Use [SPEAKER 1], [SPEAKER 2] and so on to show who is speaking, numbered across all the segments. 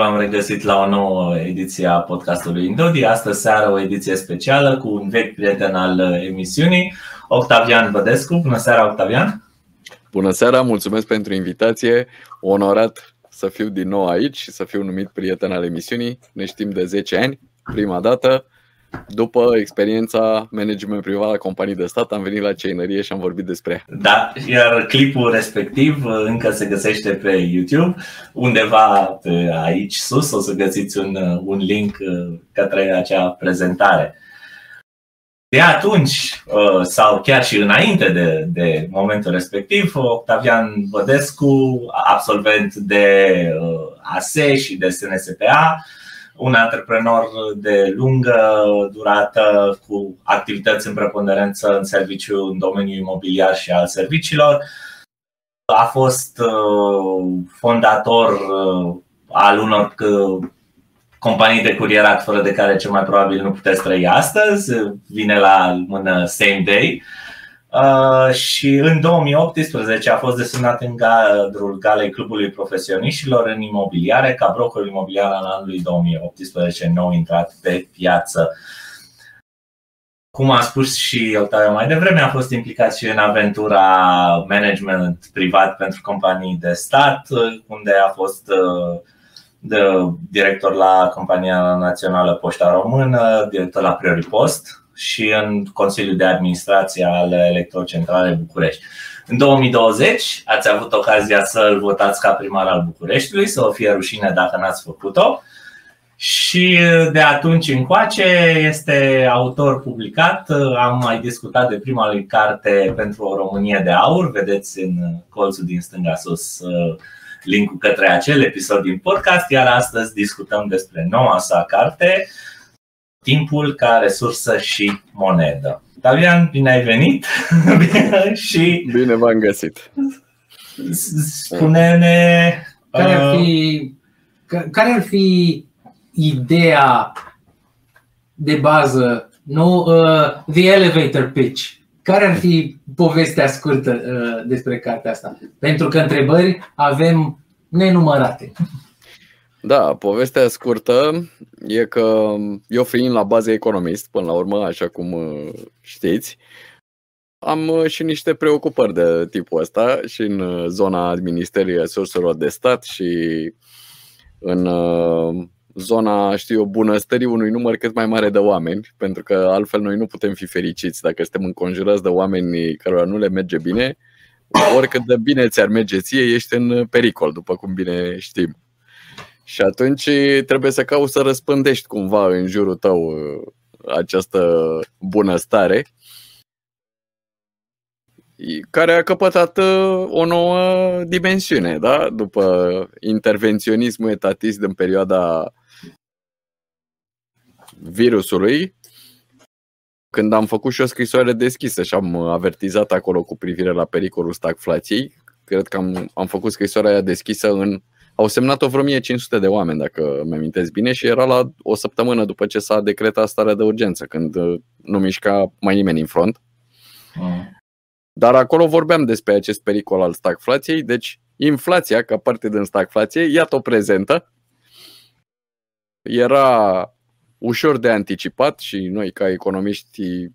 [SPEAKER 1] Salutare! Bine v-am regăsit la o nouă ediție a podcastului Indodi. Astăzi seară o ediție specială cu un vechi prieten al emisiunii, Octavian Bădescu. Bună seara, Octavian!
[SPEAKER 2] Bună seara, mulțumesc pentru invitație. Onorat să fiu din nou aici și să fiu numit prieten al emisiunii. Ne știm de 10 ani, prima dată. După experiența management privat la companii de stat, am venit la ceinărie și am vorbit despre ea.
[SPEAKER 1] Da, iar clipul respectiv încă se găsește pe YouTube. Undeva pe aici sus o să găsiți un, un link uh, către acea prezentare. De atunci, uh, sau chiar și înainte de, de momentul respectiv, Octavian Bădescu, absolvent de uh, ASE și de SNSPA, un antreprenor de lungă durată cu activități în preponderență în serviciu în domeniul imobiliar și al serviciilor. A fost uh, fondator uh, al unor uh, companii de curierat fără de care cel mai probabil nu puteți trăi astăzi. Vine la mână same day. Uh, și în 2018 a fost desemnat în cadrul Galei Clubului Profesioniștilor în imobiliare ca broker imobiliar al anului 2018 nou intrat pe piață. Cum a spus și Octavio mai devreme, a fost implicat și în aventura management privat pentru companii de stat, unde a fost uh, de director la Compania Națională Poșta Română, director la Priori Post, și în Consiliul de Administrație al Electrocentralei București. În 2020 ați avut ocazia să-l votați ca primar al Bucureștiului, să o fie rușine dacă n-ați făcut-o. Și de atunci încoace este autor publicat. Am mai discutat de prima lui carte pentru o Românie de aur. Vedeți în colțul din stânga sus uh, linkul către acel episod din podcast, iar astăzi discutăm despre noua sa carte, timpul ca resursă și monedă. Davian, bine ai venit
[SPEAKER 2] și bine v-am găsit.
[SPEAKER 1] Spune-ne
[SPEAKER 3] care ar uh, fi, care ar fi ideea de bază, nu uh, the elevator pitch. Care ar fi povestea scurtă uh, despre cartea asta? Pentru că întrebări avem nenumărate.
[SPEAKER 2] Da, povestea scurtă e că eu fiind la bază economist, până la urmă, așa cum uh, știți, am uh, și niște preocupări de tipul ăsta și în uh, zona administrării resurselor de stat și în zona, știu eu, bunăstării unui număr cât mai mare de oameni, pentru că altfel noi nu putem fi fericiți dacă suntem înconjurați de oameni cărora nu le merge bine, oricât de bine ți-ar merge ție, ești în pericol, după cum bine știm. Și atunci trebuie să cauți să răspândești cumva în jurul tău uh, această bunăstare care a căpătat uh, o nouă dimensiune, da? După intervenționismul etatist din perioada virusului, când am făcut și o scrisoare deschisă și am avertizat acolo cu privire la pericolul stagflației, cred că am, am făcut scrisoarea aia deschisă în au semnat-o vreo 1500 de oameni, dacă mi amintesc bine, și era la o săptămână după ce s-a decretat starea de urgență, când uh, nu mișca mai nimeni în front. Mm. Dar acolo vorbeam despre acest pericol al stagflației, deci inflația, ca parte din stagflație, iată-o prezentă. Era ușor de anticipat și noi, ca economiști,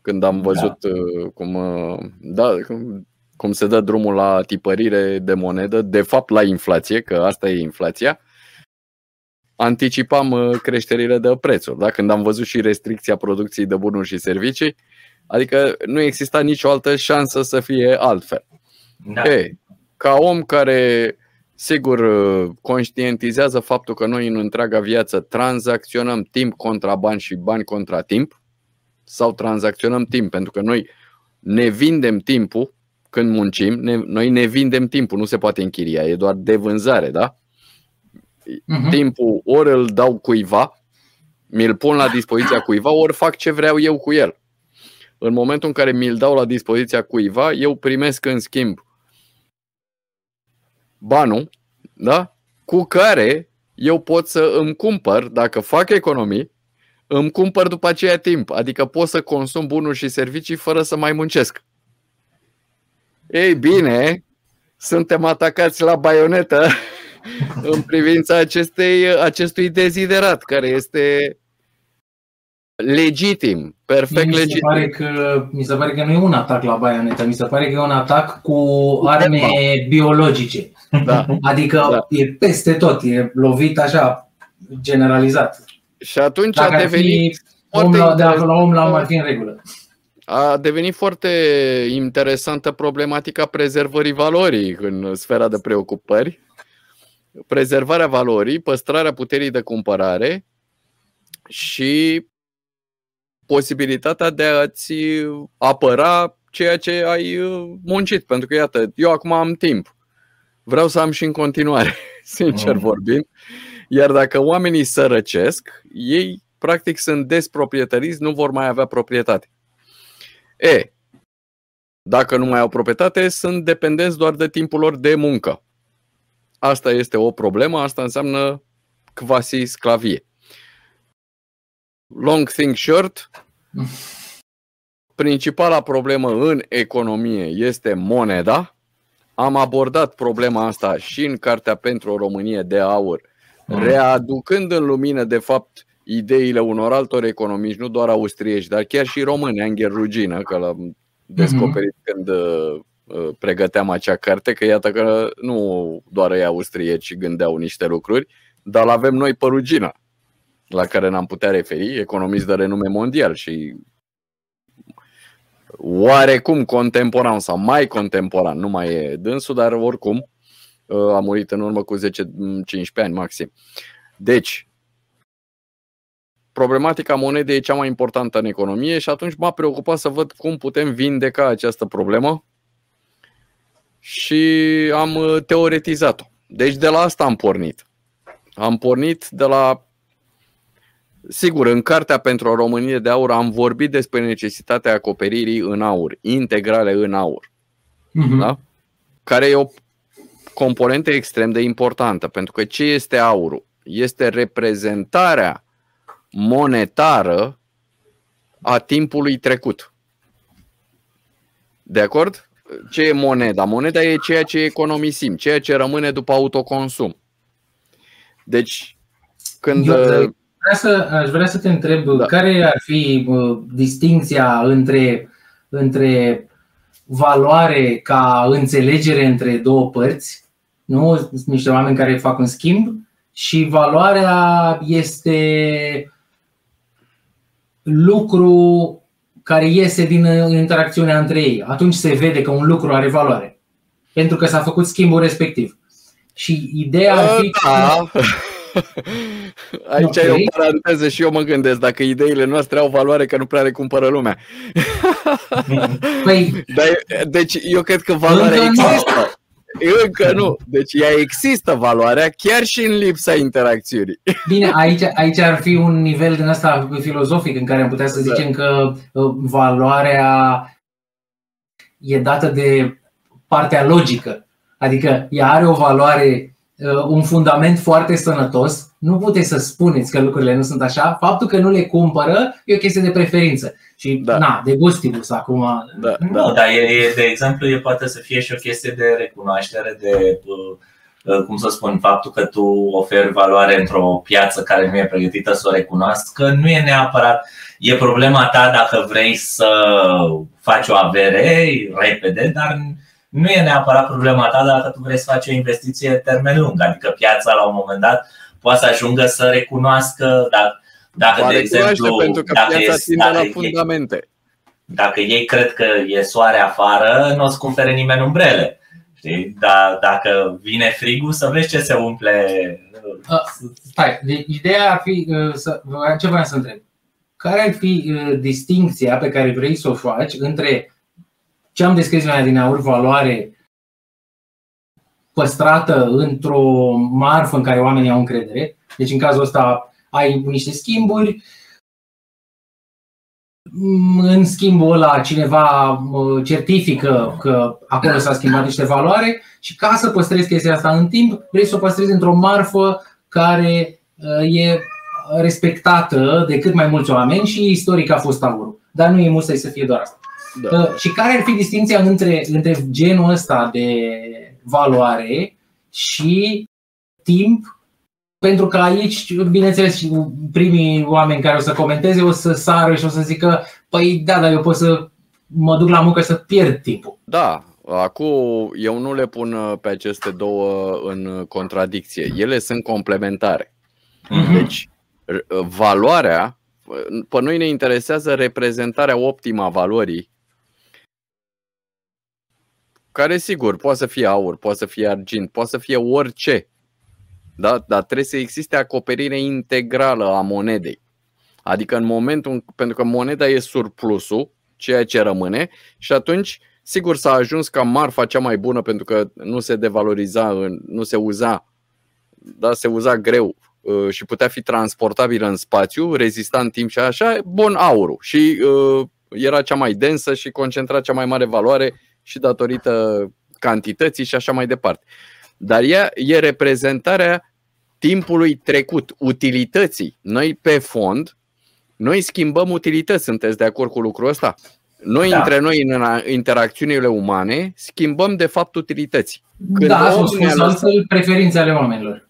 [SPEAKER 2] când am da. văzut da. cum, uh, da, cum se dă drumul la tipărire de monedă, de fapt la inflație, că asta e inflația, anticipam uh, creșterile de prețuri. Da? Când am văzut și restricția producției de bunuri și servicii, adică nu exista nicio altă șansă să fie altfel. Da. E, ca om care, sigur, uh, conștientizează faptul că noi în întreaga viață tranzacționăm timp contra bani și bani contra timp, sau tranzacționăm timp, pentru că noi ne vindem timpul când muncim, ne, noi ne vindem timpul, nu se poate închiria, e doar de vânzare, da? Uh-huh. Timpul ori îl dau cuiva, mi-l pun la dispoziția cuiva, ori fac ce vreau eu cu el. În momentul în care mi-l dau la dispoziția cuiva, eu primesc în schimb banul, da? Cu care eu pot să îmi cumpăr, dacă fac economii, îmi cumpăr după aceea timp. Adică pot să consum bunuri și servicii fără să mai muncesc. Ei bine, suntem atacați la baionetă în privința acestei, acestui deziderat, care este legitim, perfect
[SPEAKER 3] mi se
[SPEAKER 2] legitim.
[SPEAKER 3] Pare că, mi se pare că nu e un atac la baioneta, mi se pare că e un atac cu arme biologice.
[SPEAKER 2] Da.
[SPEAKER 3] Adică
[SPEAKER 2] Da.
[SPEAKER 3] e peste tot, e lovit așa generalizat.
[SPEAKER 2] Și atunci
[SPEAKER 3] Dacă
[SPEAKER 2] a
[SPEAKER 3] ar fi
[SPEAKER 2] devenit
[SPEAKER 3] om
[SPEAKER 2] foarte
[SPEAKER 3] la, de la om la om
[SPEAKER 2] interesant-
[SPEAKER 3] ar fi în regulă.
[SPEAKER 2] A devenit foarte interesantă problematica prezervării valorii în sfera de preocupări. Prezervarea valorii, păstrarea puterii de cumpărare și posibilitatea de a-ți apăra ceea ce ai uh, muncit. Pentru că, iată, eu acum am timp. Vreau să am și în continuare, sincer
[SPEAKER 1] Mm.
[SPEAKER 2] vorbind. Iar dacă oamenii sărăcesc, ei practic sunt desproprietariți, nu vor mai avea proprietate. E, dacă nu mai au proprietate, sunt dependenți doar de timpul lor de muncă. Asta este o problemă, asta înseamnă quasi sclavie. Long thing short, principala problemă în economie este moneda. Am abordat problema asta și în Cartea pentru o Românie de aur,
[SPEAKER 1] Mm.
[SPEAKER 2] readucând în lumină, de fapt, ideile unor altor economiști, nu doar austrieci, dar chiar și români, Angel Rugină, că l-am descoperit când uh, uh, pregăteam acea carte, că iată că nu doar ei austrieci gândeau niște lucruri, dar avem noi pe Rugina, la care ne-am putea referi, economist de renume mondial și oarecum contemporan sau mai contemporan, nu mai e dânsul, dar oricum uh, a murit în urmă cu 10-15 ani maxim. Deci, problematica monedei e cea mai importantă în economie și atunci m-a preocupat să văd cum putem vindeca această problemă și am uh, teoretizat-o. Deci de la asta am pornit. Am pornit de la Sigur, în Cartea pentru o Românie de Aur am vorbit despre necesitatea acoperirii în aur, integrale în aur,
[SPEAKER 3] Mhm.
[SPEAKER 2] Da? care e o componentă extrem de importantă, pentru că ce este aurul? Este reprezentarea monetară a timpului trecut. De acord? Ce e moneda? Moneda e ceea ce economisim, ceea ce rămâne după autoconsum. Deci, când.
[SPEAKER 3] Eu, Vrea să, aș vrea să te întreb
[SPEAKER 2] Da.
[SPEAKER 3] da. care ar fi uh, distinția între, între valoare ca înțelegere între două părți, nu? Sunt niște oameni care fac un schimb și valoarea este lucru care iese din uh, interacțiunea între ei. Atunci se vede că un lucru are valoare. Pentru că s-a făcut schimbul respectiv. Și ideea ar fi
[SPEAKER 2] Da. Aici
[SPEAKER 3] Ok.
[SPEAKER 2] e o paranteză și eu mă gândesc dacă ideile noastre au valoare că nu prea le cumpără lumea.
[SPEAKER 3] Păi,
[SPEAKER 2] Dar, e- deci eu cred că valoarea
[SPEAKER 3] Încă nu.
[SPEAKER 2] există. Încă nu. Deci ea există valoarea chiar și în lipsa interacțiunii.
[SPEAKER 3] Bine, aici, aici ar fi un nivel din asta filozofic în care am putea să
[SPEAKER 2] Da.
[SPEAKER 3] zicem că uh, valoarea e dată de partea logică. Adică ea are o valoare, uh, un fundament foarte sănătos. Nu puteți să spuneți că lucrurile nu sunt așa. Faptul că nu le cumpără e o chestie de preferință. Și,
[SPEAKER 2] Da.
[SPEAKER 3] na, de gustibus acum.
[SPEAKER 2] Da,
[SPEAKER 1] Nu, dar e, e, de exemplu, e poate să fie și o chestie de recunoaștere, de, uh, uh, cum să spun, faptul că tu oferi valoare într-o piață care nu e pregătită să o recunoască, nu e neapărat, e problema ta dacă vrei să faci o avere repede, dar nu e neapărat problema ta dacă tu vrei să faci o investiție termen lung, adică piața la un moment dat poate să ajungă să recunoască dacă, dacă
[SPEAKER 2] Va
[SPEAKER 1] de
[SPEAKER 2] recunoaște
[SPEAKER 1] exemplu,
[SPEAKER 2] pentru că
[SPEAKER 1] dacă,
[SPEAKER 2] piața
[SPEAKER 1] e,
[SPEAKER 2] ține la
[SPEAKER 1] dacă, e,
[SPEAKER 2] fundamente.
[SPEAKER 1] dacă ei cred că e soare afară, nu o să cumpere nimeni umbrele. Știi? Dar dacă vine frigul, să vezi ce se umple.
[SPEAKER 3] Stai, de, ideea ar fi, uh, să, ce vreau să întreb. Care ar fi uh, distinția pe care vrei să o faci între ce am descris mai din aur, valoare păstrată într-o marfă în care oamenii au încredere. Deci în cazul ăsta ai niște schimburi, Mm, în schimbul ăla cineva uh, certifică că acolo s-a schimbat niște valoare și ca să păstrezi chestia asta în timp, vrei să o păstrezi într-o marfă care uh, e respectată de cât mai mulți oameni și istoric a fost aurul. Dar nu e musai să fie doar asta.
[SPEAKER 2] Da.
[SPEAKER 3] Uh, Și care ar fi distinția între, între genul ăsta de valoare și timp pentru că aici, bineînțeles, primii oameni care o să comenteze o să sară și o să zică Păi da, dar eu pot să mă duc la muncă să pierd timpul.
[SPEAKER 2] Da, acum eu nu le pun uh, pe aceste două în contradicție. Ele sunt complementare. Mm-hmm. Deci, valoarea, pe noi ne interesează reprezentarea optimă a valorii care sigur poate să fie aur, poate să fie argint, poate să fie orice. Da? Dar trebuie să existe acoperire integrală a monedei. Adică în momentul, pentru că moneda e surplusul, ceea ce rămâne, și atunci, sigur, s-a ajuns ca marfa cea mai bună pentru că nu se devaloriza, nu se uza, da, se uza greu uh, și putea fi transportabilă în spațiu, rezista în timp și așa, bun aurul. Și uh, era cea mai densă și concentra cea mai mare valoare și datorită cantității și așa mai departe. Dar ea e reprezentarea timpului trecut, utilității. Noi pe fond, noi schimbăm utilități, sunteți de acord cu lucrul ăsta? Noi, da. între noi, în interacțiunile umane, schimbăm de fapt utilități.
[SPEAKER 3] Când da, sunt spus altfel preferințe ale oamenilor.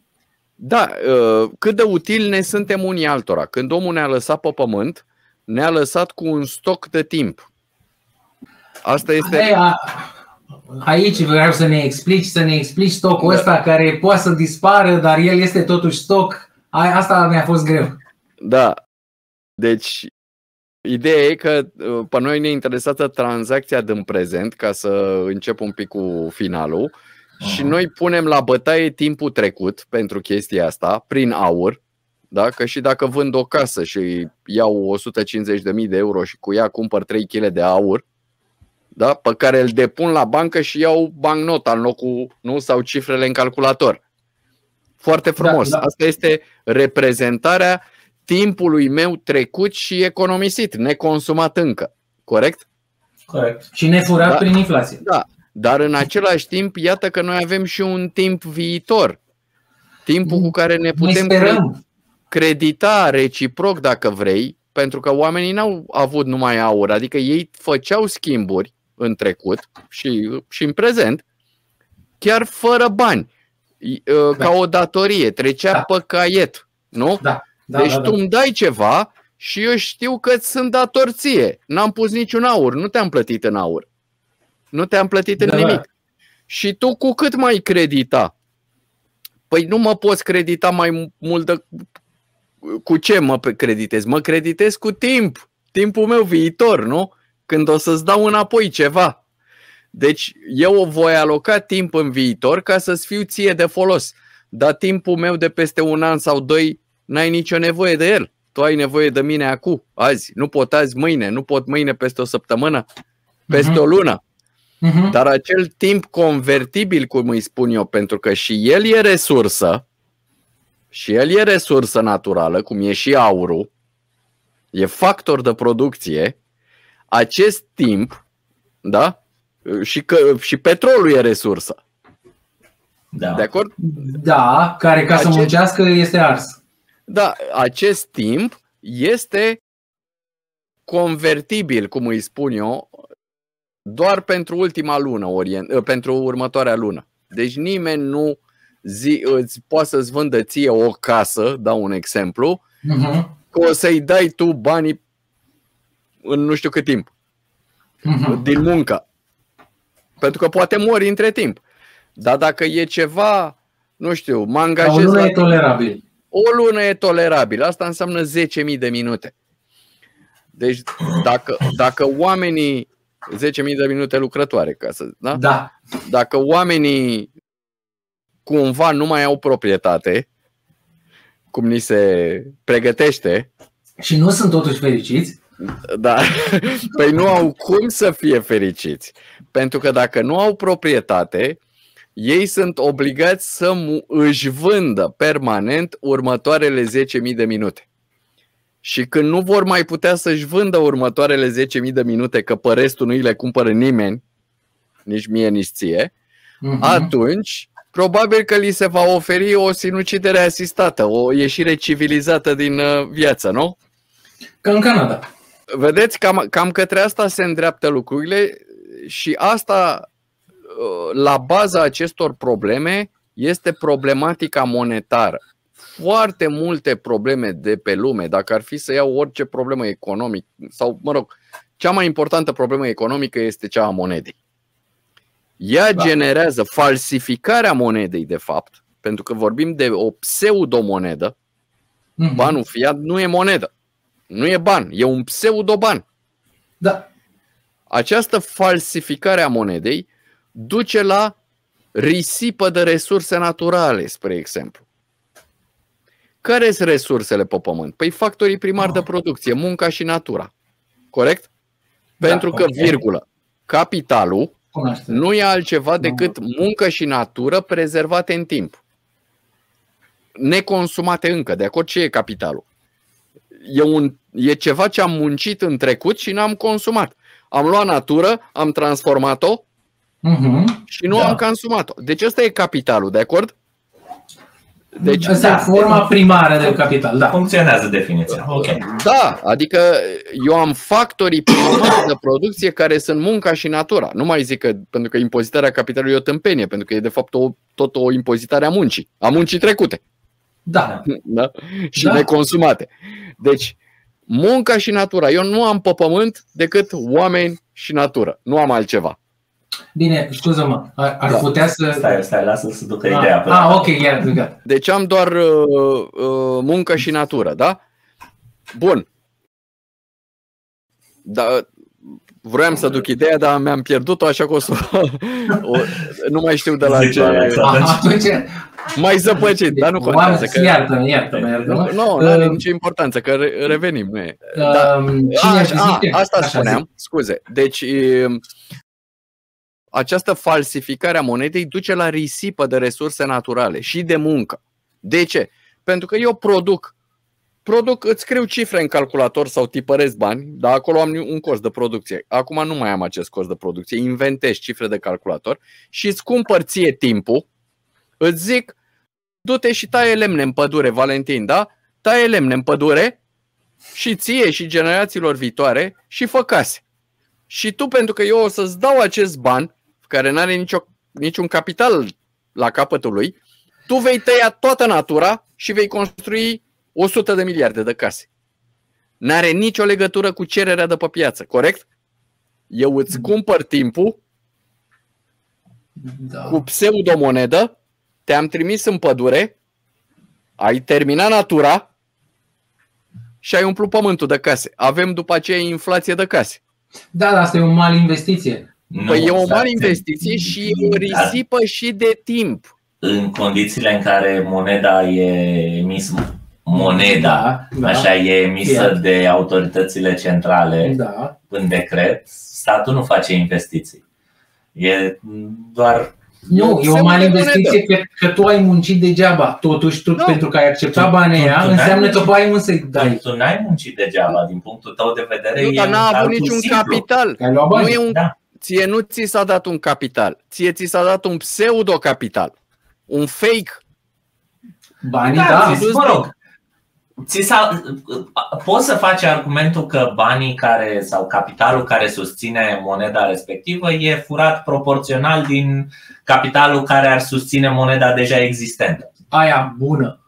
[SPEAKER 2] Da, uh, cât de util ne suntem unii altora. Când omul ne-a lăsat pe pământ, ne-a lăsat cu un stoc de timp. Asta este. Aia,
[SPEAKER 3] aici vreau să ne explici, să ne explici stocul da. ăsta care poate să dispară, dar el este totuși stoc. Asta mi-a fost greu.
[SPEAKER 2] Da. Deci, ideea e că uh, pe noi ne interesează tranzacția din prezent, ca să încep un pic cu finalul, uh-huh. și noi punem la bătaie timpul trecut pentru chestia asta, prin aur, da? Că și dacă vând o casă și iau 150.000 de euro și cu ea cumpăr 3 kg de aur, da? pe care îl depun la bancă și iau bancnota în locul, nu? Sau cifrele în calculator. Foarte da, frumos. Da, da. Asta este reprezentarea timpului meu trecut și economisit, neconsumat încă. Corect?
[SPEAKER 3] Corect. Și nefurat da, prin inflație.
[SPEAKER 2] Da. Dar în același timp, iată că noi avem și un timp viitor. Timpul cu care ne putem credita reciproc, dacă vrei, pentru că oamenii n-au avut numai aur, adică ei făceau schimburi în trecut și, și în prezent, chiar fără bani, ă, da. ca o datorie, trecea da. pe caiet, nu?
[SPEAKER 3] Da. Da,
[SPEAKER 2] deci
[SPEAKER 3] da,
[SPEAKER 2] da. tu îmi dai ceva și eu știu că sunt datorție. N-am pus niciun aur, nu te-am plătit în aur. Nu te-am plătit în da, nimic. Da. Și tu cu cât mai credita? Păi nu mă poți credita mai mult de... Cu ce mă creditez? Mă creditez cu timp. Timpul meu viitor, nu? Când o să-ți dau înapoi ceva. Deci eu o voi aloca timp în viitor ca să-ți fiu ție de folos. Dar timpul meu de peste un an sau doi, n-ai nicio nevoie de el. Tu ai nevoie de mine acum, azi. Nu pot azi, mâine. Nu pot mâine peste o săptămână, peste uh-huh. o lună. Uh-huh. Dar acel timp convertibil, cum îi spun eu, pentru că și el e resursă, și el e resursă naturală, cum e și aurul, e factor de producție, acest timp, da? Și, că, și petrolul e resursă.
[SPEAKER 3] Da.
[SPEAKER 2] De acord?
[SPEAKER 3] Da, care ca acest, să muncească este ars.
[SPEAKER 2] Da, acest timp este convertibil, cum îi spun eu, doar pentru ultima lună, orient, ă, pentru următoarea lună. Deci nimeni nu zi, îți poate să-ți vândă ție o casă, dau un exemplu, uh-huh. că o să-i dai tu banii în nu știu cât timp uh-huh. din muncă. Pentru că poate mori între timp. Dar dacă e ceva, nu știu, mă angajez... O
[SPEAKER 3] lună la... e tolerabil.
[SPEAKER 2] O lună e tolerabil. Asta înseamnă 10.000 de minute. Deci dacă, dacă oamenii 10.000 de minute lucrătoare, ca să, da?
[SPEAKER 3] da?
[SPEAKER 2] Dacă oamenii cumva nu mai au proprietate, cum ni se pregătește.
[SPEAKER 3] Și nu sunt totuși fericiți.
[SPEAKER 2] Da. Păi nu au cum să fie fericiți. Pentru că dacă nu au proprietate, ei sunt obligați să își vândă permanent următoarele 10.000 de minute. Și când nu vor mai putea să-și vândă următoarele 10.000 de minute, că pe restul nu îi le cumpără nimeni, nici mie, nici ție, uh-huh. atunci probabil că li se va oferi o sinucidere asistată, o ieșire civilizată din uh, viață, nu?
[SPEAKER 3] Ca în Canada.
[SPEAKER 2] Vedeți, cam, cam către asta se îndreaptă lucrurile și asta, uh, la baza acestor probleme, este problematica monetară. Foarte multe probleme de pe lume, dacă ar fi să iau orice problemă economică, sau, mă rog, cea mai importantă problemă economică este cea a monedei. Ea da. generează falsificarea monedei, de fapt, pentru că vorbim de o pseudomonedă. Mm-hmm. Banul fiat nu e monedă. Nu e ban, e un pseudoban.
[SPEAKER 3] Da.
[SPEAKER 2] Această falsificare a monedei duce la risipă de resurse naturale, spre exemplu. Care sunt resursele pe pământ? Păi factorii primari oh. de producție, munca și natura. Corect? Da, Pentru că, okay. virgulă, capitalul Cunoaște. nu e altceva decât muncă și natură prezervate în timp. Neconsumate încă. De acord ce e capitalul? E, un, e ceva ce am muncit în trecut și n-am consumat. Am luat natură, am transformat-o uh-huh. și nu da. am consumat-o. Deci ăsta e capitalul, de acord?
[SPEAKER 3] Deci, Asta da, e forma primară de capital. Da.
[SPEAKER 1] Funcționează definiția. Okay.
[SPEAKER 2] Da, adică eu am factorii primari de producție care sunt munca și natura. Nu mai zic că, pentru că impozitarea capitalului e o tâmpenie, pentru că e de fapt o, tot o impozitare a muncii, a muncii trecute.
[SPEAKER 3] Da.
[SPEAKER 2] da? Și da. neconsumate. Deci, munca și natura. Eu nu am pe pământ decât oameni și natură. Nu am altceva.
[SPEAKER 3] Bine, scuză-mă, ar, ar da. putea să...
[SPEAKER 1] Stai, stai, lasă să ducă ah, ideea.
[SPEAKER 3] Ah, ok, iar, gata.
[SPEAKER 2] Deci am doar uh, uh, muncă și natură, da? Bun. Da, Vroiam să duc ideea, dar mi-am pierdut-o, așa că o să o, nu mai știu de la Zic, ce.
[SPEAKER 3] Atunci,
[SPEAKER 2] mai zăpăcit, dar nu contează.
[SPEAKER 3] Că... Iartă-mă, iartă-mă,
[SPEAKER 2] iartă-mă. Nu, nu are uh, nicio importanță, că revenim. Nu e. Uh, da. a, a, asta spuneam, zic. scuze. Deci, um, această falsificare a monedei duce la risipă de resurse naturale și de muncă. De ce? Pentru că eu produc produc, îți scriu cifre în calculator sau tipăresc bani, dar acolo am un cost de producție. Acum nu mai am acest cost de producție, inventez cifre de calculator și îți cumpăr ție timpul, îți zic, du-te și taie lemne în pădure, Valentin, da? Taie lemne în pădure și ție și generațiilor viitoare și fă case. Și tu, pentru că eu o să-ți dau acest ban, care nu are nicio, niciun capital la capătul lui, tu vei tăia toată natura și vei construi 100 de miliarde de case. N-are nicio legătură cu cererea de pe piață, corect? Eu îți cumpăr timpul da. cu pseudomonedă, te-am trimis în pădure, ai terminat natura și ai umplut pământul de case. Avem după aceea inflație de case.
[SPEAKER 3] Da, dar asta e o mare investiție.
[SPEAKER 2] Nu, păi e o mare investiție și e o risipă și de timp.
[SPEAKER 1] În condițiile în care moneda e emisă moneda, da, așa e emisă Fiat. de autoritățile centrale
[SPEAKER 3] da.
[SPEAKER 1] în decret, statul nu face investiții. E doar
[SPEAKER 3] nu, e o mare investiție că, că tu ai muncit degeaba. Totuși, tu, da. pentru că ai acceptat banii aia, înseamnă că banii mult să-i dai.
[SPEAKER 1] Tu, tu n-ai muncit degeaba, din punctul tău de vedere.
[SPEAKER 2] Nu, dar n-a avut niciun simplu. capital. Nu e un, da. Ție nu ți s-a dat un capital. Ție ți s-a dat un pseudo-capital. Un fake.
[SPEAKER 3] Banii, da, da.
[SPEAKER 1] Zis, mă rog, ți s-a, poți să faci argumentul că banii care sau capitalul care susține moneda respectivă e furat proporțional din capitalul care ar susține moneda deja existentă.
[SPEAKER 3] Aia bună.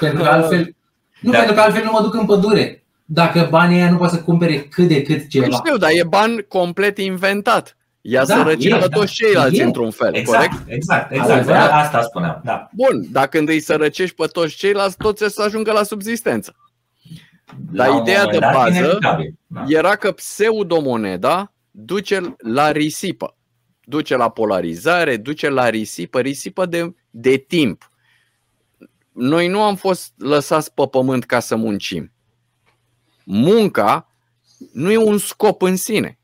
[SPEAKER 3] Pentru că altfel, nu, da. pentru că altfel nu mă duc în pădure. Dacă banii aia nu poate să cumpere cât de cât ceva. Nu
[SPEAKER 2] știu, dar e ban complet inventat. Ia da, sărăcie pe toți ceilalți e. într-un fel,
[SPEAKER 1] exact,
[SPEAKER 2] corect?
[SPEAKER 1] Exact, exact. Asta, asta spuneam. Da.
[SPEAKER 2] Bun, dacă îi sărăcești pe toți ceilalți, toți să ajungă la subzistență. Dar la ideea de bază da. era că pseudomoneda duce la risipă. Duce la polarizare, duce la risipă, risipă de, de timp. Noi nu am fost lăsați pe pământ ca să muncim. Munca nu e un scop în sine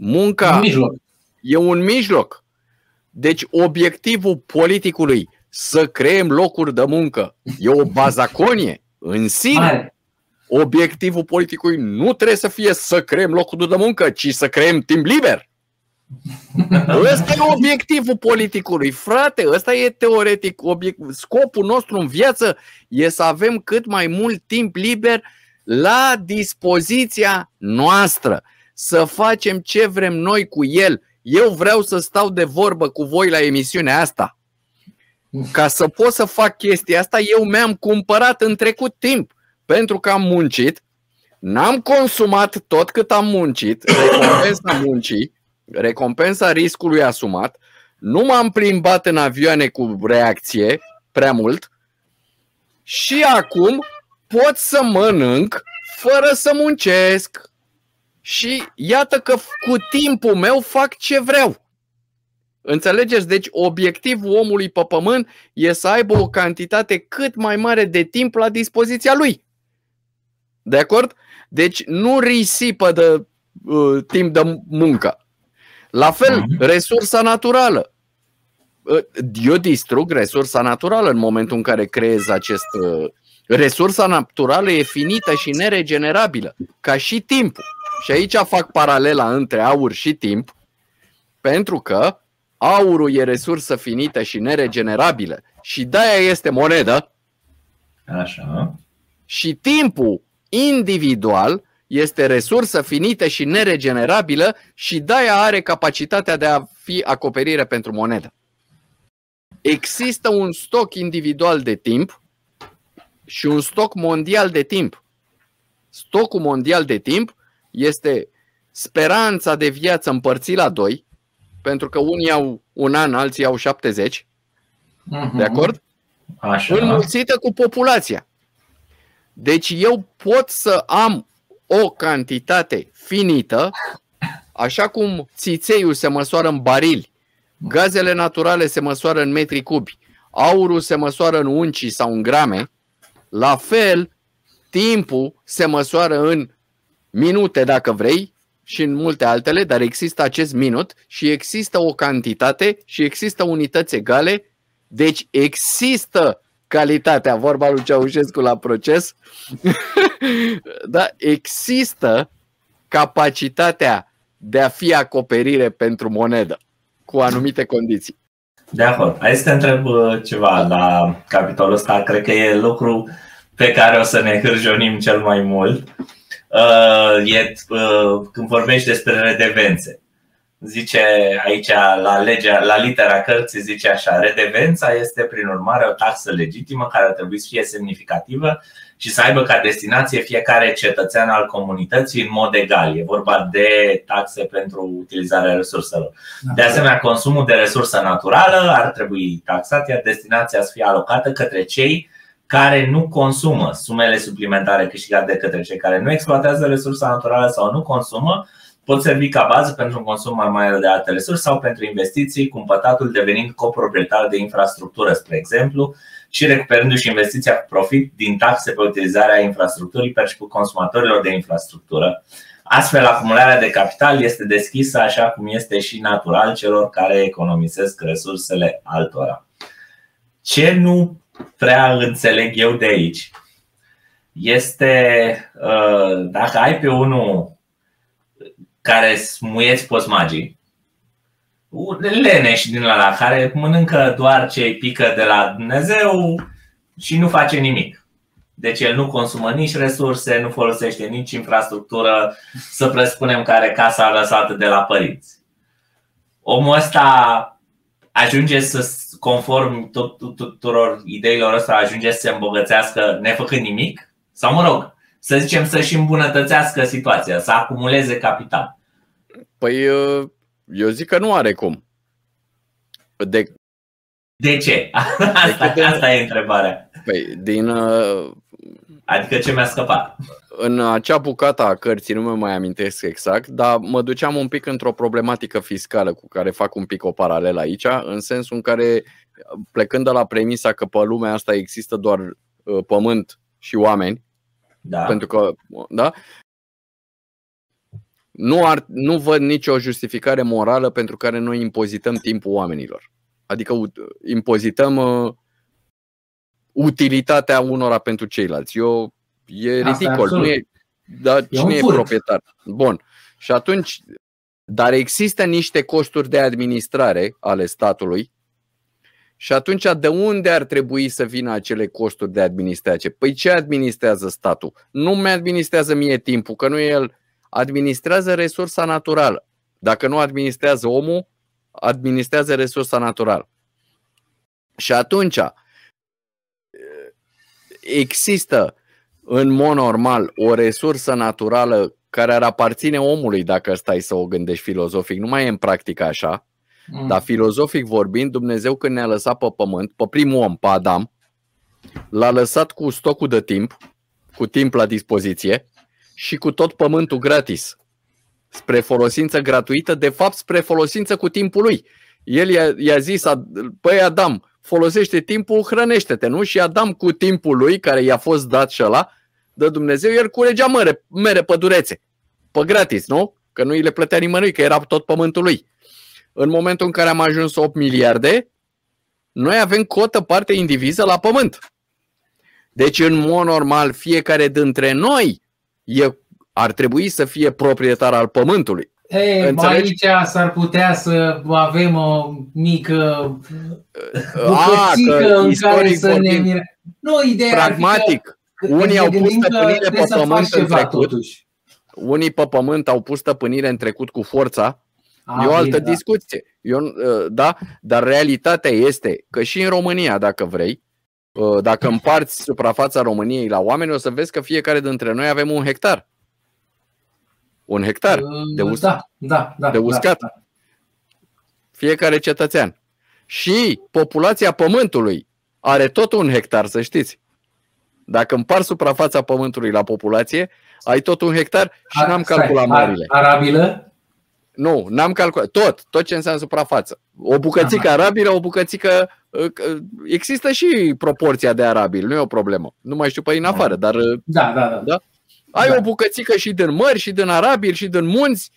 [SPEAKER 2] Munca un mijloc. e un mijloc. Deci obiectivul politicului să creăm locuri de muncă e o bazaconie în sine. Mare. Obiectivul politicului nu trebuie să fie să creăm locuri de muncă, ci să creăm timp liber. Ăsta e obiectivul politicului, frate, ăsta e teoretic. Obiect... Scopul nostru în viață e să avem cât mai mult timp liber la dispoziția noastră să facem ce vrem noi cu el. Eu vreau să stau de vorbă cu voi la emisiunea asta. Ca să pot să fac chestia asta, eu mi-am cumpărat în trecut timp. Pentru că am muncit, n-am consumat tot cât am muncit, recompensa muncii, recompensa riscului asumat, nu m-am plimbat în avioane cu reacție prea mult și acum pot să mănânc fără să muncesc. Și iată că cu timpul meu fac ce vreau. Înțelegeți? Deci obiectivul omului pe pământ e să aibă o cantitate cât mai mare de timp la dispoziția lui. De acord? Deci nu risipă de uh, timp de muncă. La fel, uh-huh. resursa naturală. Uh, eu distrug resursa naturală în momentul în care creez acest. Uh, resursa naturală e finită și neregenerabilă, ca și timpul. Și aici fac paralela între aur și timp, pentru că aurul e resursă finită și neregenerabilă și de-aia este monedă.
[SPEAKER 1] Așa.
[SPEAKER 2] Și timpul individual este resursă finită și neregenerabilă și de-aia are capacitatea de a fi acoperire pentru monedă. Există un stoc individual de timp și un stoc mondial de timp. Stocul mondial de timp este speranța de viață împărțit la doi, pentru că unii au un an, alții au 70. Uh-huh. De acord?
[SPEAKER 1] Așa.
[SPEAKER 2] Înmulțită cu populația. Deci eu pot să am o cantitate finită, așa cum țițeiul se măsoară în barili, gazele naturale se măsoară în metri cubi, aurul se măsoară în unci sau în grame, la fel timpul se măsoară în minute dacă vrei și în multe altele, dar există acest minut și există o cantitate și există unități egale, deci există calitatea, vorba lui Ceaușescu la proces, da, există capacitatea de a fi acoperire pentru monedă cu anumite condiții.
[SPEAKER 1] De acord. Hai să te întreb uh, ceva la capitolul ăsta. Cred că e lucru pe care o să ne hârjonim cel mai mult uh, e, uh, când vorbești despre redevențe. Zice aici la, legea, la litera cărții zice așa, redevența este prin urmare o taxă legitimă care ar trebui să fie semnificativă și să aibă ca destinație fiecare cetățean al comunității în mod egal. E vorba de taxe pentru utilizarea resurselor. De asemenea, consumul de resursă naturală ar trebui taxat, iar destinația să fie alocată către cei care nu consumă sumele suplimentare câștigate de către cei care nu exploatează resursa naturală sau nu consumă, pot servi ca bază pentru un consum mai mare de alte resurse sau pentru investiții, cumpătatul devenind coproprietar de infrastructură, spre exemplu, și recuperându-și investiția cu profit din taxe pe utilizarea infrastructurii perceput consumatorilor de infrastructură. Astfel, acumularea de capital este deschisă așa cum este și natural celor care economisesc resursele altora. Ce nu prea înțeleg eu de aici este uh, dacă ai pe unul care smuieți posmagii, leneș din la care mănâncă doar ce pică de la Dumnezeu și nu face nimic. Deci el nu consumă nici resurse, nu folosește nici infrastructură, să presupunem că are casa lăsată de la părinți. Omul ăsta ajunge să, conform tuturor ideilor ăsta, ajunge să se îmbogățească nefăcând nimic? Sau mă rog, să zicem să-și îmbunătățească situația, să acumuleze capital.
[SPEAKER 2] Păi eu zic că nu are cum.
[SPEAKER 1] De, de ce? Asta, de... asta e întrebarea.
[SPEAKER 2] Păi, din.
[SPEAKER 1] Adică ce mi-a scăpat?
[SPEAKER 2] în acea bucată a cărții, nu mă mai amintesc exact, dar mă duceam un pic într-o problematică fiscală cu care fac un pic o paralelă aici, în sensul în care, plecând de la premisa că pe lumea asta există doar uh, pământ și oameni,
[SPEAKER 1] da.
[SPEAKER 2] pentru că, da, nu, ar, nu văd nicio justificare morală pentru care noi impozităm timpul oamenilor. Adică impozităm uh, utilitatea unora pentru ceilalți. Eu E ridicol. Nu e, dar e cine e proprietar? Bun. Și atunci, dar există niște costuri de administrare ale statului și atunci de unde ar trebui să vină acele costuri de administrație? Păi ce administrează statul? Nu mi administrează mie timpul, că nu el administrează resursa naturală. Dacă nu administrează omul, administrează resursa naturală. Și atunci există în mod normal o resursă naturală care ar aparține omului dacă stai să o gândești filozofic. Nu mai e în practică așa, mm. dar filozofic vorbind, Dumnezeu când ne-a lăsat pe pământ, pe primul om, pe Adam, l-a lăsat cu stocul de timp, cu timp la dispoziție și cu tot pământul gratis, spre folosință gratuită, de fapt spre folosință cu timpul lui. El i-a, i-a zis, păi Adam, folosește timpul, hrănește-te, nu? Și Adam cu timpul lui, care i-a fost dat și ăla, de Dumnezeu, el culegea mere, mere pădurețe, pe gratis, nu? Că nu îi le plătea nimănui, că era tot pământul lui. În momentul în care am ajuns 8 miliarde, noi avem cotă parte indiviză la pământ. Deci, în mod normal, fiecare dintre noi e, ar trebui să fie proprietar al pământului.
[SPEAKER 3] Ei, aici s-ar putea să avem o mică bucățică în care să ne Nu, ideea
[SPEAKER 2] pragmatic. Unii au pus stăpânire pe pământ în trecut. Totuși. Unii pe pământ au pus stăpânire în trecut cu forța. A, e o altă da. discuție. Eu, ă, da, dar realitatea este că și în România, dacă vrei, ă, dacă împarți suprafața României la oameni, o să vezi că fiecare dintre noi avem un hectar un hectar de, us-
[SPEAKER 3] da, da, da,
[SPEAKER 2] de uscat. Da, da. Fiecare cetățean. Și populația pământului are tot un hectar, să știți. Dacă împar suprafața pământului la populație, ai tot un hectar și n-am calculat marile.
[SPEAKER 3] Arabilă?
[SPEAKER 2] Nu, n-am calculat. Tot, tot ce înseamnă suprafață. O bucățică Aha. arabilă, o bucățică... Uh, uh, există și proporția de arabil, nu e o problemă. Nu mai știu pe în afară, dar... Uh,
[SPEAKER 3] da, da, da. da?
[SPEAKER 2] Ai da. o bucățică și din mări, și din arabil, și din munți,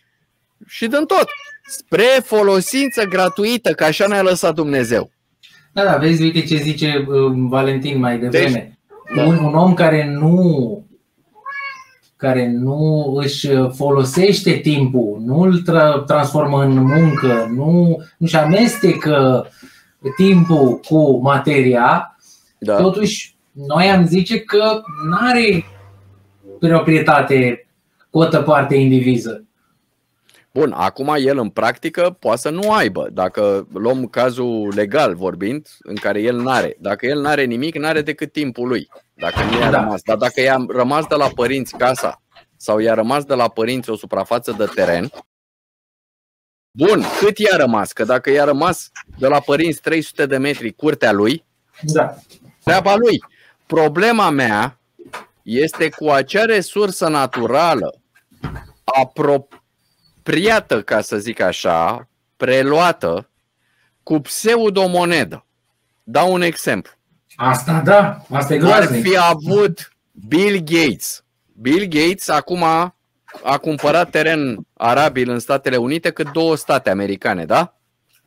[SPEAKER 2] și din tot. Spre folosință gratuită, că așa ne-a lăsat Dumnezeu.
[SPEAKER 3] Da, da, vezi, uite ce zice uh, Valentin mai devreme. Deci, da. un, un om care nu care nu își folosește timpul, nu îl tra- transformă în muncă, nu își amestecă timpul cu materia, da. totuși noi am zice că nu are proprietate cotă parte indiviză.
[SPEAKER 2] Bun, acum el în practică poate să nu aibă. Dacă luăm cazul legal vorbind, în care el n-are. Dacă el n-are nimic, n-are decât timpul lui. Dacă nu i-a da. rămas. Dar dacă i-a rămas de la părinți casa sau i-a rămas de la părinți o suprafață de teren, bun, cât i-a rămas? Că dacă i-a rămas de la părinți 300 de metri curtea lui,
[SPEAKER 3] da.
[SPEAKER 2] treaba lui. Problema mea este cu acea resursă naturală apropiată, ca să zic așa, preluată cu pseudomonedă. Dau un exemplu.
[SPEAKER 3] Asta da, asta e groaznic.
[SPEAKER 2] Ar fi avut Bill Gates. Bill Gates acum a cumpărat teren arabil în Statele Unite cât două state americane, da?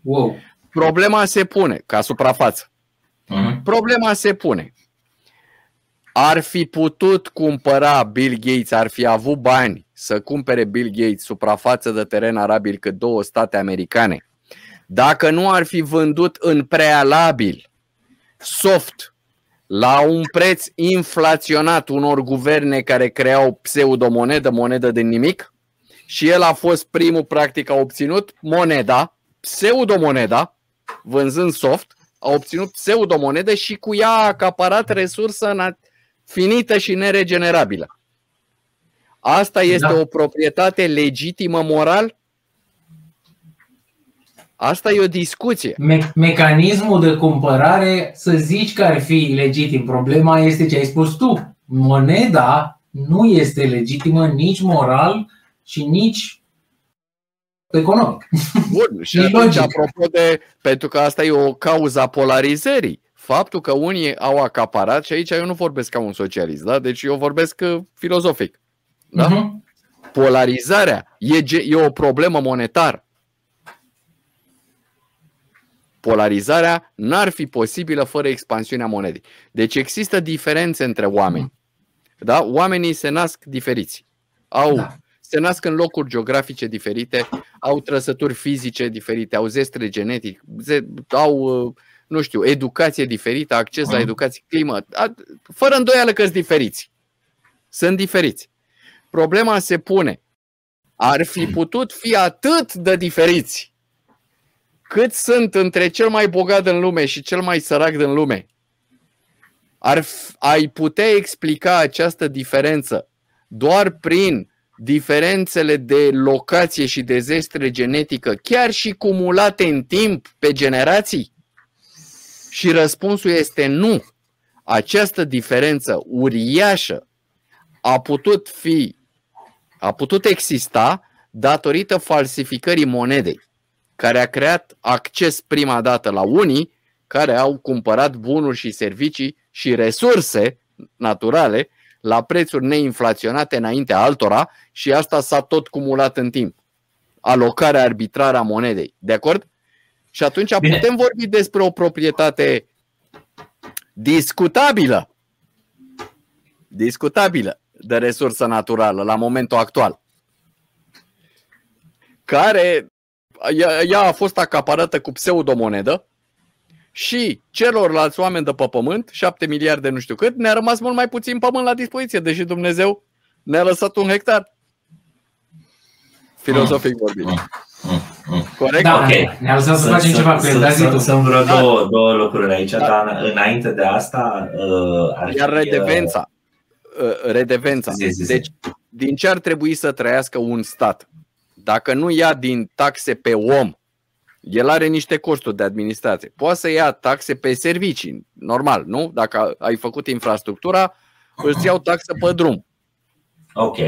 [SPEAKER 3] Wow.
[SPEAKER 2] Problema se pune, ca suprafață. Uh-huh. Problema se pune ar fi putut cumpăra Bill Gates, ar fi avut bani să cumpere Bill Gates suprafață de teren arabil cât două state americane, dacă nu ar fi vândut în prealabil soft la un preț inflaționat unor guverne care creau pseudomonedă, monedă de nimic, și el a fost primul, practic, a obținut moneda, pseudomoneda, vânzând soft, a obținut pseudomonedă și cu ea a acaparat resursă finită și neregenerabilă. Asta este da. o proprietate legitimă moral? Asta e o discuție.
[SPEAKER 3] Me- mecanismul de cumpărare, să zici că ar fi legitim. Problema este ce ai spus tu. Moneda nu este legitimă nici moral și nici economic.
[SPEAKER 2] Bun, și atunci, apropo de, pentru că asta e o cauza polarizării faptul că unii au acaparat, și aici eu nu vorbesc ca un socialist, da? deci eu vorbesc uh, filozofic. Da? Uh-huh. Polarizarea e, e o problemă monetară. Polarizarea n-ar fi posibilă fără expansiunea monedei. Deci există diferențe între oameni. Da? Oamenii se nasc diferiți. Au, da. Se nasc în locuri geografice diferite, au trăsături fizice diferite, au zestre genetic, au uh, nu știu, educație diferită, acces la educație, climă, fără îndoială că sunt diferiți. Sunt diferiți. Problema se pune. Ar fi putut fi atât de diferiți cât sunt între cel mai bogat în lume și cel mai sărac din lume, ar, ai putea explica această diferență doar prin diferențele de locație și de zestre genetică, chiar și cumulate în timp pe generații? Și răspunsul este nu. Această diferență uriașă a putut fi, a putut exista datorită falsificării monedei, care a creat acces prima dată la unii care au cumpărat bunuri și servicii și resurse naturale la prețuri neinflaționate înaintea altora și asta s-a tot cumulat în timp. Alocarea arbitrară a monedei. De acord? Și atunci Bine. putem vorbi despre o proprietate discutabilă. Discutabilă de resursă naturală la momentul actual. Care ea a fost acaparată cu pseudomonedă și celorlalți oameni de pe pământ, 7 miliarde nu știu cât, ne-a rămas mult mai puțin pământ la dispoziție, deși Dumnezeu ne-a lăsat un hectar. Filozofic vorbind. Mm,
[SPEAKER 3] mm, mm, Corect? Da, ok. Ne-a lăsat să facem ceva cu el.
[SPEAKER 1] Sunt vreo da. două, două lucruri aici, da. dar înainte de asta uh,
[SPEAKER 2] ar Iar fi, redevența. Uh, redevența. Zi, zi, zi. Deci, din ce ar trebui să trăiască un stat? Dacă nu ia din taxe pe om, el are niște costuri de administrație. Poate să ia taxe pe servicii, normal, nu? Dacă ai făcut infrastructura, îți iau taxă pe drum.
[SPEAKER 1] Ok.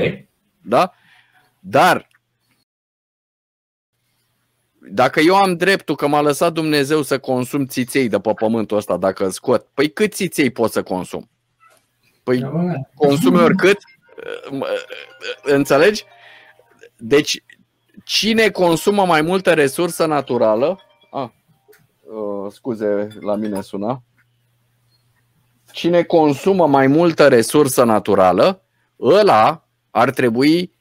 [SPEAKER 2] Da? Dar dacă eu am dreptul că m-a lăsat Dumnezeu să consum țiței de pe pământul ăsta, dacă îl scot, păi cât țiței pot să consum? Păi da, consumi oricât? Înțelegi? Deci cine consumă mai multă resursă naturală, ah, uh, scuze, la mine suna, cine consumă mai multă resursă naturală, ăla ar trebui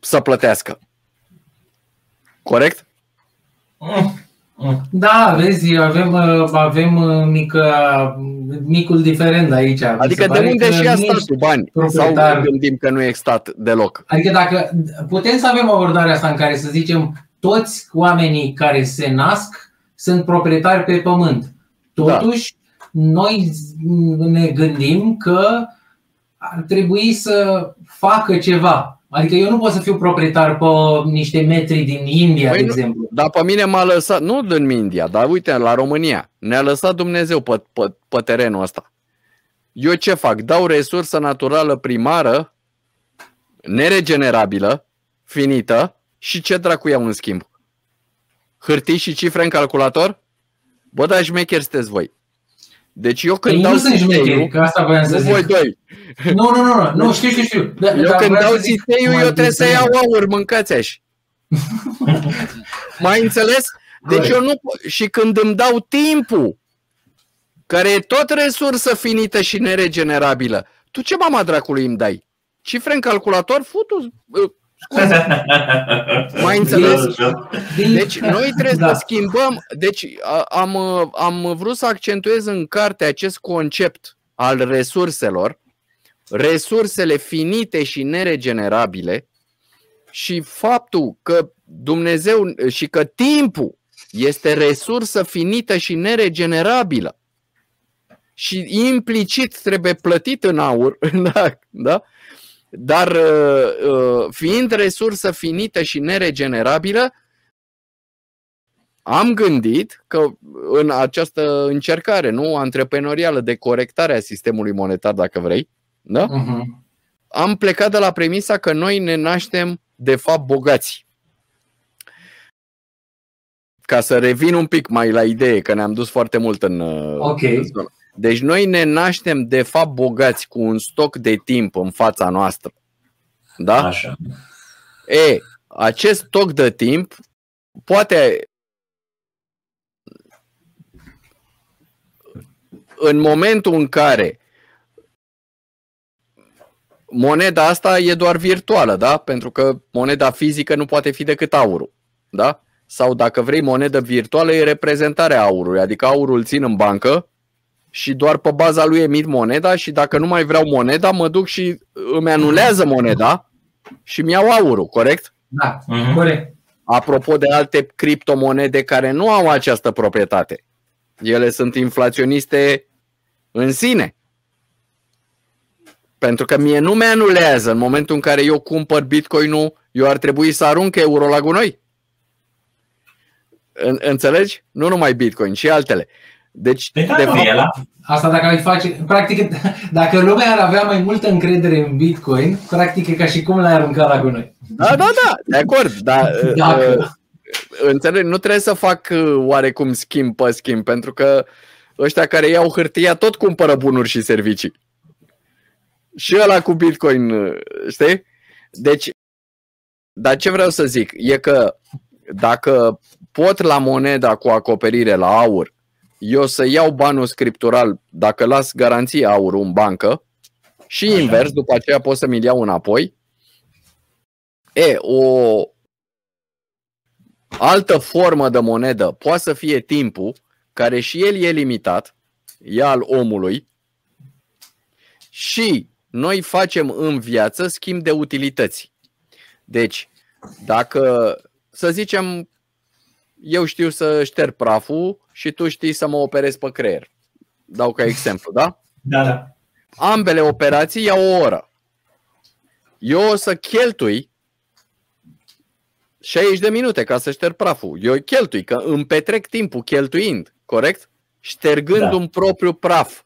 [SPEAKER 2] să plătească. Corect?
[SPEAKER 3] Da, vezi, avem, avem mică, micul diferent aici.
[SPEAKER 2] Adică de unde și ia statul bani? Proprietar... Sau gândim că nu e stat deloc?
[SPEAKER 3] Adică dacă putem să avem abordarea asta în care să zicem toți oamenii care se nasc sunt proprietari pe pământ. Totuși, da. noi ne gândim că ar trebui să facă ceva. Adică eu nu pot să fiu proprietar pe niște metri din India, păi de nu, exemplu.
[SPEAKER 2] Dar pe mine m-a lăsat, nu din India, dar uite, la România. Ne-a lăsat Dumnezeu pe, pe, pe terenul ăsta. Eu ce fac? Dau resursă naturală primară, neregenerabilă, finită și ce dracu iau în schimb? Hârtii și cifre în calculator? Bă, dar șmecher sunteți voi. Deci eu când
[SPEAKER 3] Ei
[SPEAKER 2] dau
[SPEAKER 3] nu sunt șmecheri, că asta voiam să zic.
[SPEAKER 2] Voi doi.
[SPEAKER 3] Nu, nu, nu, nu, nu știu, știu, știu.
[SPEAKER 2] Da, eu când dau ziteiul, eu trebuie să iau aur, mâncați așa. Mai înțeles? Deci eu nu și când îmi dau timpul, care e tot resursă finită și neregenerabilă, tu ce mama dracului îmi dai? Cifre în calculator? Futu, mai înțeles? Deci noi trebuie da. să schimbăm. Deci am, am vrut să accentuez în carte acest concept al resurselor, resursele finite și neregenerabile și faptul că Dumnezeu și că timpul este resursă finită și neregenerabilă și implicit trebuie plătit în aur, da, da? Dar uh, uh, fiind resursă finită și neregenerabilă, am gândit că în această încercare nu antreprenorială de corectare a sistemului monetar, dacă vrei, da? Uh-huh. am plecat de la premisa că noi ne naștem de fapt bogați. Ca să revin un pic mai la idee, că ne-am dus foarte mult în.
[SPEAKER 3] Uh, okay. În
[SPEAKER 2] deci noi ne naștem de fapt bogați cu un stoc de timp în fața noastră. Da?
[SPEAKER 1] Așa.
[SPEAKER 2] E, acest stoc de timp poate în momentul în care moneda asta e doar virtuală, da? Pentru că moneda fizică nu poate fi decât aurul, da? Sau dacă vrei monedă virtuală e reprezentarea aurului, adică aurul îl țin în bancă și doar pe baza lui emit moneda și dacă nu mai vreau moneda, mă duc și îmi anulează moneda și mi iau aurul, corect?
[SPEAKER 3] Da, uh-huh. corect.
[SPEAKER 2] Apropo de alte criptomonede care nu au această proprietate. Ele sunt inflaționiste în sine. Pentru că mie nu mi-anulează în momentul în care eu cumpăr Bitcoin-ul, eu ar trebui să arunc euro la gunoi. În, înțelegi? Nu numai Bitcoin, și altele. Deci,
[SPEAKER 1] de, de fapt,
[SPEAKER 3] Asta dacă ai face, practic, dacă lumea ar avea mai multă încredere în Bitcoin, practic e ca și cum l-ai aruncat la gunoi.
[SPEAKER 2] Da, da, da, de acord, dar dacă... uh, înțeleg, nu trebuie să fac uh, oarecum schimb pe schimb, pentru că ăștia care iau hârtia tot cumpără bunuri și servicii. Și ăla cu Bitcoin, uh, știi? Deci, dar ce vreau să zic e că dacă pot la moneda cu acoperire la aur eu să iau banul scriptural dacă las garanție aurul în bancă și Așa. invers, după aceea pot să mi iau înapoi. E, o altă formă de monedă poate să fie timpul, care și el e limitat, e al omului, și noi facem în viață schimb de utilități. Deci, dacă, să zicem, eu știu să șterg praful și tu știi să mă operezi pe creier. Dau ca exemplu, da?
[SPEAKER 1] Da, da.
[SPEAKER 2] Ambele operații iau o oră. Eu o să cheltui 60 de minute ca să șterg praful. Eu cheltui, că îmi petrec timpul cheltuind, corect? Ștergând da. un propriu praf.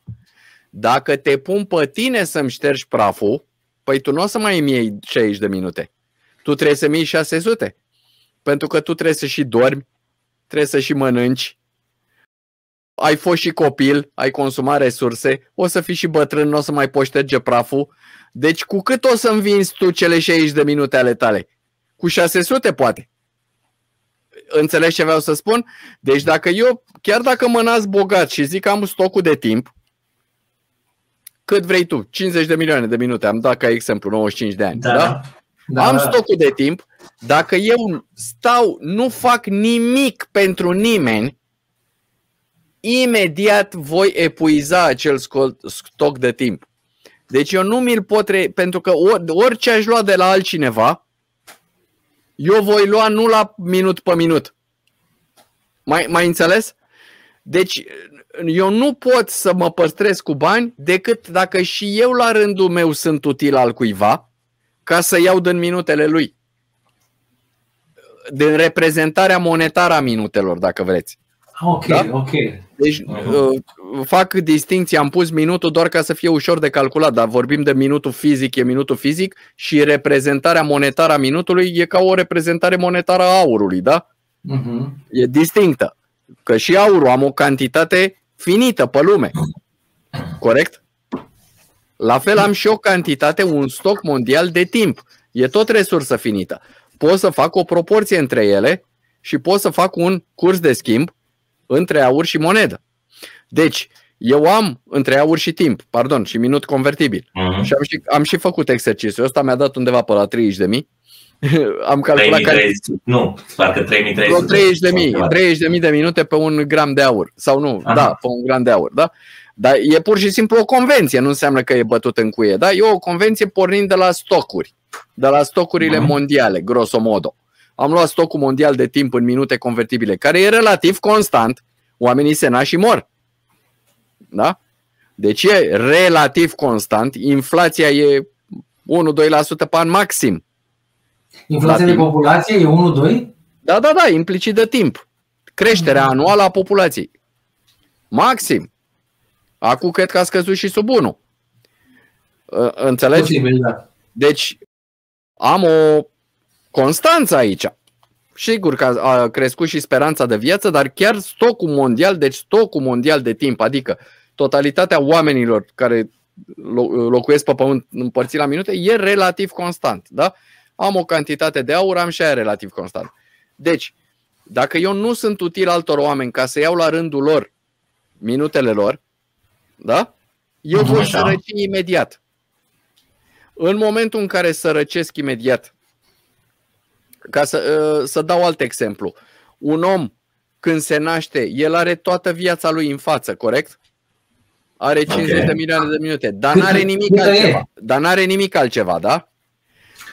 [SPEAKER 2] Dacă te pun pe tine să-mi ștergi praful, păi tu nu o să mai îmi iei 60 de minute. Tu trebuie să-mi iei 600. Pentru că tu trebuie să și dormi, trebuie să și mănânci, ai fost și copil, ai consumat resurse, o să fii și bătrân, nu o să mai poți șterge praful. Deci cu cât o să învinzi tu cele 60 de minute ale tale? Cu 600 poate. Înțelegi ce vreau să spun? Deci dacă eu, chiar dacă mă nasc bogat și zic că am stocul de timp, cât vrei tu, 50 de milioane de minute, am dat ca exemplu 95 de ani, da? da? da am stocul de timp, dacă eu stau, nu fac nimic pentru nimeni, imediat voi epuiza acel stoc de timp. Deci eu nu mi-l pot, re... pentru că orice aș lua de la altcineva, eu voi lua nu la minut pe minut. Mai, mai înțeles? Deci eu nu pot să mă păstrez cu bani decât dacă și eu la rândul meu sunt util al cuiva ca să iau din minutele lui. Din reprezentarea monetară a minutelor, dacă vreți.
[SPEAKER 3] Ok, da? ok.
[SPEAKER 2] Deci uh-huh. fac distinție, am pus minutul doar ca să fie ușor de calculat, dar vorbim de minutul fizic, e minutul fizic și reprezentarea monetară a minutului e ca o reprezentare monetară a aurului, da? Uh-huh. E distinctă. Că și aurul am o cantitate finită pe lume. Corect? La fel am și o cantitate, un stoc mondial de timp. E tot resursă finită. Pot să fac o proporție între ele și pot să fac un curs de schimb între aur și monedă. Deci, eu am între aur și timp, pardon, și minut convertibil. Uh-huh. Și am și, am și făcut exercițiul ăsta, mi-a dat undeva pe la 30 de mii. am calculat
[SPEAKER 1] 3030, că... Nu, parcă 3030.
[SPEAKER 2] 30 de mii, 30 de mii de minute pe un gram de aur. Sau nu, Aha. da, pe un gram de aur, da? Dar e pur și simplu o convenție, nu înseamnă că e bătut în cuie, da? E o convenție pornind de la stocuri, de la stocurile uh-huh. mondiale, grosomodo. Am luat stocul mondial de timp în minute convertibile, care e relativ constant. Oamenii se naș și mor. Da? Deci e relativ constant. Inflația e 1-2% pe an maxim.
[SPEAKER 3] Inflația de populație e 1-2?
[SPEAKER 2] Da, da, da, implicit de timp. Creșterea mm. anuală a populației. Maxim. Acum cred că a scăzut și sub 1. Înțelegi?
[SPEAKER 3] Posibil, da.
[SPEAKER 2] Deci am o constanță aici. Sigur că a crescut și speranța de viață, dar chiar stocul mondial, deci stocul mondial de timp, adică totalitatea oamenilor care locuiesc pe pământ împărțit la minute, e relativ constant. Da? Am o cantitate de aur, am și aia relativ constant. Deci, dacă eu nu sunt util altor oameni ca să iau la rândul lor minutele lor, da? Eu voi sărăci imediat. În momentul în care sărăcesc imediat ca să, ă, să dau alt exemplu. Un om, când se naște, el are toată viața lui în față, corect? Are 50 okay. de milioane de minute, dar nu are nimic altceva. Dar n-are nimic altceva, da?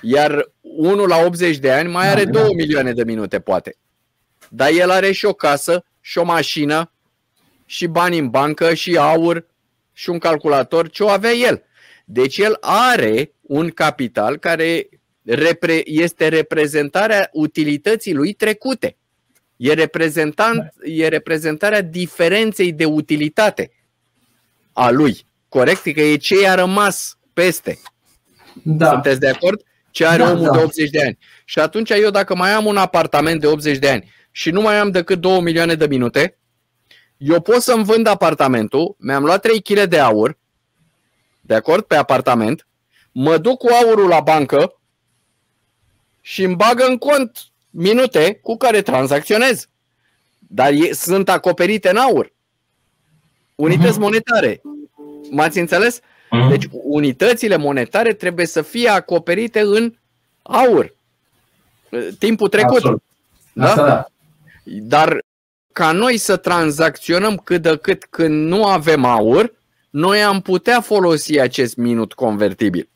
[SPEAKER 2] Iar unul la 80 de ani mai are 2 da. milioane de minute, poate. Dar el are și o casă, și o mașină, și bani în bancă, și aur, și un calculator, ce o avea el. Deci el are un capital care este reprezentarea utilității lui trecute. E, reprezentant, e reprezentarea diferenței de utilitate a lui. Corect? Că e ce a rămas peste. Da. Sunteți de acord? Ce are da, omul da. de 80 de ani. Și atunci eu dacă mai am un apartament de 80 de ani și nu mai am decât 2 milioane de minute, eu pot să-mi vând apartamentul, mi-am luat 3 kg de aur, de acord, pe apartament, mă duc cu aurul la bancă și îmi bagă în cont minute cu care tranzacționez. Dar e, sunt acoperite în aur. Unități uh-huh. monetare. M-ați înțeles? Uh-huh. Deci unitățile monetare trebuie să fie acoperite în aur. Timpul trecut. Absolut. Da? Asta da. Dar ca noi să tranzacționăm cât de cât când nu avem aur, noi am putea folosi acest minut convertibil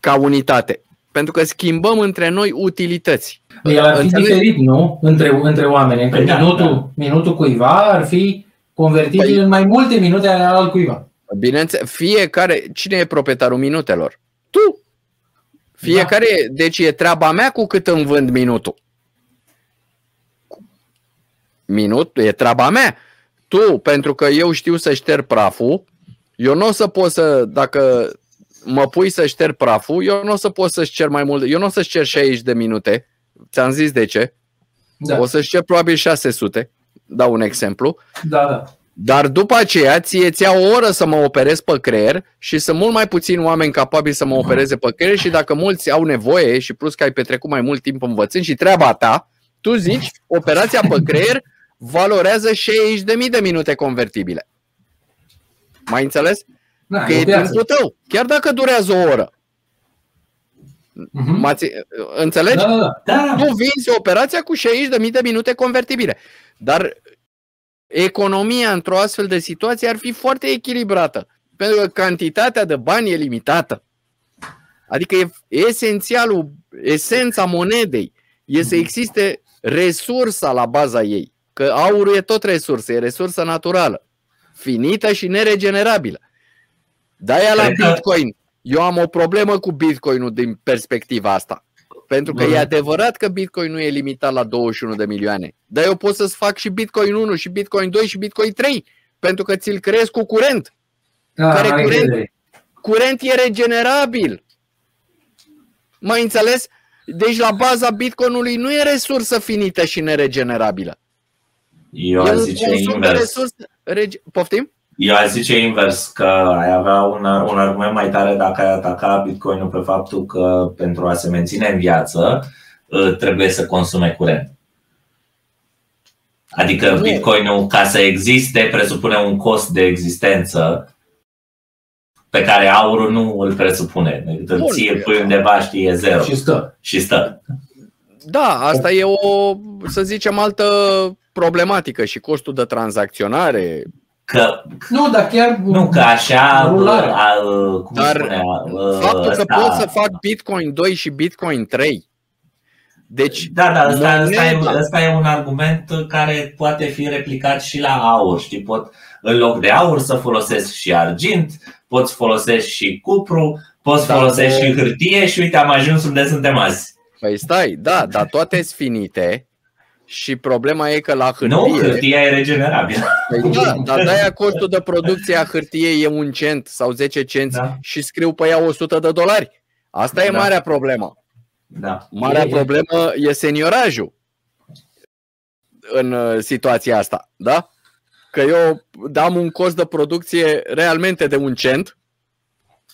[SPEAKER 2] ca unitate. Pentru că schimbăm între noi utilități.
[SPEAKER 3] El ar fi Înțeleg? diferit, nu? Între, între oameni. Că păi da, minutul, da. minutul cuiva ar fi convertibil păi, în mai multe minute ale al cuiva.
[SPEAKER 2] Bineînțeles, fiecare, cine e proprietarul minutelor? Tu. Fiecare, da. deci e treaba mea cu cât îmi vând minutul. Minut, e treaba mea. Tu, pentru că eu știu să șterg praful, eu nu o să pot să, dacă mă pui să șterg praful, eu nu o să pot să-și cer mai mult, eu nu o să-și cer 60 de minute, ți-am zis de ce, da. o să-și cer probabil 600, dau un exemplu,
[SPEAKER 3] da, da.
[SPEAKER 2] Dar după aceea ție ți o oră să mă operez pe creier și sunt mult mai puțini oameni capabili să mă opereze pe creier și dacă mulți au nevoie și plus că ai petrecut mai mult timp învățând și treaba ta, tu zici, operația pe creier valorează 60.000 de minute convertibile. Mai înțeles? Da, că e timpul tău, chiar dacă durează o oră. Uh-huh. M-ați, înțelegi? Da, da, da. Tu vinzi operația cu 60.000 de minute convertibile. Dar economia într-o astfel de situație ar fi foarte echilibrată, pentru că cantitatea de bani e limitată. Adică e esențialul, esența monedei e să existe resursa la baza ei. Că aurul e tot resursă, e resursă naturală, finită și neregenerabilă. De-aia la Bitcoin, eu am o problemă cu Bitcoinul din perspectiva asta. Pentru că Bă. e adevărat că Bitcoin nu e limitat la 21 de milioane. Dar eu pot să-ți fac și Bitcoin 1, și Bitcoin 2, și Bitcoin 3. Pentru că ți-l creezi cu curent. Da, care curent, curent e regenerabil. Mai înțeles? Deci la baza Bitcoinului nu e resursă finită și neregenerabilă.
[SPEAKER 1] Eu aș zice invers. Resursă,
[SPEAKER 2] rege... Poftim?
[SPEAKER 1] Eu aș zice invers, că ai avea un, un argument mai tare dacă ai ataca Bitcoinul pe faptul că pentru a se menține în viață ă, trebuie să consume curent. Adică Bitcoinul, ca să existe, presupune un cost de existență pe care aurul nu îl presupune. Decât îl ții, îl pui undeva, știi, e zero.
[SPEAKER 3] Și stă.
[SPEAKER 1] Și stă.
[SPEAKER 2] Da, asta e o, să zicem, altă problematică și costul de tranzacționare,
[SPEAKER 1] Că,
[SPEAKER 3] nu, dar chiar
[SPEAKER 1] nu, că așa a,
[SPEAKER 2] cum dar spune, a, faptul că pot să fac Bitcoin 2 și Bitcoin 3 deci,
[SPEAKER 1] da, da, ăsta, ăsta, e, ăsta e un argument care poate fi replicat și la aur. Știi, pot în loc de aur să folosesc și argint, poți folosești și cupru, poți da, folosești de... și hârtie și uite am ajuns unde suntem azi.
[SPEAKER 2] Păi stai, da, dar toate sunt finite și problema e că la hârtie...
[SPEAKER 1] Nu, hârtia e regenerabilă.
[SPEAKER 2] Păi da, dar de-aia costul de producție a hârtiei e un cent sau 10 cenți da. și scriu pe ea 100 de dolari. Asta e da. marea problemă.
[SPEAKER 1] Da.
[SPEAKER 2] Marea e... problemă e seniorajul în uh, situația asta, da? Că eu dam un cost de producție realmente de un cent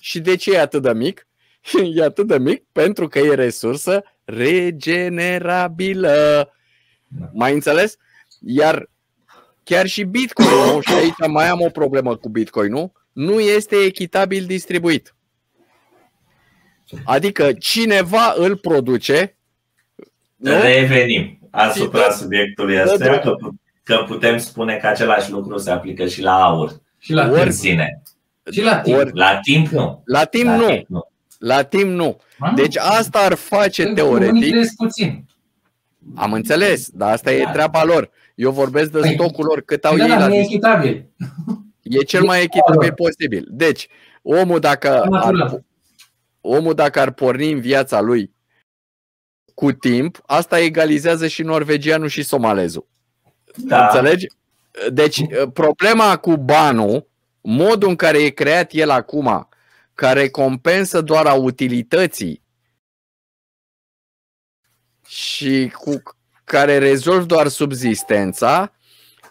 [SPEAKER 2] și de ce e atât de mic? E atât de mic pentru că e resursă regenerabilă. Da. Mai înțeles? Iar chiar și Bitcoin, și aici mai am o problemă cu Bitcoin, nu? Nu este echitabil distribuit. Adică cineva îl produce.
[SPEAKER 1] Nu? Revenim asupra și subiectului ăsta, că, că putem spune că același lucru se aplică și la aur.
[SPEAKER 3] Și la
[SPEAKER 1] în sine.
[SPEAKER 3] Și la timp.
[SPEAKER 1] Ori, la timp nu.
[SPEAKER 2] La timp la nu. Timp nu. La timp nu. Deci asta ar face
[SPEAKER 3] Unii
[SPEAKER 2] teoretic.
[SPEAKER 3] trăiesc puțin.
[SPEAKER 2] Am înțeles, dar asta e
[SPEAKER 1] Da.
[SPEAKER 2] treaba lor. Eu vorbesc de
[SPEAKER 3] Păi,
[SPEAKER 2] stocul lor, cât au
[SPEAKER 3] Da,
[SPEAKER 2] ei
[SPEAKER 3] da,
[SPEAKER 2] la
[SPEAKER 3] nu e
[SPEAKER 2] dispoziție.
[SPEAKER 3] echitabil.
[SPEAKER 2] E cel mai
[SPEAKER 3] E
[SPEAKER 2] echitabil
[SPEAKER 3] lor.
[SPEAKER 2] posibil. Deci, omul dacă, ar,
[SPEAKER 3] Natural.
[SPEAKER 2] omul dacă ar porni în viața lui cu timp, asta egalizează și norvegianul și somalezul.
[SPEAKER 1] Da.
[SPEAKER 2] Înțelegi? Deci, problema cu banul, modul în care e creat el acum, care compensă doar a utilității și cu care rezolv doar subzistența,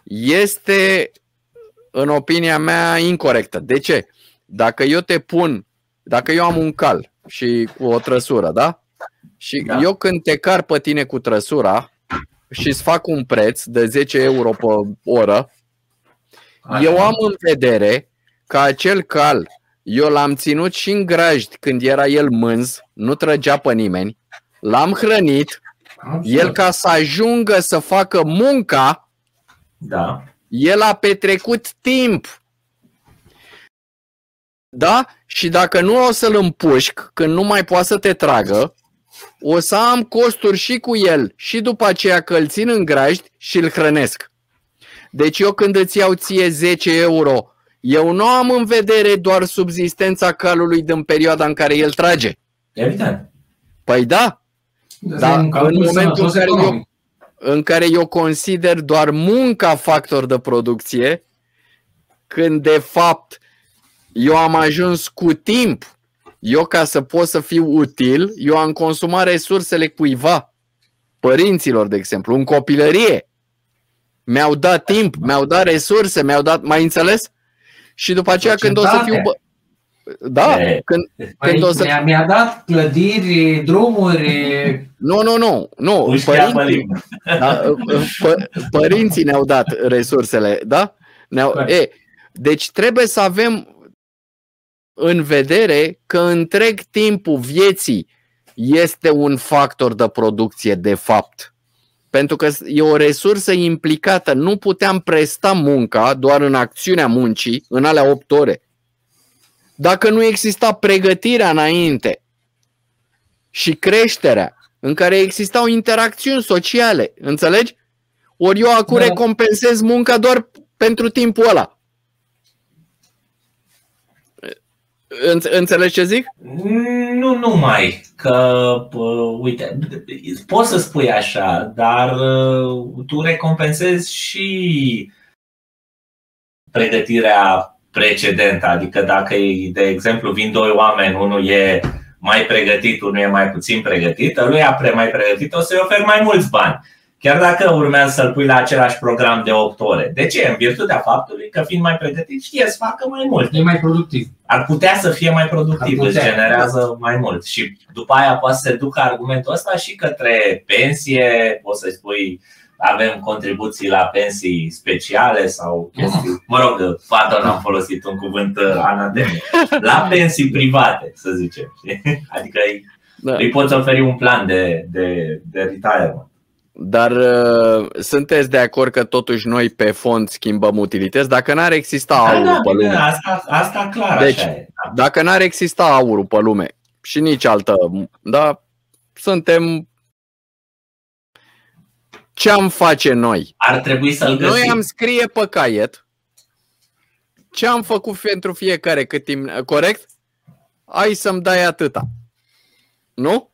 [SPEAKER 2] este, în opinia mea, incorrectă. De ce? Dacă eu te pun, dacă eu am un cal și cu o trăsură, da? Și
[SPEAKER 1] Da.
[SPEAKER 2] eu când te car pe tine cu trăsura și îți fac un preț de 10 euro pe oră, eu am în vedere că acel cal eu l-am ținut și în grajd când era el mânz, nu trăgea pe nimeni, l-am hrănit, el ca să ajungă să facă munca,
[SPEAKER 1] Da.
[SPEAKER 2] el a petrecut timp. Da? Și dacă nu o să-l împușc, când nu mai poate să te tragă, o să am costuri și cu el și după aceea că îl țin în grajd și îl hrănesc. Deci eu când îți iau ție 10 euro, eu nu am în vedere doar subzistența calului din perioada în care el trage.
[SPEAKER 1] Evident.
[SPEAKER 2] Păi da, Da,
[SPEAKER 3] un
[SPEAKER 2] în
[SPEAKER 3] calcul
[SPEAKER 2] momentul
[SPEAKER 3] sănătos
[SPEAKER 2] în care eu-
[SPEAKER 3] economic.
[SPEAKER 2] în care eu consider doar munca factor de producție, când de fapt eu am ajuns cu timp. Eu ca să pot să fiu util, eu am consumat resursele cuiva, părinților, de exemplu, în copilărie. Mi-au dat timp, mi-au dat resurse, mi-au dat, mai înțeles? Și după aceea când o să fiu... Bă... Da,
[SPEAKER 1] E.
[SPEAKER 2] când,
[SPEAKER 3] Păi,
[SPEAKER 2] când o să...
[SPEAKER 3] mi-a, mi-a dat clădiri, drumuri,
[SPEAKER 2] Nu, nu, nu, nu.
[SPEAKER 1] Își ia pe
[SPEAKER 2] Părinții,
[SPEAKER 1] limbă.
[SPEAKER 2] Da? Pă, părinții ne-au dat resursele, da? Ne-au,
[SPEAKER 3] Corect.
[SPEAKER 2] e, deci trebuie să avem în vedere că întreg timpul vieții este un factor de producție de fapt. Pentru că e o resursă implicată. Nu puteam presta munca doar în acțiunea muncii, în alea 8 ore. Dacă nu exista pregătirea înainte și creșterea, în care existau interacțiuni sociale, înțelegi? Ori eu acum
[SPEAKER 3] Da.
[SPEAKER 2] recompensez munca doar pentru timpul ăla. Înț- Înțelegi ce zic?
[SPEAKER 1] Nu numai că, pă, uite, poți să spui așa, dar uh, tu recompensezi și pregătirea precedentă. Adică dacă, e, de exemplu, vin doi oameni, unul e mai pregătit, unul e mai puțin pregătit, lui a pre mai pregătit o să-i oferi mai mulți bani. Chiar dacă urmează să-l pui la același program de 8 ore. De ce? În virtutea faptului că fiind mai pregătit știe să facă mai mult
[SPEAKER 3] e mai productiv.
[SPEAKER 1] ar putea să fie mai productiv,
[SPEAKER 3] Ar
[SPEAKER 1] îți
[SPEAKER 3] putea.
[SPEAKER 1] generează mai mult. Și după aia poate să se ducă argumentul ăsta și către pensie, poți să-i spui avem contribuții la pensii speciale sau chestii. Mă rog, pardon, am folosit un cuvânt uh, anatemic. La pensii private, să zicem. știi? Adică îi,
[SPEAKER 2] Da.
[SPEAKER 1] îi poți oferi un plan de, de, de retirement.
[SPEAKER 2] Dar uh, sunteți de acord că totuși noi pe fond schimbăm utilități? Dacă n-ar exista
[SPEAKER 1] Da,
[SPEAKER 2] aurul
[SPEAKER 1] da,
[SPEAKER 2] pe
[SPEAKER 1] bine,
[SPEAKER 2] lume,
[SPEAKER 1] asta, asta clar
[SPEAKER 2] Deci,
[SPEAKER 1] așa e. Da.
[SPEAKER 2] dacă n-ar exista aurul pe lume și nici altă, da, suntem ce am face noi?
[SPEAKER 1] Ar trebui să-l
[SPEAKER 2] Noi
[SPEAKER 1] găsim.
[SPEAKER 2] am scrie pe caiet ce am făcut pentru fiecare cât timp, corect? Ai să-mi dai atâta. Nu?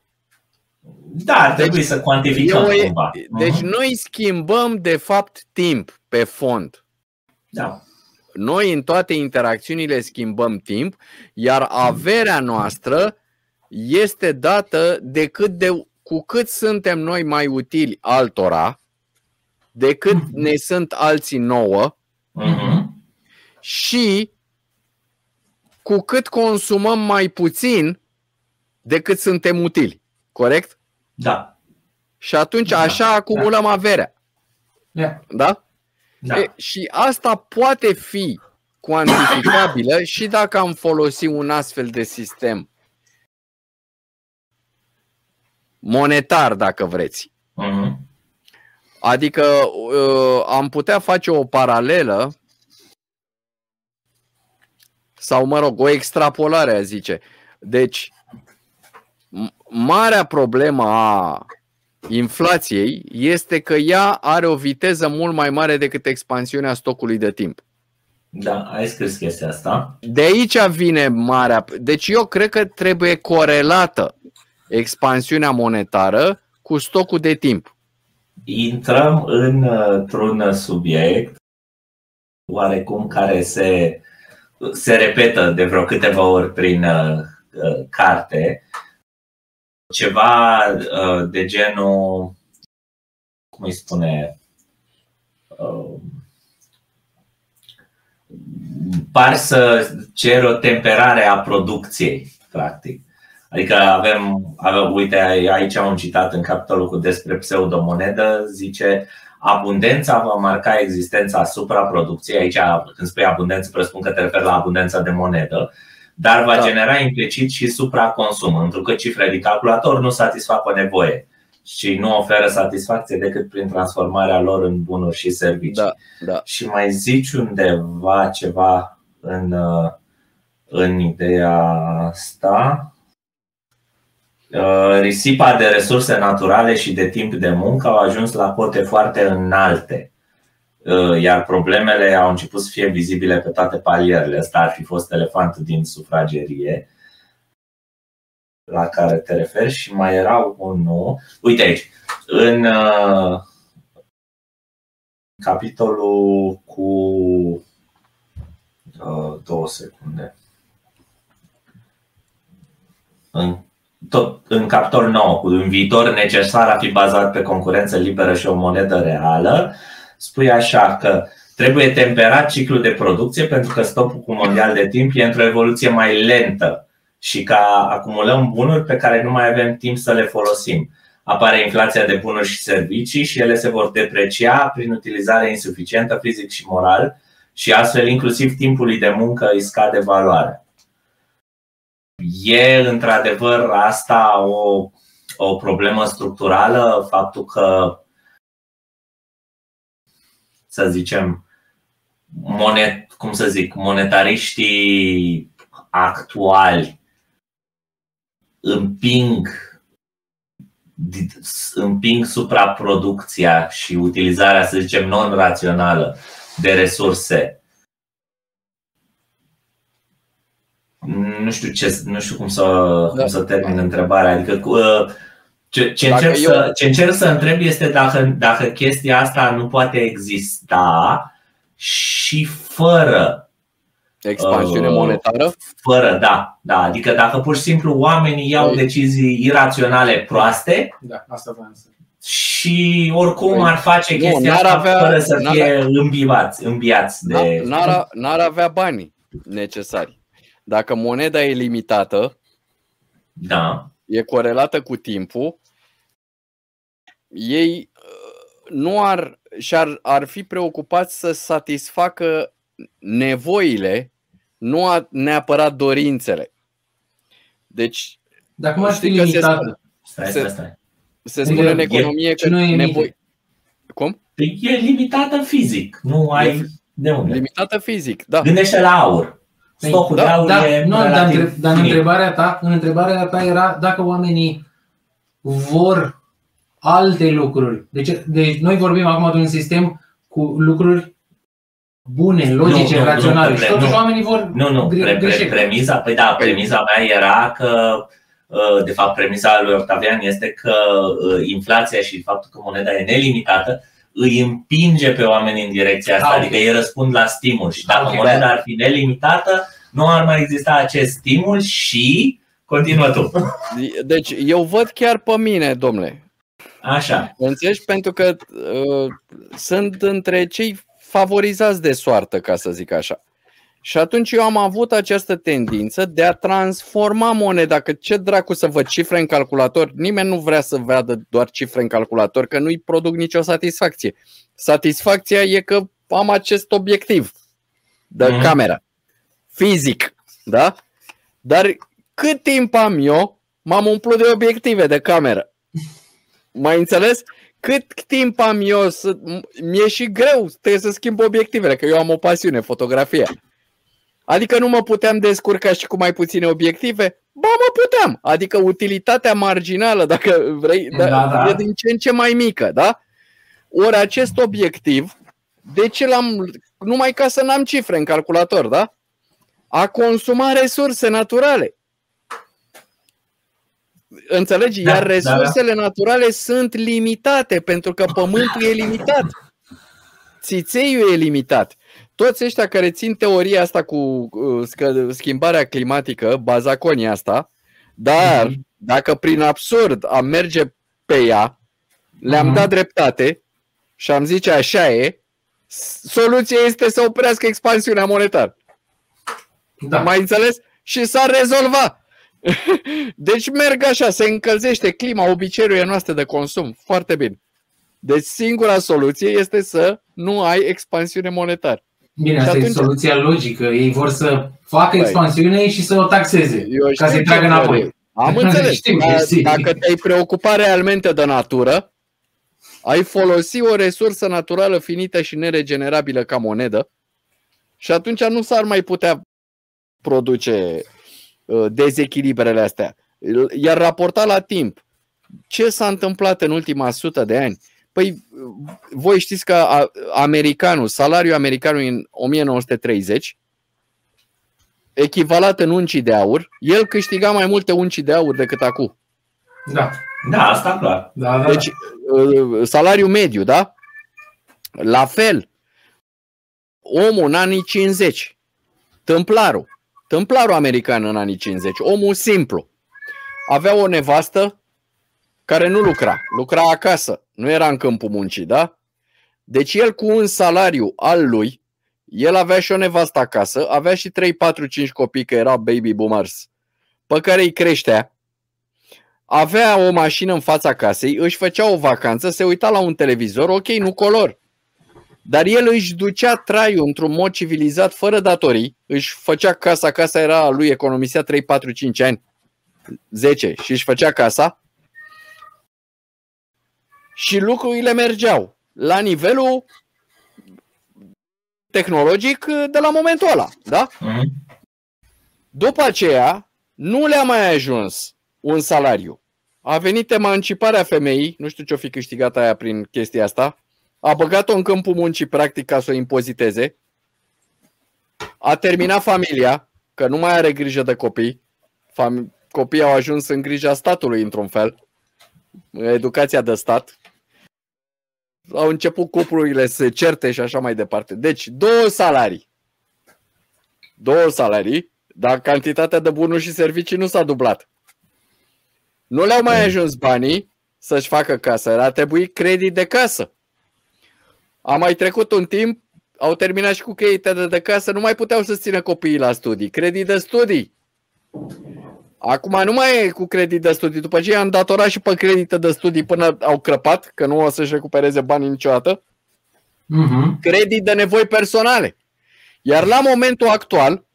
[SPEAKER 1] Da, ar trebui să cuantificăm
[SPEAKER 2] Eu e-
[SPEAKER 1] cumva.
[SPEAKER 2] Deci
[SPEAKER 1] Mhm.
[SPEAKER 2] noi schimbăm de fapt timp pe fond.
[SPEAKER 1] Da.
[SPEAKER 2] Noi în toate interacțiunile schimbăm timp, iar averea noastră este dată de cât de, cu cât suntem noi mai utili altora, de cât ne sunt alții nouă
[SPEAKER 1] Mhm.
[SPEAKER 2] și cu cât consumăm mai puțin decât suntem utili. Corect?
[SPEAKER 1] Da.
[SPEAKER 2] Și atunci
[SPEAKER 1] Da,
[SPEAKER 2] așa acumulăm averea.
[SPEAKER 3] Da.
[SPEAKER 2] Da?
[SPEAKER 1] Da.
[SPEAKER 2] E, și asta poate fi cuantificabilă și dacă am folosit un astfel de sistem monetar, dacă vreți.
[SPEAKER 1] Mhm.
[SPEAKER 2] Adică uh, am putea face o paralelă sau, mă rog, o extrapolare, a zice. Deci, marea problemă a inflației este că ea are o viteză mult mai mare decât expansiunea stocului de timp.
[SPEAKER 1] Da, ai scris chestia asta.
[SPEAKER 2] De aici vine marea. Deci eu cred că trebuie corelată expansiunea monetară cu stocul de timp.
[SPEAKER 1] Intrăm într-un subiect oarecum care se, se repetă de vreo câteva ori prin uh, carte. Ceva uh, de genul, cum îi spune, uh, par să cer o temperare a producției, practic. Adică avem, avem uite, aici am citat în capitolul cu despre pseudomonedă, zice abundența va marca existența supraproducției. Aici, când spui abundență, presupun că te referi la abundența de monedă, dar va da. genera implicit și supraconsum, pentru că cifre de calculator nu satisfac o nevoie și nu oferă satisfacție decât prin transformarea lor în bunuri și servicii.
[SPEAKER 2] Da, da.
[SPEAKER 1] Și mai zici undeva ceva în, în ideea asta. Uh, risipa de resurse naturale și de timp de muncă au ajuns la cote foarte înalte, uh, iar problemele au început să fie vizibile pe toate palierele. Asta ar fi fost elefantul din sufragerie la care te referi și mai era unul. Uite aici, în uh, capitolul cu uh, două secunde. În, tot, în capitolul 9, cu un viitor necesar a fi bazat pe concurență liberă și o monedă reală, spui așa că trebuie temperat ciclul de producție pentru că stopul cu mondial de timp e într-o evoluție mai lentă și că acumulăm bunuri pe care nu mai avem timp să le folosim. Apare inflația de bunuri și servicii și ele se vor deprecia prin utilizare insuficientă fizic și moral și astfel inclusiv timpului de muncă îi scade valoarea. E într-adevăr asta o, o problemă structurală, faptul că, să zicem, monet, cum să zic, monetariștii actuali împing împing supraproducția și utilizarea, să zicem, non-rațională de resurse. Nu știu, ce, nu știu cum, să, da. cum să termin întrebarea. Adică, uh, ce, ce, încerc eu... să, ce încerc să întreb este dacă, dacă chestia asta nu poate exista și fără
[SPEAKER 2] Expansiune uh, monetară?
[SPEAKER 1] Fără, da, da. Adică dacă pur și simplu oamenii iau Ei. Păi- decizii iraționale proaste
[SPEAKER 3] da, asta să
[SPEAKER 1] și oricum Ei. Păi, ar face nu, chestia asta avea, fără să fie îmbibați, îmbiați de...
[SPEAKER 2] N-ar, n-ar avea banii necesari. Dacă moneda e limitată,
[SPEAKER 1] da.
[SPEAKER 2] e corelată cu timpul, ei uh, nu ar, și-ar ar fi preocupați să satisfacă nevoile, nu neapărat dorințele. Deci,
[SPEAKER 3] Dar cum ar fi limitată?
[SPEAKER 1] Se, stai, stai,
[SPEAKER 2] se spune adică în economie e, că nu e nevoi... Cum?
[SPEAKER 1] Păi e limitată fizic, nu ai de unde.
[SPEAKER 2] Limitată fizic, da.
[SPEAKER 1] Gândește la aur. Păi, Stocul da, de aur da, e
[SPEAKER 3] nu, dar, între, dar în întrebarea ta, în întrebarea ta era dacă oamenii vor alte lucruri. Deci, deci noi vorbim acum de un sistem cu lucruri bune, logice, nu, raționale. Nu, și totuși nu, oamenii vor
[SPEAKER 1] Nu, nu, pre, pre, premiza, păi da, premiza mea era că uh, de fapt, premisa lui Octavian este că uh, inflația și faptul că moneda e nelimitată îi împinge pe oameni în direcția asta, ah, adică ei răspund la stimul și dacă okay. moneda ar fi nelimitată, nu ar mai exista acest stimul și continuă tu.
[SPEAKER 2] Deci eu văd chiar pe mine, domnule.
[SPEAKER 1] Așa.
[SPEAKER 2] Înțelegi? Pentru că uh, sunt între cei favorizați de soartă, ca să zic așa. Și atunci eu am avut această tendință de a transforma moneda, că ce dracu să văd cifre în calculator, nimeni nu vrea să vadă doar cifre în calculator, că nu-i produc nicio satisfacție. Satisfacția e că am acest obiectiv de mm. camera, fizic, da? Dar cât timp am eu, m-am umplut de obiective de cameră. Mai înțeles? cât timp am eu să... Mi-e și greu, trebuie să schimb obiectivele, că eu am o pasiune, fotografia. Adică nu mă puteam descurca și cu mai puține obiective, Ba mă puteam. Adică utilitatea marginală, dacă vrei, da, da. e din ce în ce mai mică, da? Ori acest obiectiv, de ce l-am, numai ca să n-am cifre în calculator, da? A consuma resurse naturale. Înțelegi? Da, Iar resursele da, da. naturale sunt limitate, pentru că pământul e limitat. Țițeiul e limitat. Toți ăștia care țin teoria asta cu uh, schimbarea climatică, bazaconia asta, dar uh-huh. dacă prin absurd am merge pe ea, le-am uh-huh. dat dreptate și am zice așa e, soluția este să oprească expansiunea monetară. Da. Mai înțeles? Și s-ar rezolva. Deci merg așa, se încălzește clima, obiceiurile noastre de consum. Foarte bine. Deci singura soluție este să nu ai expansiune monetară.
[SPEAKER 3] Bine, asta atunci... e soluția logică. Ei vor să facă Băi. expansiune și să o taxeze, Eu ca să-i tragă înapoi.
[SPEAKER 2] Am înțeles. Știu, Dacă te-ai preocupa realmente de natură, ai folosi o resursă naturală finită și neregenerabilă ca monedă și atunci nu s-ar mai putea produce uh, dezechilibrele astea. Iar raporta la timp ce s-a întâmplat în ultima sută de ani. Păi, voi știți că americanul, salariul americanului în 1930, echivalat în unci de aur, el câștiga mai multe unci de aur decât acum.
[SPEAKER 3] Da.
[SPEAKER 1] Da, asta clar.
[SPEAKER 3] Da, da,
[SPEAKER 2] deci, uh, salariul mediu, da? La fel, omul în anii 50, tâmplarul, tâmplarul american în anii 50, omul simplu, avea o nevastă care nu lucra, lucra acasă, nu era în câmpul muncii, da? Deci el cu un salariu al lui, el avea și o nevastă acasă, avea și 3, 4, 5 copii, că erau baby boomers, pe care îi creștea, avea o mașină în fața casei, își făcea o vacanță, se uita la un televizor, ok, nu color. Dar el își ducea traiul într-un mod civilizat, fără datorii, își făcea casa, casa era a lui, economisea 3, 4, 5 ani, 10 și își făcea casa și lucrurile mergeau la nivelul tehnologic de la momentul ăla, da? Mhm. După aceea, nu le-a mai ajuns un salariu. A venit emanciparea femeii, nu știu ce-o fi câștigat aia prin chestia asta, a băgat-o în câmpul muncii practic ca să o impoziteze, a terminat familia, că nu mai are grijă de copii, Fam- copiii au ajuns în grija statului într-un fel, educația de stat, au început cuplurile să se certe și așa mai departe. Deci, două salarii. Două salarii, dar cantitatea de bunuri și servicii nu s-a dublat. Nu le-au mai ajuns banii să-și facă casă, a trebuit credit de casă. A mai trecut un timp, au terminat și cu creditele de casă, nu mai puteau să țină copiii la studii. Credit de studii. Acum nu mai e cu credit de studii. După ce i-am datorat și pe credite de studii până au crăpat, că nu o să-și recupereze banii niciodată, uh-huh. credit de nevoi personale. Iar la momentul actual,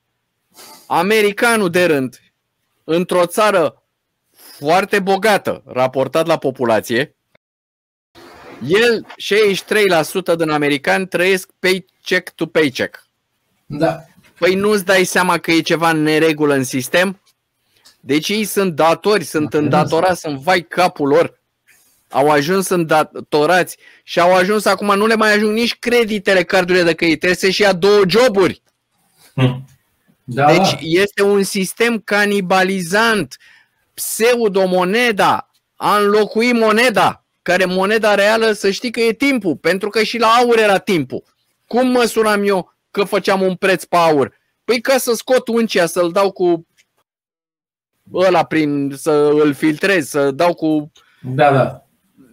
[SPEAKER 2] americanul de rând, într-o țară foarte bogată raportat la populație, el, 63% din americani trăiesc paycheck to paycheck.
[SPEAKER 3] Da.
[SPEAKER 2] Păi nu-ți dai seama că e ceva în neregulă în sistem? Deci ei sunt datori, sunt îndatorați, sunt vai capul lor. Au ajuns îndatorați și au ajuns acum, nu le mai ajung nici creditele cardurile de credit, trebuie să-și ia două joburi. Hm. Da. Deci este un sistem canibalizant pseudomoneda a înlocui moneda, care moneda reală să știi că e timpul, pentru că și la aur era timpul. Cum măsuram eu că făceam un preț pe aur? Păi ca să scot uncia, să-l dau cu ăla prin, să îl filtrez, să dau cu...
[SPEAKER 3] Da, da.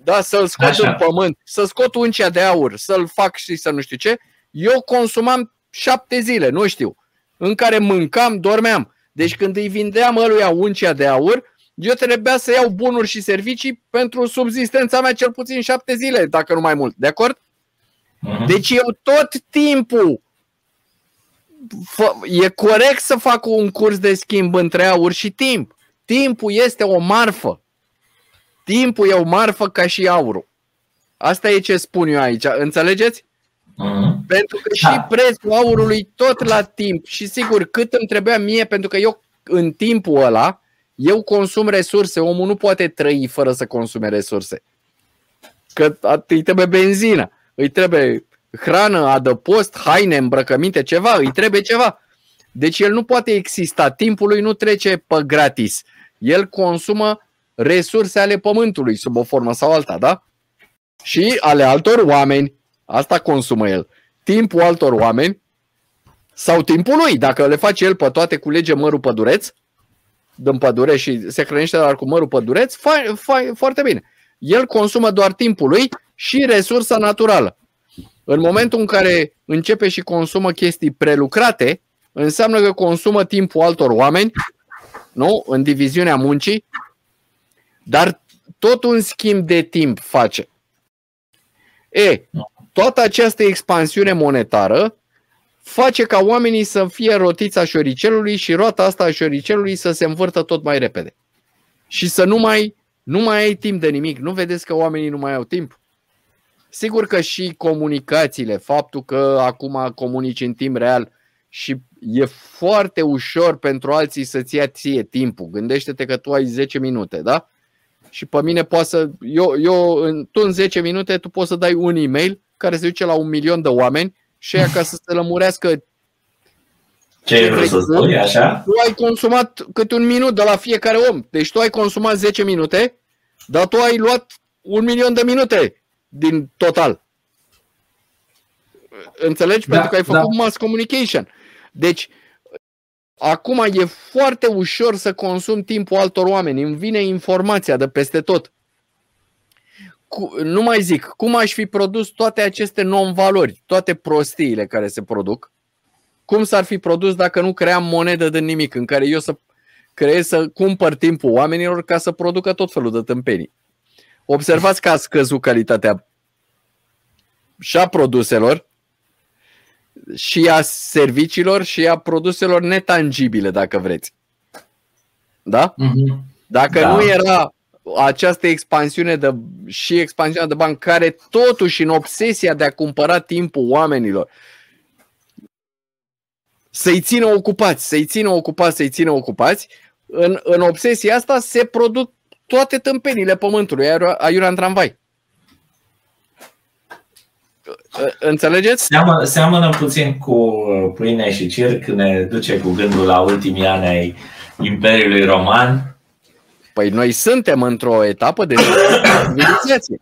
[SPEAKER 2] Da, să-l scot Așa. în pământ, să scot uncia de aur, să-l fac și să nu știu ce. Eu consumam șapte zile, nu știu, în care mâncam, dormeam. Deci când îi vindeam ăluia uncia de aur, eu trebuia să iau bunuri și servicii pentru subzistența mea cel puțin șapte zile, dacă nu mai mult. De acord? Uh-huh. Deci eu tot timpul e corect să fac un curs de schimb între aur și timp. Timpul este o marfă. Timpul e o marfă ca și aurul. Asta e ce spun eu aici. Înțelegeți? Uh-huh. Pentru că și da. prețul aurului tot la timp și sigur cât îmi trebuia mie, pentru că eu în timpul ăla Eu consum resurse, omul nu poate trăi fără să consume resurse. Că îi trebuie benzină, îi trebuie hrană, adăpost, haine, îmbrăcăminte, ceva, îi trebuie ceva. Deci el nu poate exista, timpul lui nu trece pe gratis. El consumă resurse ale pământului sub o formă sau alta, da? Și ale altor oameni. Asta consumă el. Timpul altor oameni sau timpul lui. Dacă le face el pe toate, culege mărul pădureț, din pădure și se hrănește doar cu mărul pădureț, fa, fa, foarte bine. El consumă doar timpul lui și resursa naturală. În momentul în care începe și consumă chestii prelucrate, înseamnă că consumă timpul altor oameni, nu? În diviziunea muncii, dar tot un schimb de timp face. E, toată această expansiune monetară face ca oamenii să fie rotița șoricelului și roata asta a șoricelului să se învârtă tot mai repede. Și să nu mai, nu mai ai timp de nimic. Nu vedeți că oamenii nu mai au timp? Sigur că și comunicațiile, faptul că acum comunici în timp real și e foarte ușor pentru alții să-ți ia ție timpul. Gândește-te că tu ai 10 minute, da? Și pe mine poate să. Eu, eu în, tu în 10 minute tu poți să dai un e-mail care se duce la un milion de oameni și aia ca să se lămurească
[SPEAKER 1] ce ai vrut să spui, așa?
[SPEAKER 2] Tu ai consumat câte un minut de la fiecare om. Deci tu ai consumat 10 minute, dar tu ai luat un milion de minute din total. Înțelegi? Da, Pentru că ai făcut da. mass communication. Deci, acum e foarte ușor să consum timpul altor oameni. Îmi vine informația de peste tot. Cu, nu mai zic, cum aș fi produs toate aceste non-valori, toate prostiile care se produc, cum s-ar fi produs dacă nu cream monedă de nimic, în care eu să creez să cumpăr timpul oamenilor ca să producă tot felul de tâmpenii. Observați că a scăzut calitatea și a produselor și a serviciilor și a produselor netangibile, dacă vreți. Da? Mm-hmm. Dacă da. nu era această expansiune de, și expansiunea de bani care totuși în obsesia de a cumpăra timpul oamenilor să-i țină ocupați, să-i țină ocupați, să-i țină ocupați, în, în obsesia asta se produc toate tâmpenile pământului, aiurea în tramvai. Înțelegeți?
[SPEAKER 1] Seamănă, seamănă puțin cu pâine și circ, ne duce cu gândul la ultimii ani ai Imperiului Roman.
[SPEAKER 2] Păi noi suntem într-o etapă de civilizație.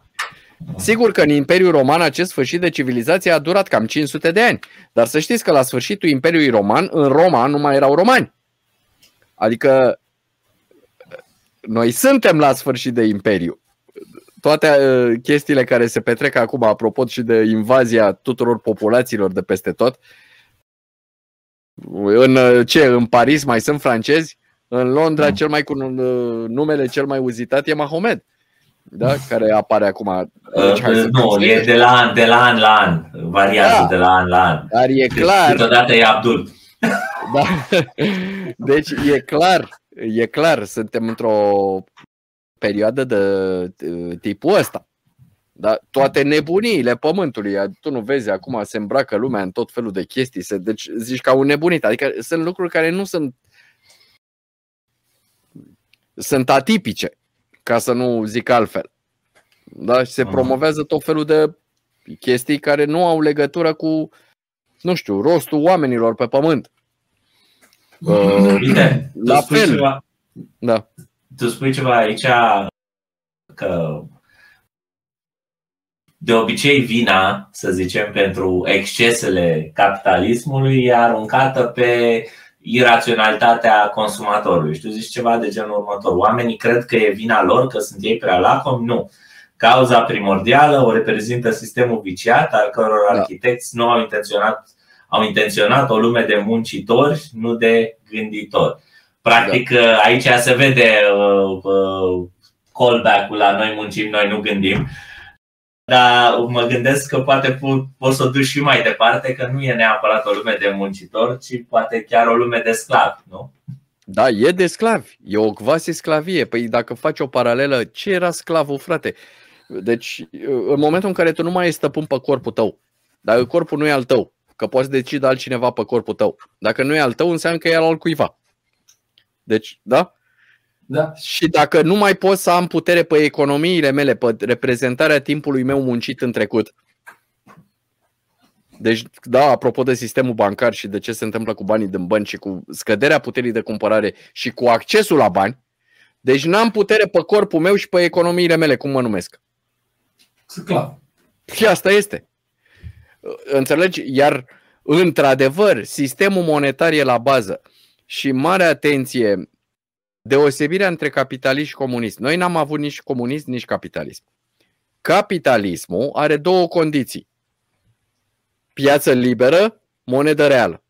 [SPEAKER 2] Sigur că în Imperiul Roman acest sfârșit de civilizație a durat cam 500 de ani, dar să știți că la sfârșitul Imperiului Roman, în Roma nu mai erau romani. Adică noi suntem la sfârșit de imperiu toate uh, chestiile care se petrec acum, apropo și de invazia tuturor populațiilor de peste tot, în uh, ce? În Paris mai sunt francezi, în Londra mm. cel mai cu uh, numele cel mai uzitat e Mahomed. Da? Care apare acum.
[SPEAKER 1] Deci, uh, nu, e de la an, de la an la an. Variază da, de la an la an.
[SPEAKER 2] Dar e deci, clar.
[SPEAKER 1] Câteodată e Abdul.
[SPEAKER 2] Da. Deci e clar, e clar, suntem într-o perioadă de tipul ăsta. Da? Toate nebuniile pământului. Tu nu vezi, acum se îmbracă lumea în tot felul de chestii. Se, deci zici ca un nebunit. Adică sunt lucruri care nu sunt sunt atipice, ca să nu zic altfel. Da? Și se promovează tot felul de chestii care nu au legătură cu, nu știu, rostul oamenilor pe pământ.
[SPEAKER 1] Bine, la fel. Ceva, da tu spui ceva aici că de obicei vina, să zicem, pentru excesele capitalismului e aruncată pe iraționalitatea consumatorului. Și tu zici ceva de genul următor. Oamenii cred că e vina lor, că sunt ei prea lacomi? Nu. Cauza primordială o reprezintă sistemul viciat, al căror da. arhitecți nu au intenționat, au intenționat o lume de muncitori, nu de gânditori. Practic, da. Uh, aici se vede uh, uh, callback-ul la noi muncim, noi nu gândim. Dar mă gândesc că poate poți să o duci și mai departe, că nu e neapărat o lume de muncitori, ci poate chiar o lume de sclavi, nu?
[SPEAKER 2] Da, e de sclavi. E o quasi sclavie. Păi dacă faci o paralelă, ce era sclavul, frate? Deci, în momentul în care tu nu mai ești stăpân pe corpul tău, dacă corpul nu e al tău, că poți decide altcineva pe corpul tău. Dacă nu e al tău, înseamnă că e al cuiva. Deci, da?
[SPEAKER 3] Da.
[SPEAKER 2] Și dacă nu mai pot să am putere pe economiile mele, pe reprezentarea timpului meu muncit în trecut. Deci, da, apropo de sistemul bancar și de ce se întâmplă cu banii din bănci și cu scăderea puterii de cumpărare și cu accesul la bani, deci n-am putere pe corpul meu și pe economiile mele, cum mă numesc.
[SPEAKER 3] Clar.
[SPEAKER 2] Și asta este. Înțelegi? Iar, într-adevăr, sistemul monetar e la bază. Și mare atenție, deosebirea între capitalist și comunist. Noi n-am avut nici comunism, nici capitalism. Capitalismul are două condiții. Piață liberă, monedă reală.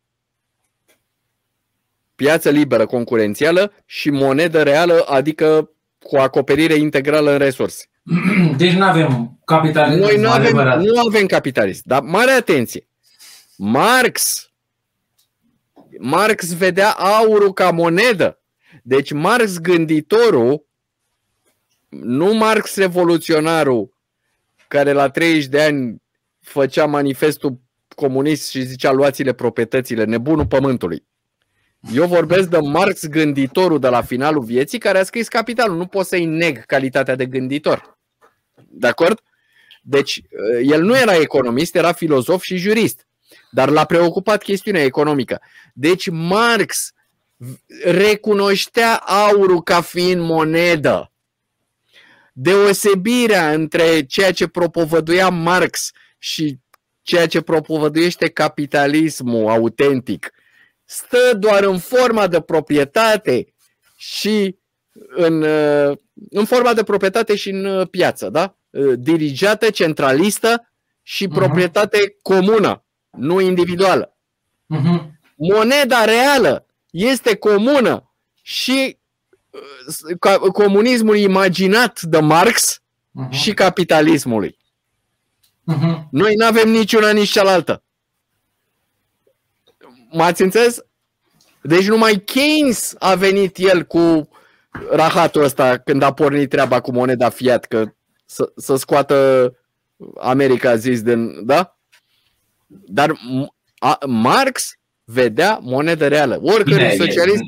[SPEAKER 2] Piață liberă, concurențială și monedă reală, adică cu acoperire integrală în resurse.
[SPEAKER 3] Deci nu avem capitalism.
[SPEAKER 2] Noi nu avem,
[SPEAKER 3] adevărat.
[SPEAKER 2] nu avem capitalism. Dar mare atenție! Marx Marx vedea aurul ca monedă. Deci Marx gânditorul, nu Marx revoluționarul, care la 30 de ani făcea manifestul comunist și zicea luați-le proprietățile, nebunul pământului. Eu vorbesc de Marx gânditorul de la finalul vieții care a scris Capitalul. Nu pot să-i neg calitatea de gânditor. De acord? Deci, el nu era economist, era filozof și jurist. Dar l-a preocupat chestiunea economică. Deci Marx recunoștea aurul ca fiind monedă. Deosebirea între ceea ce propovăduia Marx și ceea ce propovăduiește capitalismul autentic stă doar în forma de proprietate și în, în forma de proprietate și în piață, da? Dirigiată, centralistă și proprietate comună nu individuală.
[SPEAKER 3] Uh-huh.
[SPEAKER 2] Moneda reală este comună și uh, comunismul imaginat de Marx uh-huh. și capitalismului.
[SPEAKER 3] Uh-huh.
[SPEAKER 2] Noi nu avem niciuna nici cealaltă. M-ați înțeles? Deci numai Keynes a venit el cu rahatul ăsta când a pornit treaba cu moneda fiat, că să, să scoată America zis din, da? Dar a, Marx vedea monedă reală. Oricărui socialist...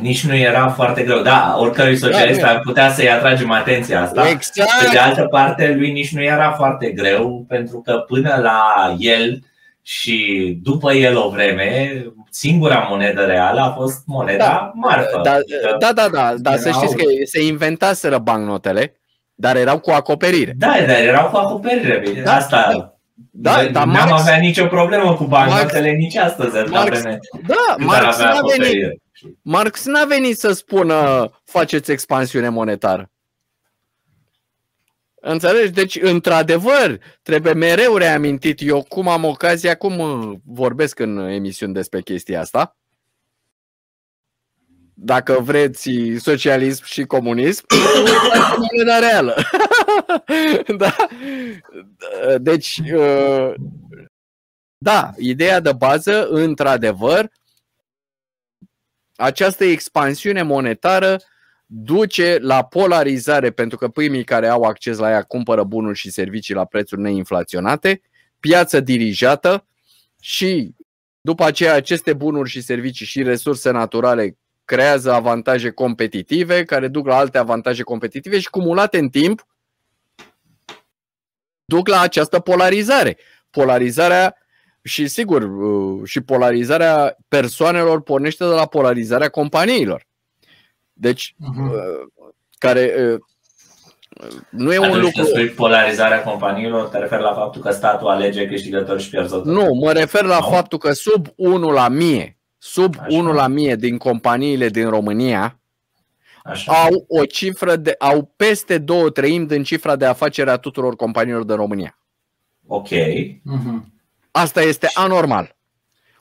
[SPEAKER 1] Nici nu era foarte greu. Da, oricărui socialist da, ar putea să-i atragem atenția asta.
[SPEAKER 2] Exact.
[SPEAKER 1] Pe de altă parte, lui nici nu era foarte greu, pentru că până la el și după el o vreme, singura monedă reală a fost moneda da, marfă.
[SPEAKER 2] Da, da, da, da, da să știți că se inventaseră bancnotele, dar erau cu acoperire.
[SPEAKER 1] Da, dar erau cu acoperire. Da, Asta da.
[SPEAKER 2] Da, Noi dar
[SPEAKER 1] n-am Marx, avea nicio problemă cu bancnotele nici astăzi.
[SPEAKER 2] Marx, da, Marx n-a, venit, Marx n-a venit să spună faceți expansiune monetară. Înțelegi? Deci, într-adevăr, trebuie mereu reamintit. Eu cum am ocazia, cum vorbesc în emisiuni despre chestia asta. Dacă vreți socialism și comunism, moneda reală. da? Deci, da, ideea de bază, într-adevăr, această expansiune monetară duce la polarizare, pentru că primii care au acces la ea cumpără bunuri și servicii la prețuri neinflaționate, piață dirijată și după aceea aceste bunuri și servicii și resurse naturale creează avantaje competitive care duc la alte avantaje competitive și cumulate în timp duc la această polarizare. Polarizarea și sigur, uh, și polarizarea persoanelor pornește de la polarizarea companiilor. Deci, uh-huh. care uh, nu e
[SPEAKER 1] Atunci
[SPEAKER 2] un lucru.
[SPEAKER 1] spui polarizarea companiilor, te referi la faptul că statul alege câștigători și pierzători?
[SPEAKER 2] Nu, mă refer la no? faptul că sub 1 la mie, sub Așa. 1 la mie din companiile din România Așa. au o cifră de au peste două treimi din cifra de afacere a tuturor companiilor din România.
[SPEAKER 1] Ok.
[SPEAKER 3] Uh-huh.
[SPEAKER 2] Asta este anormal.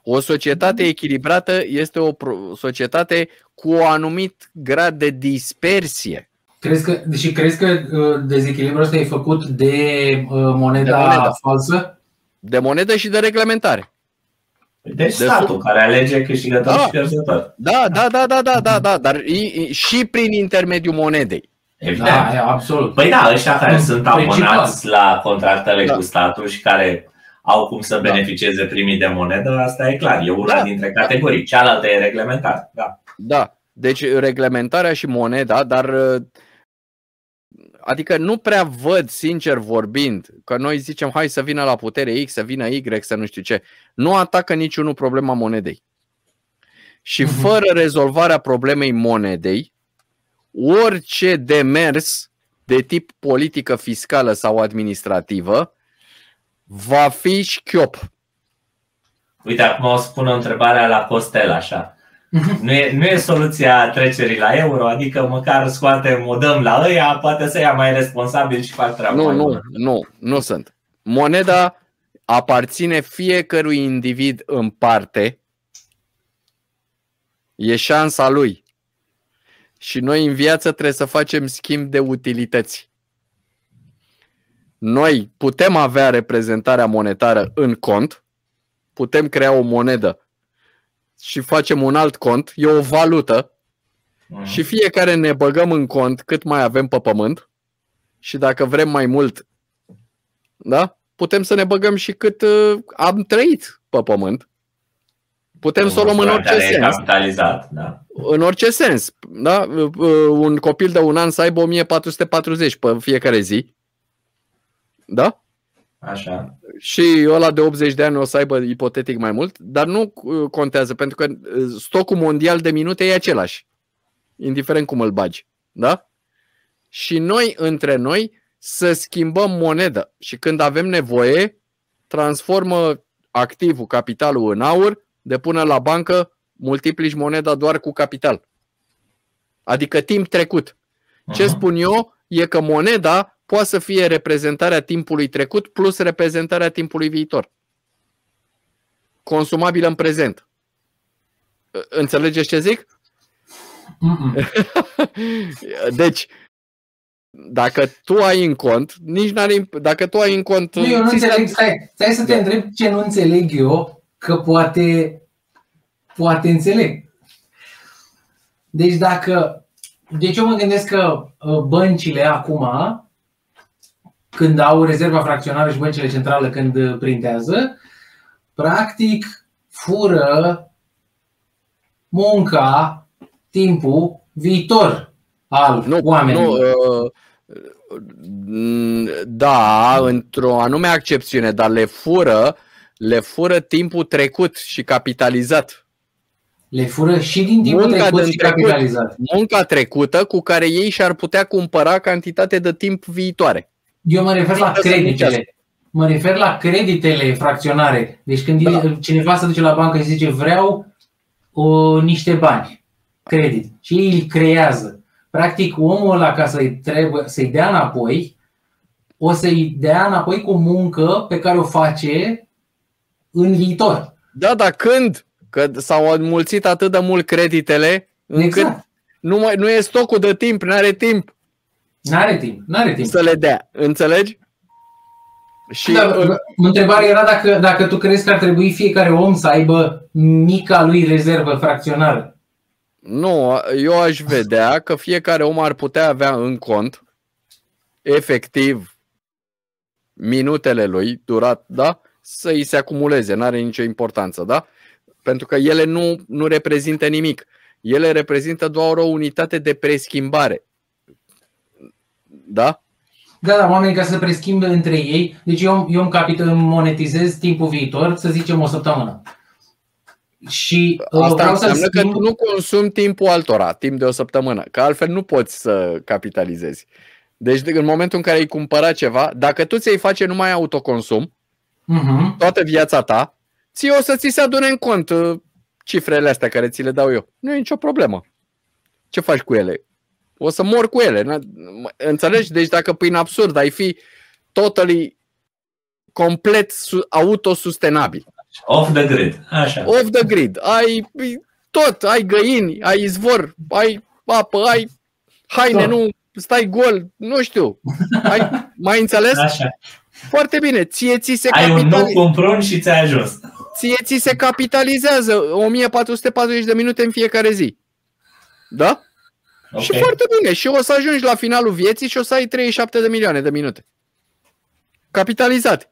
[SPEAKER 2] O societate echilibrată este o societate cu un anumit grad de dispersie.
[SPEAKER 3] Crezi că, și crezi că uh, dezechilibrul ăsta e făcut de uh, moneda, de moneda falsă?
[SPEAKER 2] De monedă și de reglementare.
[SPEAKER 1] Deci de statul sub... care alege câștigător da. și pierzător.
[SPEAKER 2] Da, da, da, da, da, da, da, dar și prin intermediul monedei.
[SPEAKER 1] Evident.
[SPEAKER 3] Da, absolut.
[SPEAKER 1] Păi da, ăștia care sunt abonați la contractele da. cu statul și care au cum să beneficieze primii de monedă, asta e clar, e una da. dintre categorii. Cealaltă e reglementar. Da.
[SPEAKER 2] Da. Deci reglementarea și moneda, dar adică nu prea văd, sincer vorbind, că noi zicem hai să vină la putere X, să vină Y, să nu știu ce. Nu atacă niciunul problema monedei. Și mhm. fără rezolvarea problemei monedei, orice demers de tip politică fiscală sau administrativă va fi șchiop.
[SPEAKER 1] Uite, acum o spun o întrebare la Costel, așa. Nu e, nu e soluția trecerii la euro, adică măcar scoatem, o dăm la ăia, poate să ia mai responsabil și fac treaba.
[SPEAKER 2] Nu, nu, nu, nu sunt. Moneda aparține fiecărui individ în parte. E șansa lui. Și noi în viață trebuie să facem schimb de utilități. Noi putem avea reprezentarea monetară în cont, putem crea o monedă și facem un alt cont, e o valută mm. și fiecare ne băgăm în cont cât mai avem pe pământ și dacă vrem mai mult, da? Putem să ne băgăm și cât uh, am trăit pe pământ. Putem să o luăm în orice sens.
[SPEAKER 1] Capitalizat, da.
[SPEAKER 2] În orice sens. Da? Uh, un copil de un an să aibă 1440 pe fiecare zi. Da?
[SPEAKER 1] Așa.
[SPEAKER 2] Și ăla de 80 de ani o să aibă ipotetic mai mult, dar nu uh, contează, pentru că uh, stocul mondial de minute e același, indiferent cum îl bagi. Da? Și noi, între noi, să schimbăm monedă. Și când avem nevoie, transformă activul, capitalul în aur, depune la bancă, multiplici moneda doar cu capital. Adică timp trecut. Ce spun eu e că moneda poate să fie reprezentarea timpului trecut plus reprezentarea timpului viitor. Consumabilă în prezent. Înțelegeți ce zic? deci, dacă tu ai în cont, nici n-are, dacă tu ai în cont...
[SPEAKER 3] Nu, eu nu înțeleg, stai, stai să te da. întreb ce nu înțeleg eu, că poate, poate înțeleg. Deci dacă, deci eu mă gândesc că uh, băncile acum când au rezerva fracționară și băncile centrale când printează, practic fură munca, timpul viitor al nu, oamenilor. Nu, uh,
[SPEAKER 2] da, într-o anume accepțiune, dar le fură, le fură timpul trecut și capitalizat.
[SPEAKER 3] Le fură și din timpul munca trecut și trecut, capitalizat.
[SPEAKER 2] Munca trecută cu care ei și-ar putea cumpăra cantitate de timp viitoare.
[SPEAKER 3] Eu mă refer la creditele. Mă refer la creditele fracționare. Deci când da. cineva se duce la bancă și zice vreau o, niște bani, credit, și ei îl creează. Practic omul ăla ca să-i, trebuie, să-i dea înapoi, o să-i dea înapoi cu muncă pe care o face în viitor.
[SPEAKER 2] Da, dar când? Că s-au înmulțit atât de mult creditele încât exact. nu, mai, nu e stocul de timp, nu are timp.
[SPEAKER 3] N-are timp, n-are timp.
[SPEAKER 2] Să le dea, înțelegi?
[SPEAKER 3] Și da, uh, întrebarea era dacă, dacă tu crezi că ar trebui fiecare om să aibă mica lui rezervă fracționară.
[SPEAKER 2] Nu, eu aș vedea că fiecare om ar putea avea în cont efectiv minutele lui durat, da? Să îi se acumuleze, nu are nicio importanță, da? Pentru că ele nu, nu reprezintă nimic. Ele reprezintă doar o unitate de preschimbare. Da?
[SPEAKER 3] Da, da, oamenii ca să preschimbe între ei. Deci eu, eu îmi, capital, monetizez timpul viitor, să zicem o săptămână. Și
[SPEAKER 2] uh, Asta înseamnă schimb... că tu nu consumi timpul altora, timp de o săptămână, că altfel nu poți să capitalizezi. Deci în momentul în care ai cumpărat ceva, dacă tu ți-ai face numai autoconsum, uh-huh. toată viața ta, ți o să ți se adune în cont uh, cifrele astea care ți le dau eu. Nu e nicio problemă. Ce faci cu ele? O să mor cu ele. Înțelegi? Deci dacă prin absurd ai fi totally complet autosustenabil.
[SPEAKER 1] Off the grid. Așa.
[SPEAKER 2] Off the grid. Ai tot, ai găini, ai izvor, ai apă, ai haine, tot. nu stai gol, nu știu. Ai, mai înțeles?
[SPEAKER 1] Așa.
[SPEAKER 2] Foarte bine. Ție ți se
[SPEAKER 1] Ai un nou cumpron și ți-ai ajuns.
[SPEAKER 2] Ție ți se capitalizează 1440 de minute în fiecare zi. Da? Okay. Și foarte bine. Și o să ajungi la finalul vieții și o să ai 37 de milioane de minute. Capitalizate.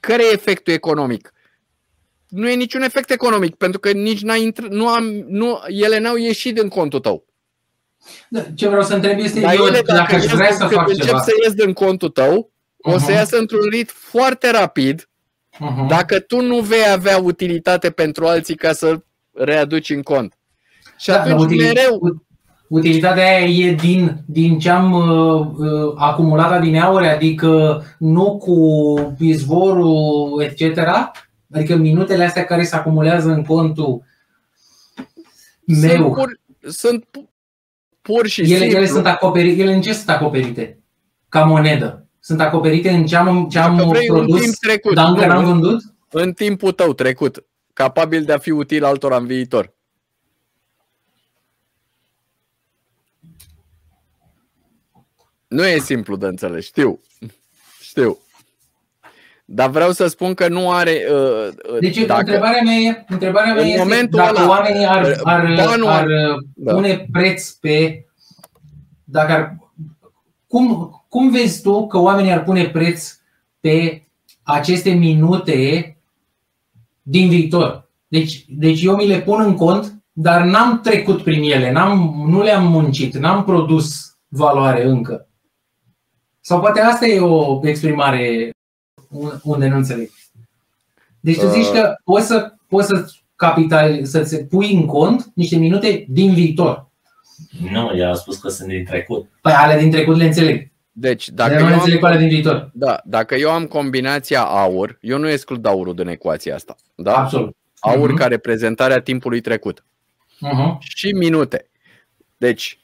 [SPEAKER 2] Care e efectul economic? nu e niciun efect economic, pentru că nici n-a intr- nu am, nu, ele n-au ieșit din contul tău.
[SPEAKER 3] Da, ce vreau să întreb este,
[SPEAKER 2] Dar
[SPEAKER 3] eu,
[SPEAKER 2] ele,
[SPEAKER 3] dacă, dacă aș vrea să fac
[SPEAKER 2] încep
[SPEAKER 3] ceva.
[SPEAKER 2] să ies din contul tău, uh-huh. o să
[SPEAKER 3] Mhm.
[SPEAKER 2] iasă într-un ritm foarte rapid,
[SPEAKER 3] Uh-huh.
[SPEAKER 2] dacă tu nu vei avea utilitate pentru alții ca să readuci în cont. Și
[SPEAKER 3] Da,
[SPEAKER 2] atunci
[SPEAKER 3] dar utili-
[SPEAKER 2] mereu,
[SPEAKER 3] Utilitatea aia e din, din ce am uh, uh, acumulat adineauri, adică nu cu izvorul, etc. Adică minutele astea care se acumulează în contul
[SPEAKER 2] sunt
[SPEAKER 3] meu,
[SPEAKER 2] pur, sunt pu- pur și
[SPEAKER 3] ele,
[SPEAKER 2] simplu.
[SPEAKER 3] ele sunt acoperite, ele în ce sunt acoperite? Ca monedă. Sunt acoperite în ce am, ce am
[SPEAKER 2] Dacă vrei un
[SPEAKER 3] produs,
[SPEAKER 2] timp trecut,
[SPEAKER 3] dar încă
[SPEAKER 2] nu,
[SPEAKER 3] n-am vândut?
[SPEAKER 2] în timpul tău trecut, capabil de a fi util altora în viitor. Nu e simplu de înțeles, știu. Știu. Dar vreau să spun că nu are. Uh, uh,
[SPEAKER 3] Deci
[SPEAKER 2] dacă,
[SPEAKER 3] întrebarea mea, e, întrebarea mea
[SPEAKER 2] În
[SPEAKER 3] este
[SPEAKER 2] momentul
[SPEAKER 3] dacă
[SPEAKER 2] ăla,
[SPEAKER 3] oamenii ar, ar,
[SPEAKER 2] banul
[SPEAKER 3] ar
[SPEAKER 2] da.
[SPEAKER 3] pune preț pe... Dacă ar, cum, cum vezi tu că oamenii ar pune preț pe aceste minute din viitor? Deci, deci eu mi le pun în cont, dar n-am trecut prin ele, n-am, nu le-am muncit, n-am produs valoare încă. Sau poate asta e o exprimare unde nu înțeleg. Deci tu zici
[SPEAKER 2] Uh.
[SPEAKER 3] că poți să, poți să capital, să-ți pui în cont niște minute din viitor.
[SPEAKER 1] Nu, el a spus că sunt din trecut.
[SPEAKER 3] Păi ale din trecut le înțeleg.
[SPEAKER 2] deci,
[SPEAKER 3] Dar
[SPEAKER 2] dacă
[SPEAKER 3] nu
[SPEAKER 2] eu,
[SPEAKER 3] le
[SPEAKER 2] am,
[SPEAKER 3] înțeleg pe ale din viitor.
[SPEAKER 2] da, dacă eu am combinația aur, eu nu exclud aurul din ecuația asta. Da?
[SPEAKER 3] Absolut.
[SPEAKER 2] Aur
[SPEAKER 3] Mhm.
[SPEAKER 2] ca reprezentarea timpului trecut.
[SPEAKER 3] Uh-huh.
[SPEAKER 2] și minute. Deci,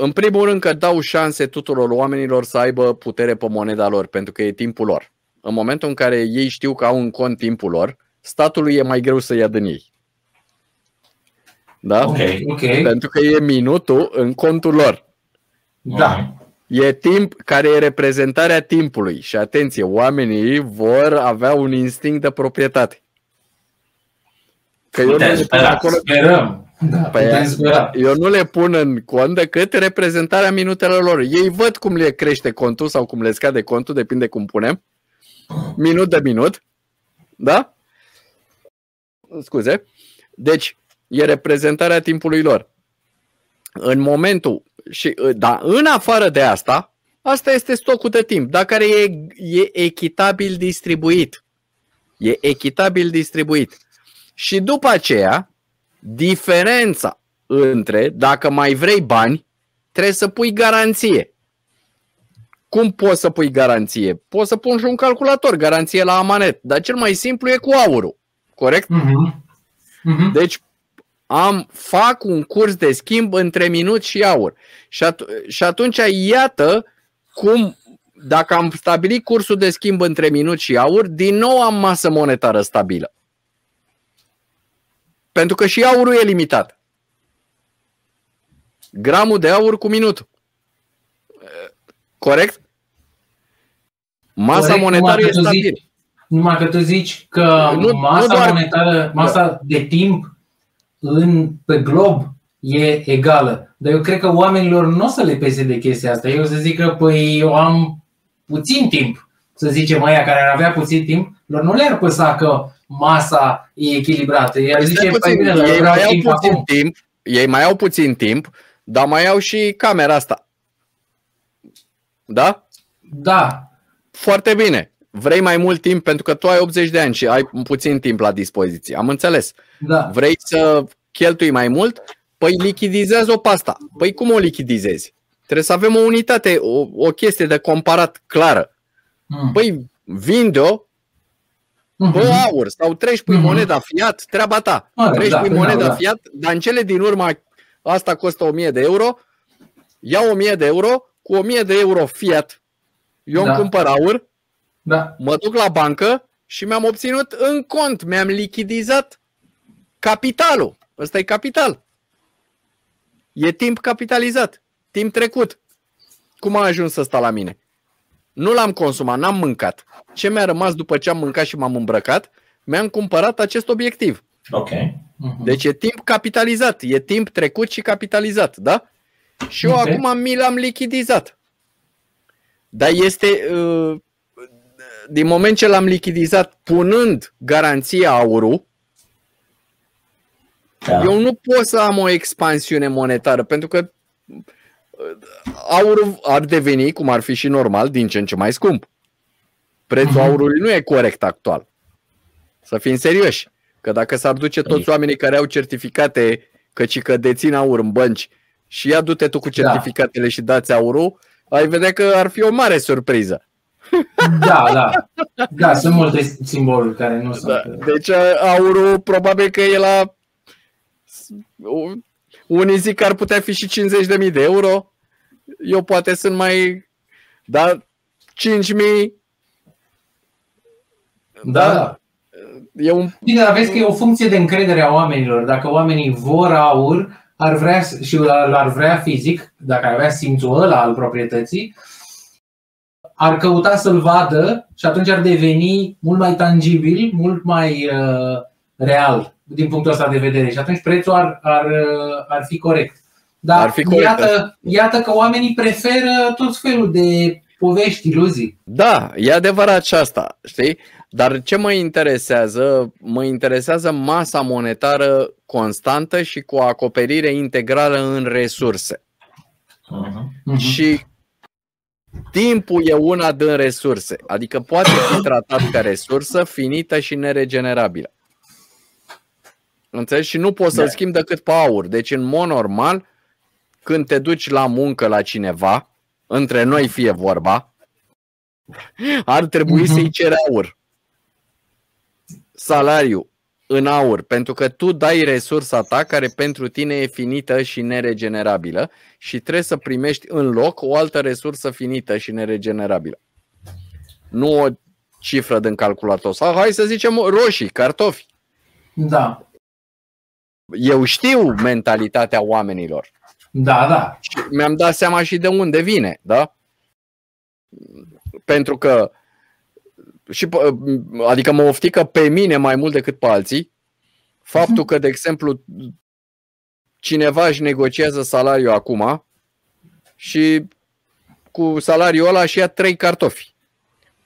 [SPEAKER 2] în primul rând că dau șanse tuturor oamenilor să aibă putere pe moneda lor, pentru că e timpul lor. În momentul în care ei știu că au în cont timpul lor, statului e mai greu să ia din ei. Da?
[SPEAKER 1] Ok.
[SPEAKER 3] Ok.
[SPEAKER 2] Pentru că e minutul în contul lor.
[SPEAKER 3] Da.
[SPEAKER 2] E timp care e reprezentarea timpului. Și atenție, oamenii vor avea un instinct de proprietate. Că eu nu
[SPEAKER 1] Putem
[SPEAKER 2] le pun
[SPEAKER 1] spera.
[SPEAKER 2] acolo
[SPEAKER 3] Sperăm. Da,
[SPEAKER 2] Păi,
[SPEAKER 3] putem spera.
[SPEAKER 2] eu nu le pun în cont decât reprezentarea minutelor lor. Ei văd cum le crește contul sau cum le scade contul, depinde cum punem. Minut de minut. Da? Scuze. Deci, e reprezentarea timpului lor. În momentul și da, în afară de asta, asta este stocul de timp, dar care e, e echitabil distribuit. E echitabil distribuit. Și după aceea, diferența între dacă mai vrei bani, trebuie să pui garanție. Cum poți să pui garanție? Poți să pun și un calculator, garanție la amanet, dar cel mai simplu e cu aurul. Corect?
[SPEAKER 3] Mhm. Mhm.
[SPEAKER 2] Deci am fac un curs de schimb între minut și aur. Și, at- și atunci iată cum dacă am stabilit cursul de schimb între minut și aur, din nou am masă monetară stabilă. Pentru că și aurul e limitat. Gramul de aur cu minutul. Corect? Masa
[SPEAKER 3] Corect,
[SPEAKER 2] monetară
[SPEAKER 3] numai
[SPEAKER 2] e
[SPEAKER 3] că tu zici-
[SPEAKER 2] stabilă.
[SPEAKER 3] Numai că tu zici că
[SPEAKER 2] Nu- nu
[SPEAKER 3] masa
[SPEAKER 2] doar-
[SPEAKER 3] monetară, masa de timp în, pe glob e egală. Dar eu cred că oamenilor nu o să le pese de chestia asta. Eu o să zic că păi eu am puțin timp, să zicem aia care ar avea puțin timp, lor nu le-ar păsa că masa e echilibrată. Ei ar
[SPEAKER 2] Stai
[SPEAKER 3] zice,
[SPEAKER 2] puțin,
[SPEAKER 3] păi bine, dar eu
[SPEAKER 2] ei
[SPEAKER 3] vreau
[SPEAKER 2] mai au
[SPEAKER 3] timp
[SPEAKER 2] puțin
[SPEAKER 3] acum.
[SPEAKER 2] timp, ei mai au puțin timp, dar mai au și camera asta. Da?
[SPEAKER 3] Da,
[SPEAKER 2] Foarte bine. Vrei mai mult timp pentru că tu ai 80 de ani și ai puțin timp la dispoziție. Am înțeles.
[SPEAKER 3] da.
[SPEAKER 2] Vrei să cheltui mai mult? Păi lichidizează-o pe asta. Păi cum o lichidizezi? Trebuie să avem o unitate, o, o chestie de comparat clară.
[SPEAKER 3] Mm.
[SPEAKER 2] Păi vinde-o
[SPEAKER 3] Mhm.
[SPEAKER 2] pe aur sau treci pui
[SPEAKER 3] Mhm.
[SPEAKER 2] moneda fiat, treaba ta.
[SPEAKER 3] Ah,
[SPEAKER 2] Treci
[SPEAKER 3] da,
[SPEAKER 2] pui
[SPEAKER 3] da,
[SPEAKER 2] moneda
[SPEAKER 3] da.
[SPEAKER 2] fiat, dar în cele din urmă asta costă 1000 de euro, iau 1000 de euro, cu 1000 de euro fiat, eu
[SPEAKER 3] Da.
[SPEAKER 2] îmi cumpăr aur,
[SPEAKER 3] Da.
[SPEAKER 2] mă duc la bancă și mi-am obținut în cont, mi-am lichidizat capitalul. Ăsta e capital. E timp capitalizat, timp trecut. Cum a ajuns ăsta la mine? Nu l-am consumat, n-am mâncat. Ce mi-a rămas după ce am mâncat și m-am îmbrăcat? Mi-am cumpărat acest obiectiv.
[SPEAKER 1] Ok.
[SPEAKER 3] Mhm.
[SPEAKER 2] Deci e timp capitalizat, e timp trecut și capitalizat, da? Și eu
[SPEAKER 3] Ok.
[SPEAKER 2] acum mi l-am lichidizat. Dar este. uh, din moment ce l-am lichidizat punând garanția aurul, da. eu nu pot să am o expansiune monetară, pentru că aurul ar deveni, cum ar fi și normal, din ce în ce mai scump. Prețul mhm. aurului nu e corect actual. Să fim serioși. Că dacă s-ar duce toți păi. oamenii care au certificate căci că dețin aur în bănci și ia du-te tu cu da. certificatele da. și dați aurul, ai vedea că ar fi o mare surpriză.
[SPEAKER 3] Da, da. Da, sunt multe simboluri care nu da. sunt.
[SPEAKER 2] Deci aurul probabil că e la unii zic că ar putea fi și 50.000 de euro. Eu poate sunt mai... Dar 5.000...
[SPEAKER 3] Da, da. E un... Bine, dar vezi că e o funcție de încredere a oamenilor. Dacă oamenii vor aur ar vrea, și l-ar vrea fizic, dacă ar avea simțul ăla al proprietății, ar căuta să-l vadă și atunci ar deveni mult mai tangibil, mult mai uh, real din punctul ăsta de vedere și atunci prețul ar, ar, ar fi corect. Dar ar fi corect. Iată, iată că oamenii preferă tot felul de povești, iluzii.
[SPEAKER 2] Da, e adevărat și asta, știi? Dar ce mă interesează? Mă interesează masa monetară constantă și cu o acoperire integrală în resurse. Uh-huh. Și timpul e una din resurse, adică poate fi tratat ca resursă finită și neregenerabilă. Înțelegi? Și nu poți să-l da. schimbi decât pe aur. Deci, în mod normal, când te duci la muncă la cineva, între noi fie vorba, ar trebui uh-huh. să-i ceri aur. Salariu în aur, pentru că tu dai resursa ta care pentru tine e finită și neregenerabilă și trebuie să primești în loc o altă resursă finită și neregenerabilă. Nu o cifră din calculator. Sau hai să zicem roșii, cartofi.
[SPEAKER 3] Da
[SPEAKER 2] eu știu mentalitatea oamenilor.
[SPEAKER 3] Da, da.
[SPEAKER 2] Și mi-am dat seama și de unde vine, da? Pentru că și, adică mă oftică pe mine mai mult decât pe alții faptul că, de exemplu, cineva își negociază salariul acum și cu salariul ăla și ia trei cartofi.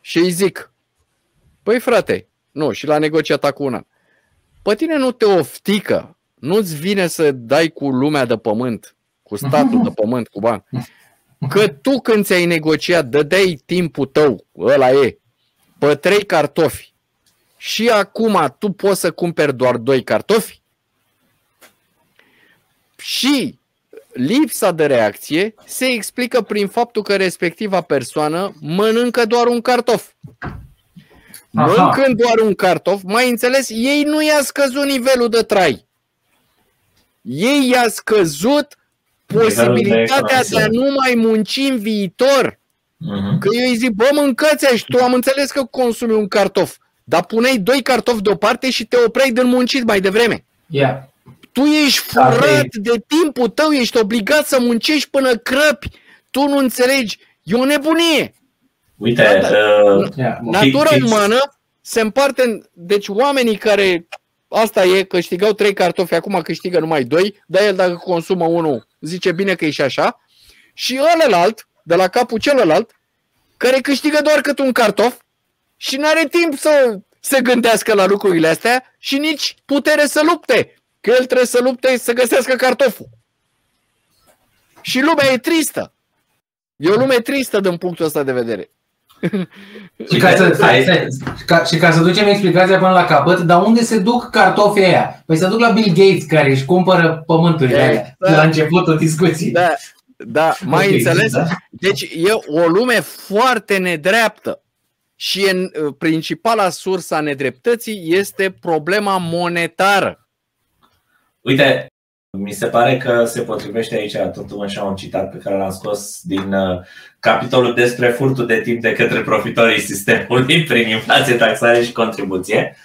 [SPEAKER 2] Și îi zic, păi frate, nu, și l-a negociat acum un an. Pe tine nu te oftică nu-ți vine să dai cu lumea de pământ, cu statul de pământ, cu bani. Că tu când ți-ai negociat, dădeai timpul tău, ăla e, pe trei cartofi și acum tu poți să cumperi doar doi cartofi? Și lipsa de reacție se explică prin faptul că respectiva persoană mănâncă doar un cartof. Mâncând doar un cartof, mai înțeles, ei nu i-a scăzut nivelul de trai ei i-a scăzut posibilitatea de a nu mai munci în viitor. Uh-huh. Că eu îi zic, bă, mâncați și tu am înțeles că consumi un cartof, dar puneai doi cartofi deoparte și te opreai din muncit mai devreme.
[SPEAKER 3] Yeah.
[SPEAKER 2] Tu ești furat okay. de timpul tău, ești obligat să muncești până crăpi. Tu nu înțelegi. E o nebunie.
[SPEAKER 1] Uite, uh,
[SPEAKER 2] natura fix, umană se împarte în... Deci oamenii care Asta e, câștigau trei cartofi, acum câștigă numai doi, dar el dacă consumă unul, zice bine că e și așa. Și ălălalt, de la capul celălalt, care câștigă doar cât un cartof și nu are timp să se gândească la lucrurile astea și nici putere să lupte. Că el trebuie să lupte să găsească cartoful. Și lumea e tristă. E o lume tristă din punctul ăsta de vedere
[SPEAKER 3] și, ca să, stai, stai, ca, și ca să ducem explicația până la capăt, dar unde se duc cartofii aia? Păi se duc la Bill Gates care își cumpără pământurile da, aia da. la începutul discuției.
[SPEAKER 2] Da, da mai okay, înțeles? Da? Deci e o lume foarte nedreaptă și în, principala sursă a nedreptății este problema monetară.
[SPEAKER 1] Uite, mi se pare că se potrivește aici tot așa un citat pe care l-am scos din uh, capitolul despre furtul de timp de către profitorii sistemului prin inflație, taxare și contribuție.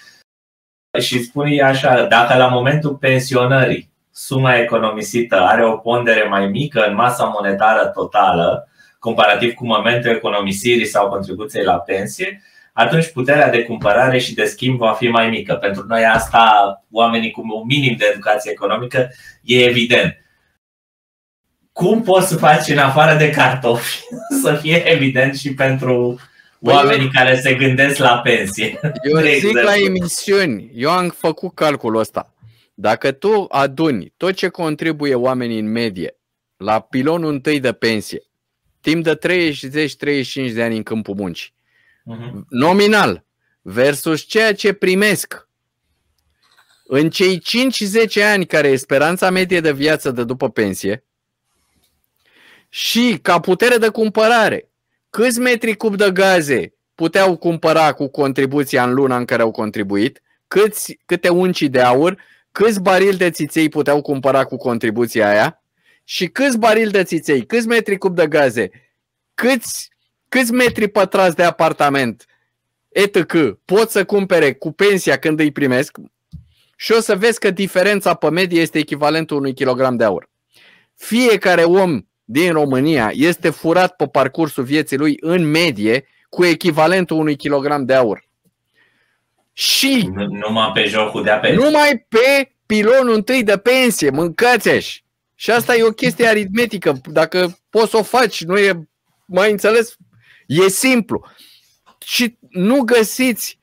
[SPEAKER 1] Și spune așa, dacă la momentul pensionării suma economisită are o pondere mai mică în masa monetară totală, comparativ cu momentul economisirii sau contribuției la pensie, atunci puterea de cumpărare și de schimb va fi mai mică. Pentru noi asta, oamenii cu un minim de educație economică, e evident. Cum poți să faci în afară de cartofi să fie evident și pentru Oamenii care se gândesc la pensie.
[SPEAKER 2] Eu
[SPEAKER 1] De
[SPEAKER 2] zic
[SPEAKER 1] exemplu.
[SPEAKER 2] la emisiuni, eu am făcut calculul ăsta. Dacă tu aduni tot ce contribuie oamenii în medie la pilonul întâi de pensie, timp de 30-35 de ani în câmpul muncii,
[SPEAKER 1] Mhm.
[SPEAKER 2] nominal, versus ceea ce primesc în cei 5-10 ani care e speranța medie de viață de după pensie și ca putere de cumpărare, câți metri cub de gaze puteau cumpăra cu contribuția în luna în care au contribuit, câți, câte unci de aur, câți barili de țiței puteau cumpăra cu contribuția aia și câți barili de țiței, câți metri cub de gaze, câți, câți metri pătrați de apartament, etc. pot să cumpere cu pensia când îi primesc și o să vezi că diferența pe medie este echivalentul unui kilogram de aur. Fiecare om din România este furat pe parcursul vieții lui în medie cu echivalentul unui kilogram de aur. Și
[SPEAKER 1] Nu- Numai pe jocul de apel.
[SPEAKER 2] numai pe pilonul întâi de pensie, mâncați -și. Și asta e o chestie aritmetică. Dacă poți să o faci, nu e mai înțeles, e simplu. Și nu găsiți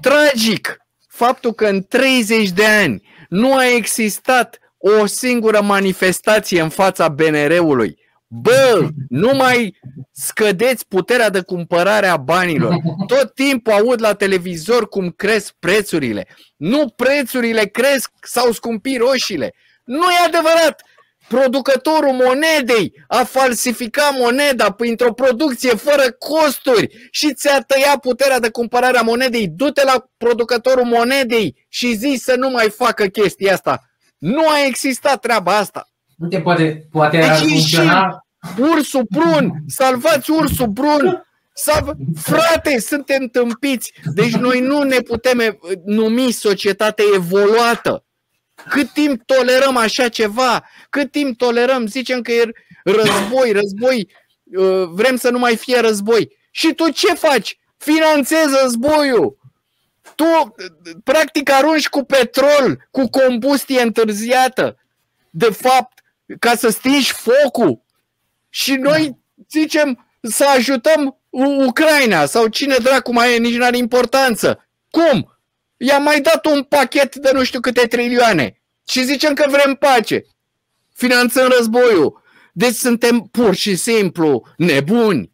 [SPEAKER 2] tragic faptul că în 30 de ani nu a existat o singură manifestație în fața BNR-ului. Bă, nu mai scădeți puterea de cumpărare a banilor. Tot timpul aud la televizor cum cresc prețurile. Nu prețurile cresc sau scumpi roșiile. Nu e adevărat. Producătorul monedei a falsificat moneda printr-o producție fără costuri și ți-a tăiat puterea de cumpărare a monedei. Du-te la producătorul monedei și zi să nu mai facă chestia asta. Nu a existat treaba asta.
[SPEAKER 3] Uite, poate, poate ar
[SPEAKER 2] Deci e
[SPEAKER 3] funcționa.
[SPEAKER 2] Ursul brun! Salvați ursul brun! Salv... Frate, suntem tâmpiți! Deci noi nu ne putem e- numi societate evoluată. Cât timp tolerăm așa ceva? Cât timp tolerăm? Zicem că e război, război, uh, vrem să nu mai fie război. Și tu ce faci? Finanțezi războiul! Tu, uh, practic, arunci cu petrol, cu combustie întârziată. De fapt, ca să stingi focul. Și noi zicem să ajutăm U- Ucraina sau cine dracu mai e, nici n-are importanță. Cum? I-am mai dat un pachet de nu știu câte trilioane și zicem că vrem pace. Finanțăm războiul. Deci suntem pur și simplu nebuni.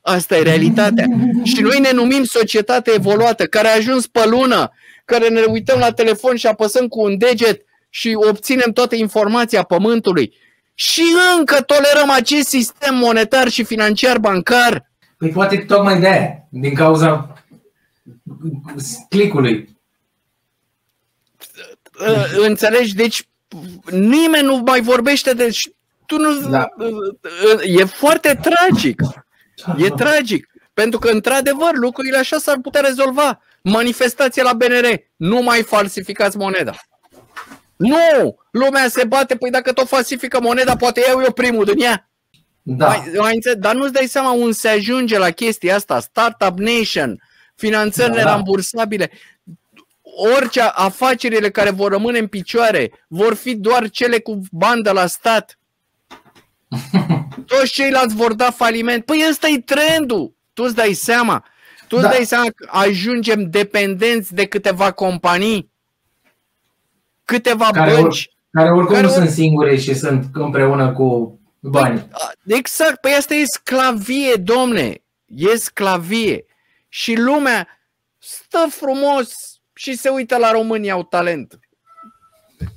[SPEAKER 2] Asta e realitatea. Și noi ne numim societate evoluată, care a ajuns pe lună, care ne uităm la telefon și apăsăm cu un deget și obținem toată informația pământului. Și încă tolerăm acest sistem monetar și financiar bancar.
[SPEAKER 3] Păi poate tocmai de aia, din cauza clicului.
[SPEAKER 2] Uh, Înțelegi? Deci nimeni nu mai vorbește de... Tu nu...
[SPEAKER 3] Da.
[SPEAKER 2] E foarte tragic. E tragic. Pentru că, într-adevăr, lucrurile așa s-ar putea rezolva. Manifestație la BNR. Nu mai falsificați moneda. Nu! Lumea se bate, păi dacă tot falsifică moneda, poate iau eu primul din ea.
[SPEAKER 3] Da.
[SPEAKER 2] Mai, mai înțeleg, dar nu-ți dai seama unde se ajunge la chestia asta. Startup Nation, finanțări
[SPEAKER 3] Da,
[SPEAKER 2] da,
[SPEAKER 3] da.
[SPEAKER 2] nerambursabile. Orice afacerile care vor rămâne în picioare vor fi doar cele cu bandă la stat. Toți ceilalți vor da faliment. Păi ăsta e trendul. Tu îți dai seama. Tu îți
[SPEAKER 3] Da.
[SPEAKER 2] dai seama că ajungem dependenți de câteva companii, câteva
[SPEAKER 3] Care or-
[SPEAKER 2] bănci.
[SPEAKER 3] Care oricum
[SPEAKER 2] Care
[SPEAKER 3] nu
[SPEAKER 2] or-
[SPEAKER 3] sunt singure și sunt împreună cu banii.
[SPEAKER 2] A, Exact, păi asta e sclavie, domne. E sclavie. Și lumea stă frumos și se uită la România au talent.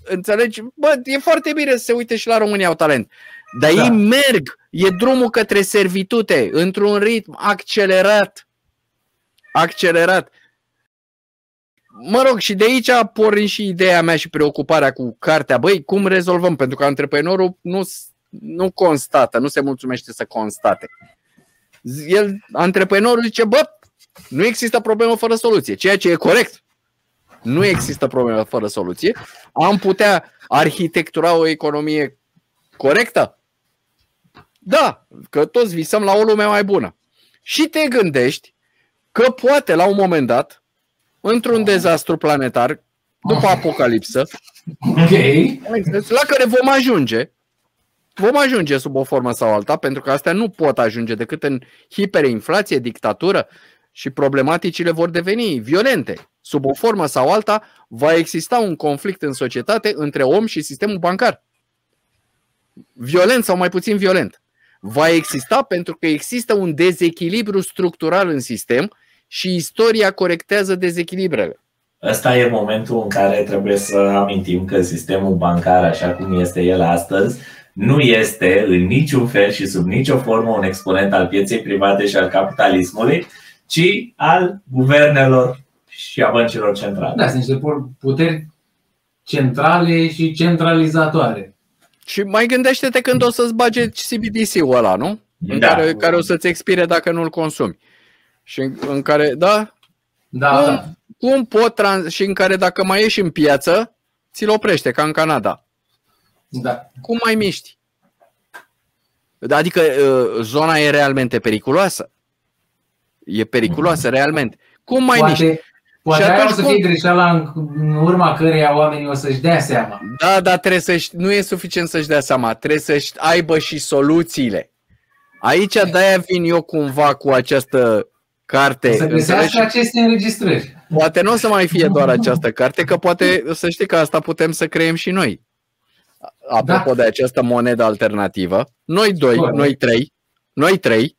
[SPEAKER 2] Înțelegi? Bă, e foarte bine să se uite și la România au talent. Dar
[SPEAKER 3] Da.
[SPEAKER 2] ei merg, e drumul către servitute, într-un ritm accelerat. Accelerat. Mă rog, și de aici a pornit și ideea mea și preocuparea cu cartea. Băi, cum rezolvăm? Pentru că antreprenorul nu, s- nu constată, nu se mulțumește să constate. Z- El, antreprenorul zice, bă, nu există problemă fără soluție, ceea ce e corect. Nu există problemă fără soluție. Am putea arhitectura o economie corectă? Da, că toți visăm la o lume mai bună. Și te gândești că poate la un moment dat, într-un dezastru planetar, după apocalipsă,
[SPEAKER 3] Ok.
[SPEAKER 2] la care vom ajunge, vom ajunge sub o formă sau alta, pentru că astea nu pot ajunge decât în hiperinflație, dictatură și problematicile vor deveni violente. Sub o formă sau alta va exista un conflict în societate între om și sistemul bancar. Violent sau mai puțin violent. Va exista pentru că există un dezechilibru structural în sistem și istoria corectează dezechilibrele.
[SPEAKER 1] Ăsta e momentul în care trebuie să amintim că sistemul bancar, așa cum este el astăzi, nu este în niciun fel și sub nicio formă un exponent al pieței private și al capitalismului, ci al guvernelor și a băncilor centrale.
[SPEAKER 3] Da, sunt niște puteri centrale și centralizatoare.
[SPEAKER 2] Și mai gândește-te când o să-ți bage CBDC-ul ăla, nu? În
[SPEAKER 1] Da.
[SPEAKER 2] care, care o să-ți expire dacă nu-l consumi. Și în, în care, da,
[SPEAKER 3] Da,
[SPEAKER 2] cum,
[SPEAKER 3] da.
[SPEAKER 2] cum pot trans- și în care dacă mai ieși în piață, ți-l oprește, ca în Canada.
[SPEAKER 3] da.
[SPEAKER 2] Cum mai miști? Adică uh, zona e realmente periculoasă. E periculoasă realmente. Cum mai miști?
[SPEAKER 3] Poate, poate
[SPEAKER 2] Și
[SPEAKER 3] aia o
[SPEAKER 2] atunci
[SPEAKER 3] să
[SPEAKER 2] cum-
[SPEAKER 3] fie greșeala în, în urma căreia oamenii o să-și dea seama.
[SPEAKER 2] Da, dar trebuie să nu e suficient să-și dea seama, trebuie să aibă și soluțiile. Aici de-aia vin eu cumva cu această carte.
[SPEAKER 3] O să
[SPEAKER 2] înțelegi?
[SPEAKER 3] găsească aceste înregistrări.
[SPEAKER 2] Poate nu o să mai fie doar această carte, că poate să știi că asta putem să creăm și noi. Apropo
[SPEAKER 3] Da.
[SPEAKER 2] de această monedă alternativă, noi doi,
[SPEAKER 3] Corect.
[SPEAKER 2] noi trei, noi trei,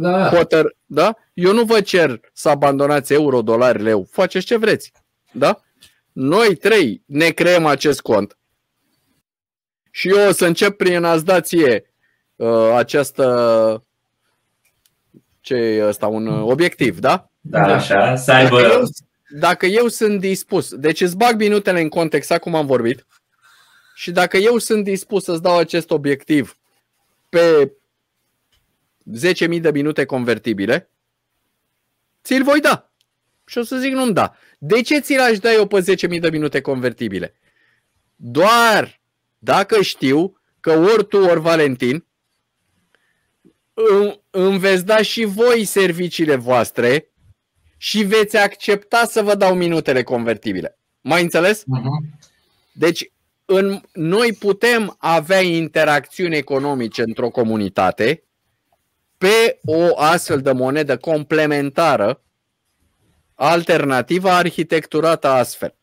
[SPEAKER 3] Da, da.
[SPEAKER 2] hotăr, da? Eu nu vă cer să abandonați euro, dolari, leu, faceți ce vreți, da? Noi trei ne creăm acest cont și eu o să încep prin a-ți da ție uh, această ce e ăsta, un uh, obiectiv, da?
[SPEAKER 1] Da,
[SPEAKER 3] Da.
[SPEAKER 1] așa, să
[SPEAKER 2] Dacă eu,
[SPEAKER 1] aibă
[SPEAKER 2] dacă eu sunt dispus, deci îți bag minutele în context, exact cum am vorbit, și dacă eu sunt dispus să-ți dau acest obiectiv pe 10.000 de minute convertibile, ți-l voi da. Și o să zic nu-mi da. De ce ți l-aș da eu pe 10.000 de minute convertibile? Doar dacă știu că ori tu, ori Valentin, îmi- îmi veți da și voi serviciile voastre și veți accepta să vă dau minutele convertibile. Mai înțeles?
[SPEAKER 3] Mhm.
[SPEAKER 2] Deci, în, noi putem avea interacțiuni economice într-o comunitate pe o astfel de monedă complementară, alternativă, arhitecturată astfel.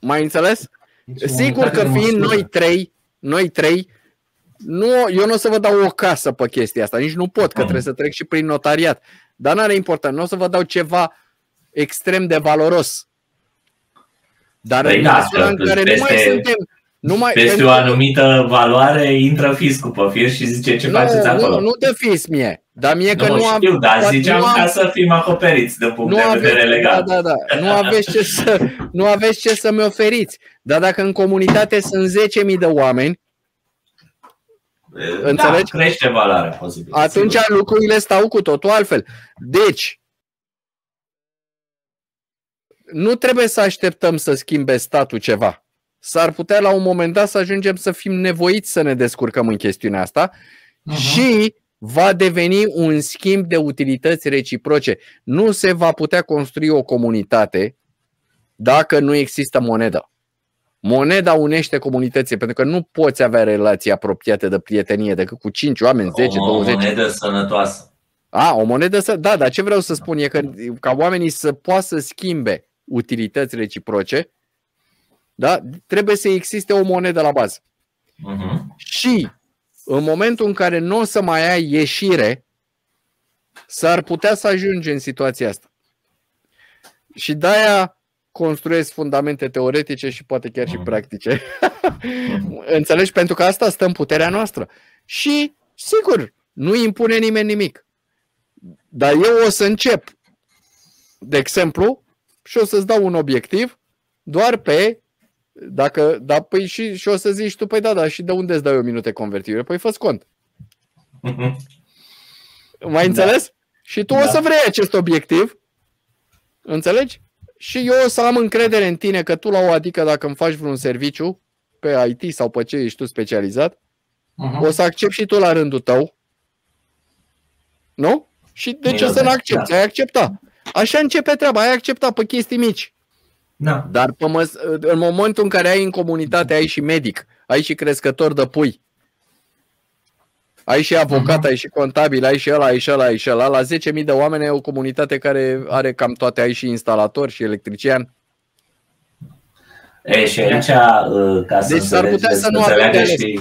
[SPEAKER 2] Mai înțeles?
[SPEAKER 3] Deci,
[SPEAKER 2] Sigur
[SPEAKER 3] unitate
[SPEAKER 2] că
[SPEAKER 3] de
[SPEAKER 2] fiind
[SPEAKER 3] măsură.
[SPEAKER 2] noi trei, noi trei, nu, eu nu o să vă dau o casă pe chestia asta, nici nu pot, că
[SPEAKER 1] Mm.
[SPEAKER 2] trebuie să trec și prin notariat. Dar nu are important, nu o să vă dau ceva extrem de valoros. Dar
[SPEAKER 1] Păi
[SPEAKER 2] în
[SPEAKER 1] da,
[SPEAKER 2] măsura
[SPEAKER 1] că
[SPEAKER 2] în care nu mai
[SPEAKER 1] peste-
[SPEAKER 2] suntem... Nu mai,
[SPEAKER 1] peste
[SPEAKER 2] pentru
[SPEAKER 1] o
[SPEAKER 2] că-
[SPEAKER 1] anumită valoare, intră fiscul pe fir și zice ce faceți
[SPEAKER 2] nu,
[SPEAKER 1] acolo.
[SPEAKER 2] nu, nu te fiți mie, dar mie că
[SPEAKER 1] nu,
[SPEAKER 2] nu am...
[SPEAKER 1] știu, dar
[SPEAKER 2] poate
[SPEAKER 1] ziceam
[SPEAKER 2] nu am-
[SPEAKER 1] ca să fim acoperiți din punct
[SPEAKER 2] nu
[SPEAKER 1] de
[SPEAKER 2] aveți,
[SPEAKER 1] vedere
[SPEAKER 2] da,
[SPEAKER 1] legal.
[SPEAKER 2] da, da. Nu aveți ce să, nu aveți ce să-mi oferiți. Dar dacă în comunitate sunt 10.000 de oameni,
[SPEAKER 1] Da,
[SPEAKER 2] înțelegi?
[SPEAKER 1] crește valoarea posibil.
[SPEAKER 2] atunci
[SPEAKER 1] sigur.
[SPEAKER 2] lucrurile stau cu totul altfel. Deci, nu trebuie să așteptăm să schimbe statul ceva. S-ar putea la un moment dat să ajungem să fim nevoiți să ne descurcăm în chestiunea asta
[SPEAKER 3] Mhm.
[SPEAKER 2] și va deveni un schimb de utilități reciproce. Nu se va putea construi o comunitate dacă nu există monedă. Moneda unește comunității, pentru că nu poți avea relații apropiate de prietenie decât cu 5 oameni, 10,
[SPEAKER 1] o
[SPEAKER 2] 20.
[SPEAKER 1] monedă sănătoasă.
[SPEAKER 2] A, o monedă să. Da, dar ce vreau să spun e că ca oamenii să poată să schimbe utilități reciproce, da, trebuie să existe o monedă la bază.
[SPEAKER 1] Mhm.
[SPEAKER 2] Și în momentul în care nu o să mai ai ieșire, s-ar putea să ajungi în situația asta. Și de-aia construiesc fundamente teoretice și poate chiar și
[SPEAKER 1] Mhm.
[SPEAKER 2] practice. Înțelegi? Pentru că asta stă în puterea noastră. Și, sigur, nu impune nimeni nimic. Dar eu o să încep, de exemplu, și o să-ți dau un obiectiv doar pe dacă, da, păi și, și o să zici tu, păi da, da, și de unde îți dau eu minute convertibile? Păi fă cont. Mai înțeles? Și tu
[SPEAKER 1] Da.
[SPEAKER 2] o să vrei acest obiectiv, înțelegi? Și eu o să am încredere în tine că tu la o adică dacă îmi faci vreun serviciu pe IT sau pe ce ești tu specializat,
[SPEAKER 3] Mhm.
[SPEAKER 2] o să accept și tu la rândul tău. Nu? Și de ce
[SPEAKER 1] Bine,
[SPEAKER 2] să nu
[SPEAKER 1] da.
[SPEAKER 2] accepti? Ai accepta. Așa începe treaba, ai accepta pe chestii mici.
[SPEAKER 3] Da.
[SPEAKER 2] Dar pe măs- în momentul în care ai în comunitate, ai și medic, ai și crescător de pui, ai și avocat, uh-huh. ai și contabil, ai și ăla, ai și ăla, ai și ăla. La 10.000 de oameni ai o comunitate care are cam toate, ai și instalator și electrician.
[SPEAKER 1] E, și aici, uh, ca să
[SPEAKER 2] deci s-ar putea să nu
[SPEAKER 1] înțeleagă și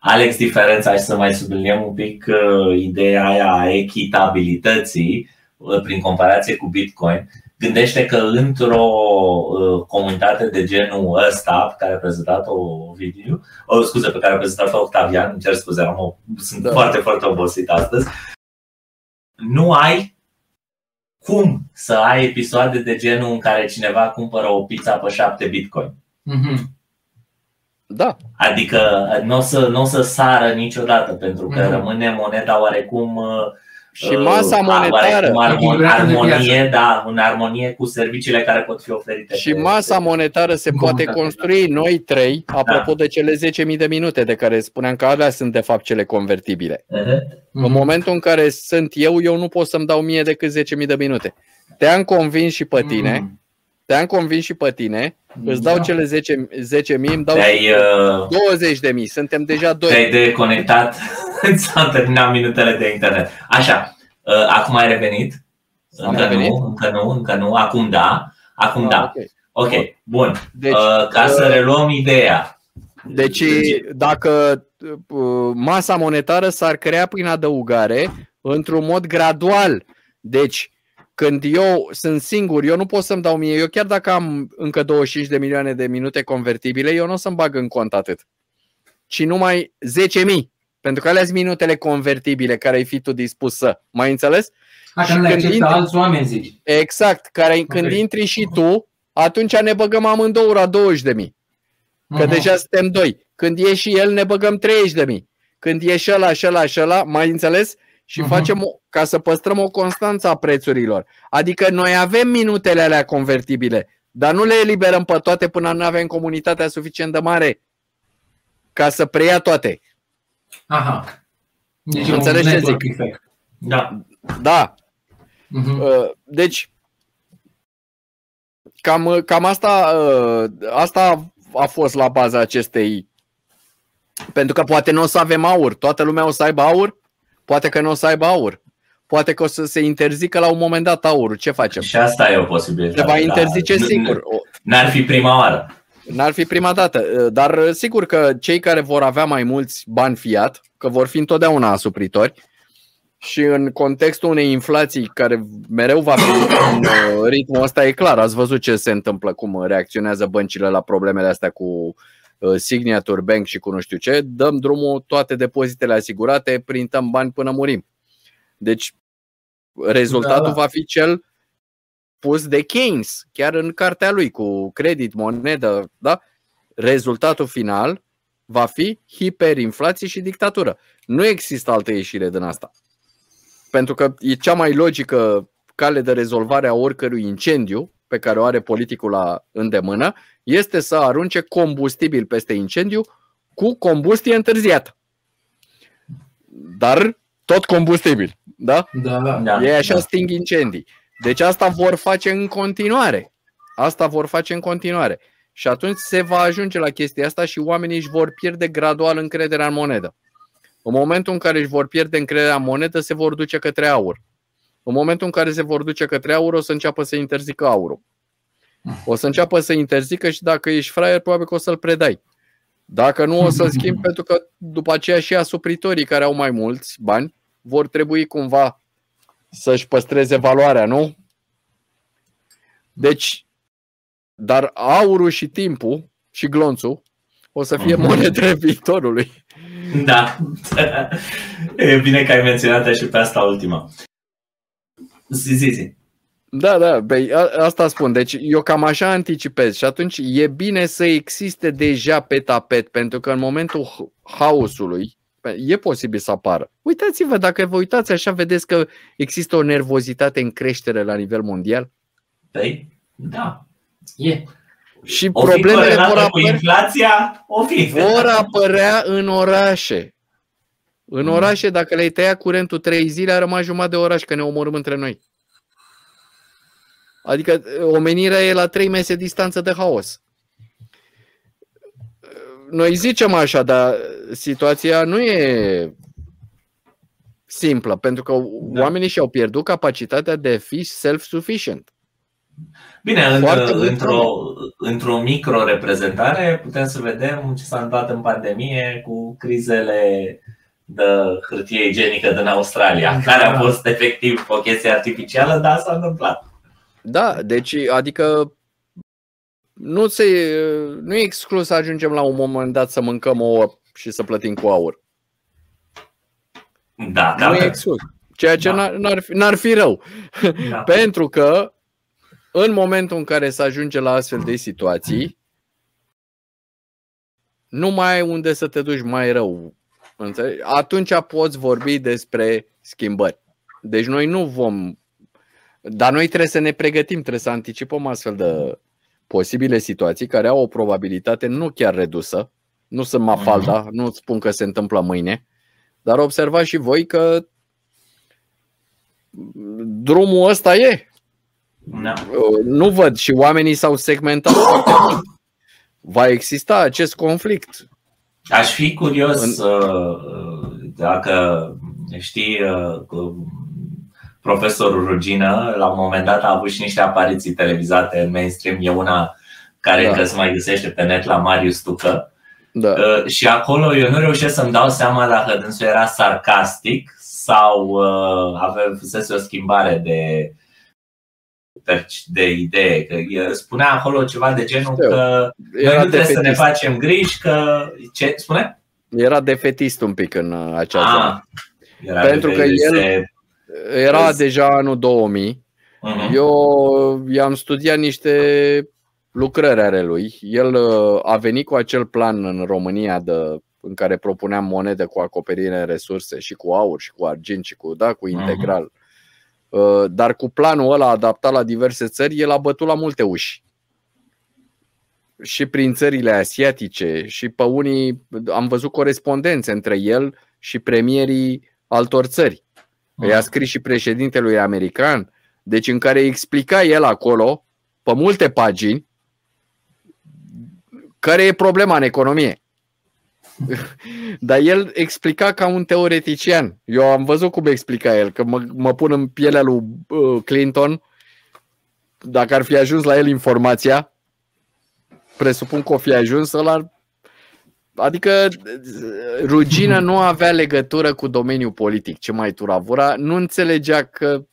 [SPEAKER 1] Alex diferența și să mai subliniem un pic uh, ideea aia a echitabilității uh, prin comparație cu Bitcoin gândește că într-o uh, comunitate de genul ăsta, pe care a prezentat-o Ovidiu, o, scuze, pe care a prezentat-o Octavian, îmi cer scuze, am o, sunt da. foarte, foarte obosit astăzi, nu ai cum să ai episoade de genul în care cineva cumpără o pizza pe 7 bitcoin. Mm-hmm.
[SPEAKER 2] Da.
[SPEAKER 1] Adică nu o să, n-o să sară niciodată, pentru că mm-hmm. rămâne moneda oarecum uh,
[SPEAKER 2] și masa monetară.
[SPEAKER 1] armonie, da, în armonie cu serviciile care pot fi oferite.
[SPEAKER 2] Și masa monetară se poate construi noi trei, apropo da. de cele 10.000 de minute de care spuneam că alea sunt de fapt cele convertibile. Uh-huh. În momentul în care sunt eu, eu nu pot să-mi dau mie decât 10.000 de minute. Te-am convins și pe tine, mm. Te-am convins și pe tine, îți dau da. cele 10, 10.000, îmi dau uh, 20.000, suntem deja doi.
[SPEAKER 1] Te-ai deconectat S-au terminat minutele de internet. Așa, uh, acum ai revenit? încă revenit? nu, încă nu, încă nu, acum da, acum ah, da. Okay. ok, bun. Deci, uh, ca uh, să reluăm ideea.
[SPEAKER 2] Deci, dacă uh, masa monetară s-ar crea prin adăugare într-un mod gradual. Deci, când eu sunt singur, eu nu pot să-mi dau mie, eu chiar dacă am încă 25 de milioane de minute convertibile, eu nu o să-mi bag în cont atât, ci numai 10.000. Pentru că alea sunt minutele convertibile care ai fi tu dispus să. Mai înțeles?
[SPEAKER 3] Așa nu le acceptă intri... alți oameni, zici.
[SPEAKER 2] Exact. Care, okay. Când intri și tu, atunci ne băgăm amândouă la 20 de mii. Că uh-huh. deja suntem doi. Când e și el, ne băgăm 30 de mii. Când e și ăla, și ăla, și ăla, mai înțeles? Și uh-huh. facem o, ca să păstrăm o constanță a prețurilor. Adică noi avem minutele alea convertibile, dar nu le eliberăm pe toate până nu avem comunitatea suficient de mare ca să preia toate.
[SPEAKER 3] Aha.
[SPEAKER 2] Deci Înțelegi ce zic?
[SPEAKER 3] Effect.
[SPEAKER 2] Da. Da. Uh-huh. Deci, cam, cam asta, uh, asta a fost la baza acestei. Pentru că poate nu o să avem aur. Toată lumea o să aibă aur. Poate că nu o să aibă aur. Poate că o să se interzică la un moment dat aurul. Ce facem?
[SPEAKER 1] Și asta e o posibilitate.
[SPEAKER 2] Se va interzice
[SPEAKER 1] da.
[SPEAKER 2] sigur.
[SPEAKER 1] N-ar fi prima oară.
[SPEAKER 2] N-ar fi prima dată, uh, dar uh, sigur că cei care vor avea mai mulți bani fiat, că vor fi întotdeauna asupritori, și în contextul unei inflații care mereu va fi în uh, ritmul ăsta, e clar, ați văzut ce se întâmplă, cum reacționează băncile la problemele astea cu Signature Bank și cu nu știu ce, dăm drumul toate depozitele asigurate, printăm bani până murim. Deci rezultatul da, da. va fi cel spus de Keynes, chiar în cartea lui cu credit, monedă, da? rezultatul final va fi hiperinflație și dictatură. Nu există altă ieșire din asta. Pentru că e cea mai logică cale de rezolvare a oricărui incendiu pe care o are politicul la îndemână este să arunce combustibil peste incendiu cu combustie întârziată. Dar tot combustibil, da?
[SPEAKER 3] Da, da.
[SPEAKER 2] Ei așa da. sting incendii. Deci asta vor face în continuare. Asta vor face în continuare. Și atunci se va ajunge la chestia asta și oamenii își vor pierde gradual încrederea în monedă. În momentul în care își vor pierde încrederea în monedă, se vor duce către aur. În momentul în care se vor duce către aur, o să înceapă să interzică aurul. O să înceapă să interzică și dacă ești fraier, probabil că o să-l predai. Dacă nu, o să schimbi pentru că după aceea și asupritorii care au mai mulți bani vor trebui cumva să-și păstreze valoarea, nu? Deci, dar aurul și timpul și glonțul o să fie mhm. monedele viitorului.
[SPEAKER 1] Da. E bine că ai menționat și pe asta ultima. Zi, zi, zi.
[SPEAKER 2] Da, da, băi, asta spun. Deci eu cam așa anticipez și atunci e bine să existe deja pe tapet, pentru că în momentul haosului e posibil să apară. Uitați-vă, dacă vă uitați așa, vedeți că există o nervozitate în creștere la nivel mondial?
[SPEAKER 1] Păi, da, e.
[SPEAKER 2] Și o problemele vor apărea,
[SPEAKER 1] cu inflația, o fi.
[SPEAKER 2] vor apărea în orașe. În mm. orașe, dacă le-ai tăiat curentul trei zile, a rămas jumătate de oraș, că ne omorâm între noi. Adică omenirea e la trei mese distanță de haos noi zicem așa, dar situația nu e simplă, pentru că da. oamenii și-au pierdut capacitatea de a fi self-sufficient.
[SPEAKER 1] Bine, într-o, într-o micro-reprezentare putem să vedem ce s-a întâmplat în pandemie cu crizele de hârtie igienică din Australia, da. care a fost efectiv o chestie artificială, dar s-a întâmplat.
[SPEAKER 2] Da, deci, adică nu, se, nu e exclus să ajungem la un moment dat să mâncăm ouă și să plătim cu aur.
[SPEAKER 1] Da,
[SPEAKER 2] nu e exclus. Ceea ce da. n-ar, fi, n-ar fi rău. Da. Pentru că în momentul în care se ajunge la astfel de situații, nu mai ai unde să te duci mai rău. Înțelegi? Atunci poți vorbi despre schimbări. Deci noi nu vom. Dar noi trebuie să ne pregătim, trebuie să anticipăm astfel de posibile situații care au o probabilitate nu chiar redusă. Nu sunt mafalda, mhm. nu spun că se întâmplă mâine, dar observați și voi că drumul ăsta e. Da. Nu văd și oamenii s-au segmentat foarte mult. Va exista acest conflict.
[SPEAKER 1] Aș fi curios în... Uh, dacă știi uh, profesorul Rugină, la un moment dat a avut și niște apariții televizate în mainstream. E una care da. încă se mai găsește pe net la Marius Tucă. Da. Uh, și acolo eu nu reușesc să-mi dau seama dacă dânsul era sarcastic sau avea o schimbare de de idee. Că spunea acolo ceva de genul Știu. că Era noi nu trebuie să ne facem griji că... Ce spune?
[SPEAKER 2] Era defetist un pic în uh, acea ah, zonă. Pentru că el se... era deja anul 2000. Uh-huh. Mhm. Eu i-am studiat niște lucrări ale lui. El uh, a venit cu acel plan în România de, în care propuneam monede cu acoperire în resurse și cu aur și cu argint și cu, da, cu mhm. integral. Uh-huh. Uh, dar cu planul ăla adaptat la diverse țări, el a bătut la multe uși. Și prin țările asiatice și pe unii am văzut corespondențe între el și premierii altor țări. Mm. I-a scris și președintelui american, deci în care explica el acolo, pe multe pagini, care e problema în economie. Dar el explica ca un teoretician. Eu am văzut cum explica el, că mă, mă pun în pielea lui uh, Clinton, dacă ar fi ajuns la el informația, presupun că o fi ajuns, ăla Adică Rugina nu avea legătură cu domeniul politic, ce mai turavura, nu înțelegea că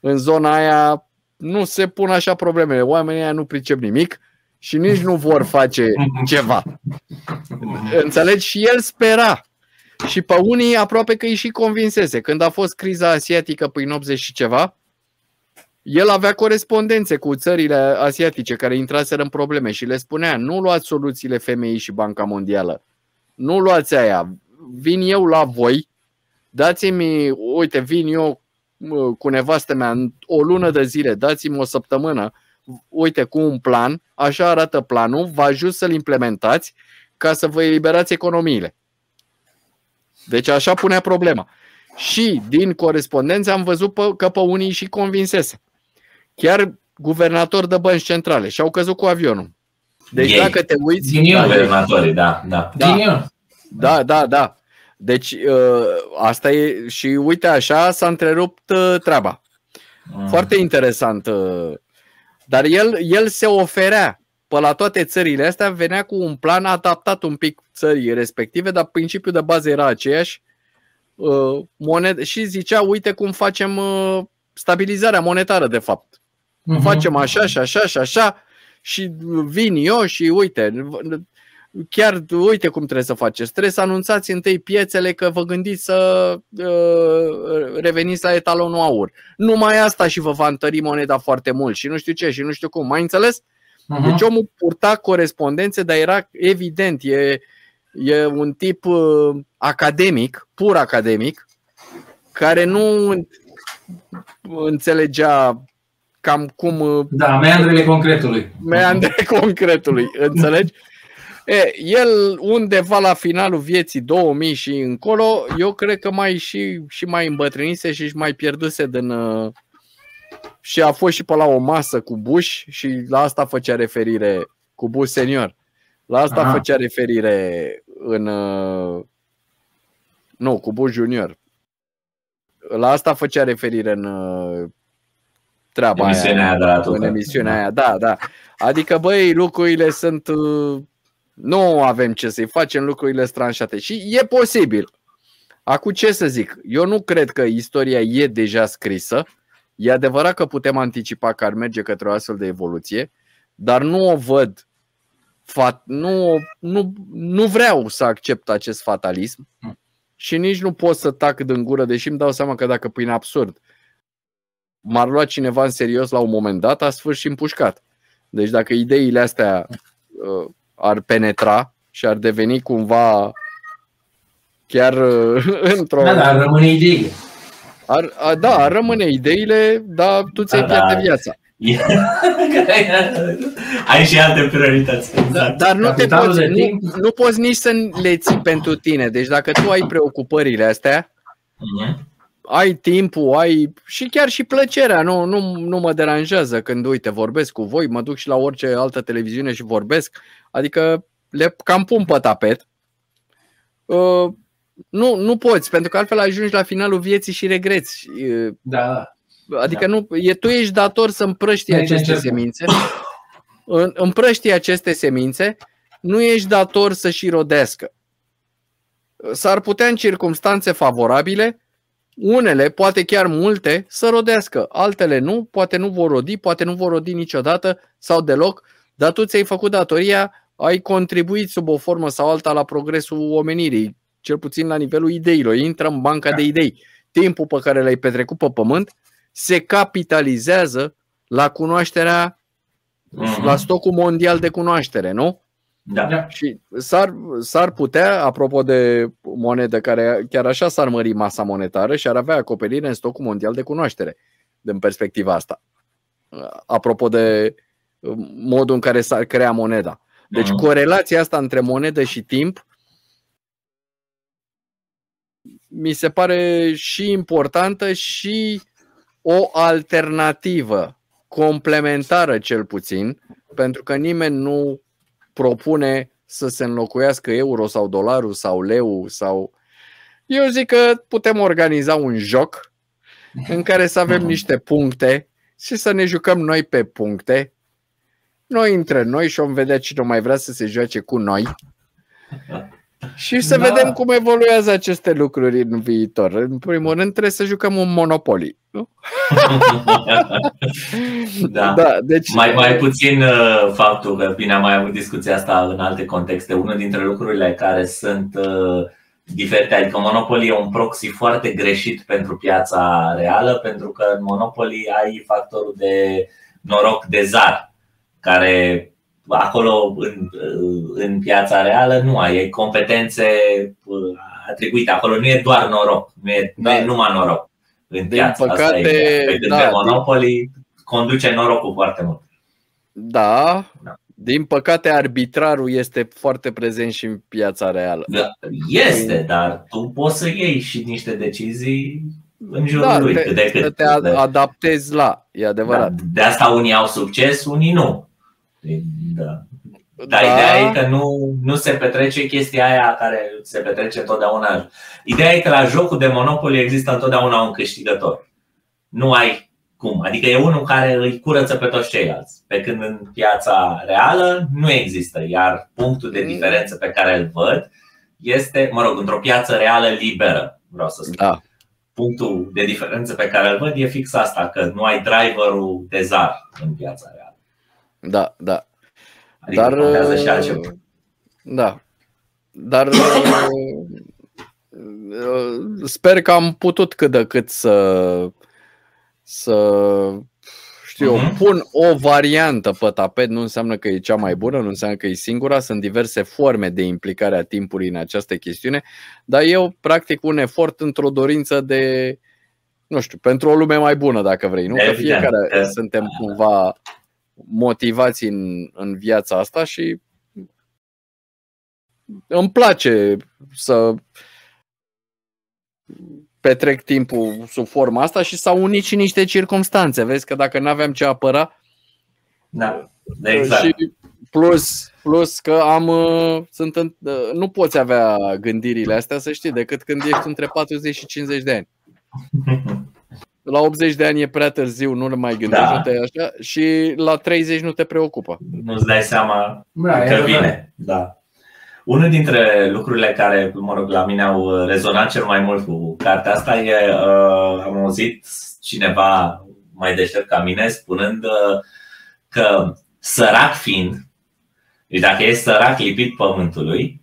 [SPEAKER 2] în zona aia nu se pun așa problemele, oamenii aia nu pricep nimic și nici nu vor face ceva. Înțelegi? Și el spera. Și pe unii aproape că îi și convinsese. Când a fost criza asiatică prin 80 și ceva, el avea corespondențe cu țările asiatice care intraseră în probleme și le spunea nu luați soluțiile femeii și Banca Mondială. Nu luați aia. Vin eu la voi, dați-mi, uite, vin eu cu nevastă mea în o lună de zile, dați-mi o săptămână, uite, cu un plan, așa arată planul, vă ajut să-l implementați ca să vă eliberați economiile. Deci așa punea problema. Și din corespondență am văzut că pe unii și convinsese. Chiar guvernator de bănci centrale și au căzut cu avionul. Deci Ei. dacă te uiți...
[SPEAKER 1] Din da, guvernatorii, da. Da.
[SPEAKER 2] Da. da, da, da. Deci ă, asta e și uite așa s-a întrerupt ă, treaba. Mm. Foarte interesant ă, dar el, el se oferea pe la toate țările astea, venea cu un plan adaptat un pic țării respective, dar principiul de bază era aceeași. Uh, moned- și zicea, uite cum facem uh, stabilizarea monetară, de fapt. Uh-huh. Facem așa și așa și așa și vin eu și uite, chiar uite cum trebuie să faceți. Trebuie să anunțați întâi piețele că vă gândiți să uh, reveniți la etalonul aur. Numai asta și vă va întări moneda foarte mult și nu știu ce și nu știu cum. Mai înțeles? Uh-huh. Deci omul purta corespondențe, dar era evident, e, e un tip uh, academic, pur academic, care nu înțelegea cam cum... Uh,
[SPEAKER 3] da, meandrele concretului.
[SPEAKER 2] Meandrele concretului, înțelegi? E, el undeva la finalul vieții 2000 și încolo, eu cred că mai și, și mai îmbătrânise și mai pierduse din... Uh, și a fost și pe la o masă cu Bush și la asta făcea referire cu Bush senior. La asta Aha. făcea referire în... Uh, nu, cu Bush Junior. La asta făcea referire în uh, treaba
[SPEAKER 1] emisiunea aia, aia
[SPEAKER 2] de la în emisiunea aia, da, da. Adică, băi, lucrurile sunt... Uh, nu avem ce să-i facem, lucrurile stranșate. Și e posibil. Acum ce să zic? Eu nu cred că istoria e deja scrisă. E adevărat că putem anticipa că ar merge către o astfel de evoluție, dar nu o văd. Fat, nu, nu, nu vreau să accept acest fatalism și nici nu pot să tac din gură, deși îmi dau seama că dacă prin absurd m-ar lua cineva în serios la un moment dat, a sfârșit împușcat. Deci dacă ideile astea uh, ar penetra și ar deveni cumva chiar uh, într-o...
[SPEAKER 3] Da, dar rămâne ideile.
[SPEAKER 2] Ar, a, da, ar rămâne ideile, dar tu ți-ai da, pierde da. viața.
[SPEAKER 1] Ai și alte priorități.
[SPEAKER 2] Exact. Dar nu, te poți, nu, nu poți nici să le ții pentru tine. Deci dacă tu ai preocupările astea, uh-huh. Ai timpul, ai și chiar și plăcerea. Nu, nu, nu mă deranjează când, uite, vorbesc cu voi, mă duc și la orice altă televiziune și vorbesc. Adică le cam pun pe tapet. Uh, nu, nu poți, pentru că altfel ajungi la finalul vieții și regreți.
[SPEAKER 3] Da.
[SPEAKER 2] Adică da. nu, e, tu ești dator să împrăști aceste semințe. Împrăști aceste semințe, nu ești dator să și rodească. S-ar putea în circunstanțe favorabile, unele, poate chiar multe, să rodească, altele nu, poate nu vor rodi, poate nu vor rodi niciodată sau deloc, dar tu ți-ai făcut datoria, ai contribuit sub o formă sau alta la progresul omenirii, cel puțin la nivelul ideilor, intră în banca da. de idei. Timpul pe care l-ai petrecut pe pământ se capitalizează la cunoașterea, uh-huh. la stocul mondial de cunoaștere, nu?
[SPEAKER 1] Da. da.
[SPEAKER 2] Și s-ar, s-ar putea, apropo de monedă care chiar așa s-ar mări masa monetară și ar avea acoperire în stocul mondial de cunoaștere, din perspectiva asta. Apropo de modul în care s-ar crea moneda. Deci uh-huh. corelația asta între monedă și timp mi se pare și importantă și o alternativă complementară cel puțin, pentru că nimeni nu propune să se înlocuiască euro sau dolarul sau leu sau eu zic că putem organiza un joc în care să avem niște puncte și să ne jucăm noi pe puncte. Noi între noi și vom vedea cine mai vrea să se joace cu noi. Și să da. vedem cum evoluează aceste lucruri în viitor. În primul rând trebuie să jucăm un Monopoly. Nu?
[SPEAKER 1] da. da deci... mai, mai puțin uh, faptul că bine am mai avut discuția asta în alte contexte. Unul dintre lucrurile care sunt uh, diferite, adică Monopoly e un proxy foarte greșit pentru piața reală, pentru că în Monopoly ai factorul de noroc de zar, care acolo în, în piața reală nu ai, ai competențe uh, atribuite. Acolo nu e doar noroc, nu e, da. nu e numai noroc în piață. Din păcate, Asta e, pe când da, pe Monopoly conduce norocul foarte mult.
[SPEAKER 2] Da, da. Din păcate, arbitrarul este foarte prezent și în piața reală.
[SPEAKER 1] Da, este, dar tu poți să iei și niște decizii în jurul da, lui.
[SPEAKER 2] Te,
[SPEAKER 1] cât de cât.
[SPEAKER 2] te adaptezi la, e adevărat. Da,
[SPEAKER 1] de asta unii au succes, unii nu. Da. Dar da. ideea e că nu, nu se petrece chestia aia care se petrece întotdeauna. Ideea e că la jocul de Monopoly există întotdeauna un câștigător. Nu ai cum. Adică e unul care îi curăță pe toți ceilalți. Pe când în piața reală nu există. Iar punctul de diferență pe care îl văd este, mă rog, într-o piață reală liberă, vreau să spun. Da. Punctul de diferență pe care îl văd e fix asta, că nu ai driverul de zar în piața reală.
[SPEAKER 2] Da, da.
[SPEAKER 1] Adică Dar, și altceva.
[SPEAKER 2] Da. Dar uh, sper că am putut cât de cât să să știu, uh-huh. pun o variantă pe tapet, nu înseamnă că e cea mai bună, nu înseamnă că e singura, sunt diverse forme de implicare a timpului în această chestiune, dar eu practic un efort într-o dorință de, nu știu, pentru o lume mai bună, dacă vrei, nu? Că fiecare suntem cumva motivați în, în viața asta și îmi place să petrec timpul sub forma asta și s-au unit și niște circunstanțe. Vezi că dacă nu aveam ce apăra
[SPEAKER 1] da, exact.
[SPEAKER 2] și Plus, plus că am, uh, sunt în, uh, nu poți avea gândirile astea, să știi, decât când ești între 40 și 50 de ani. La 80 de ani e prea târziu, nu le mai gândești da. așa și la 30 nu te preocupă.
[SPEAKER 1] Nu-ți dai seama da, că vine. Da. Unul dintre lucrurile care, mă rog, la mine au rezonat cel mai mult cu cartea asta e, uh, am auzit cineva mai deștept ca mine spunând uh, că sărac fiind, deci dacă ești sărac lipit pământului,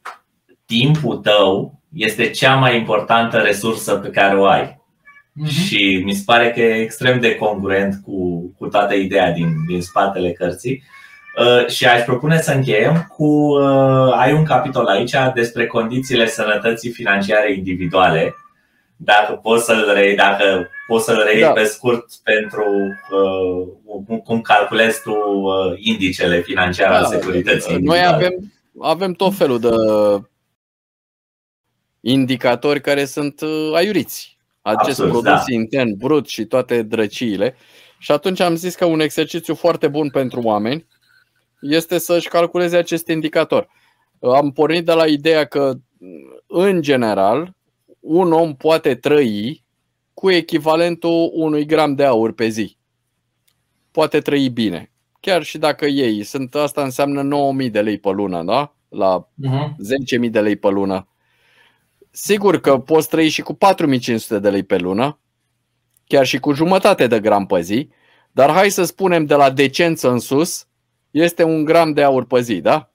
[SPEAKER 1] timpul tău este cea mai importantă resursă pe care o ai. Mm-hmm. Și mi se pare că e extrem de congruent cu, cu toată ideea din, din spatele cărții. Uh, și aș propune să încheiem cu. Uh, ai un capitol aici despre condițiile sănătății financiare individuale. Dacă poți să-l rei, dacă poți să-l rei da. pe scurt pentru uh, cum calculezi tu uh, indicele financiar da. al securității.
[SPEAKER 2] Noi avem, avem tot felul de indicatori care sunt uh, aiuriți. Acest Absolut, produs da. intern brut și toate drăciile. Și atunci am zis că un exercițiu foarte bun pentru oameni este să-și calculeze acest indicator. Am pornit de la ideea că, în general, un om poate trăi cu echivalentul unui gram de aur pe zi. Poate trăi bine. Chiar și dacă ei sunt, asta înseamnă 9000 de lei pe lună, da? La uh-huh. Mhm. 10.000 de lei pe lună. Sigur că poți trăi și cu 4500 de lei pe lună, chiar și cu jumătate de gram pe zi, dar hai să spunem de la decență în sus, este un gram de aur pe zi, da?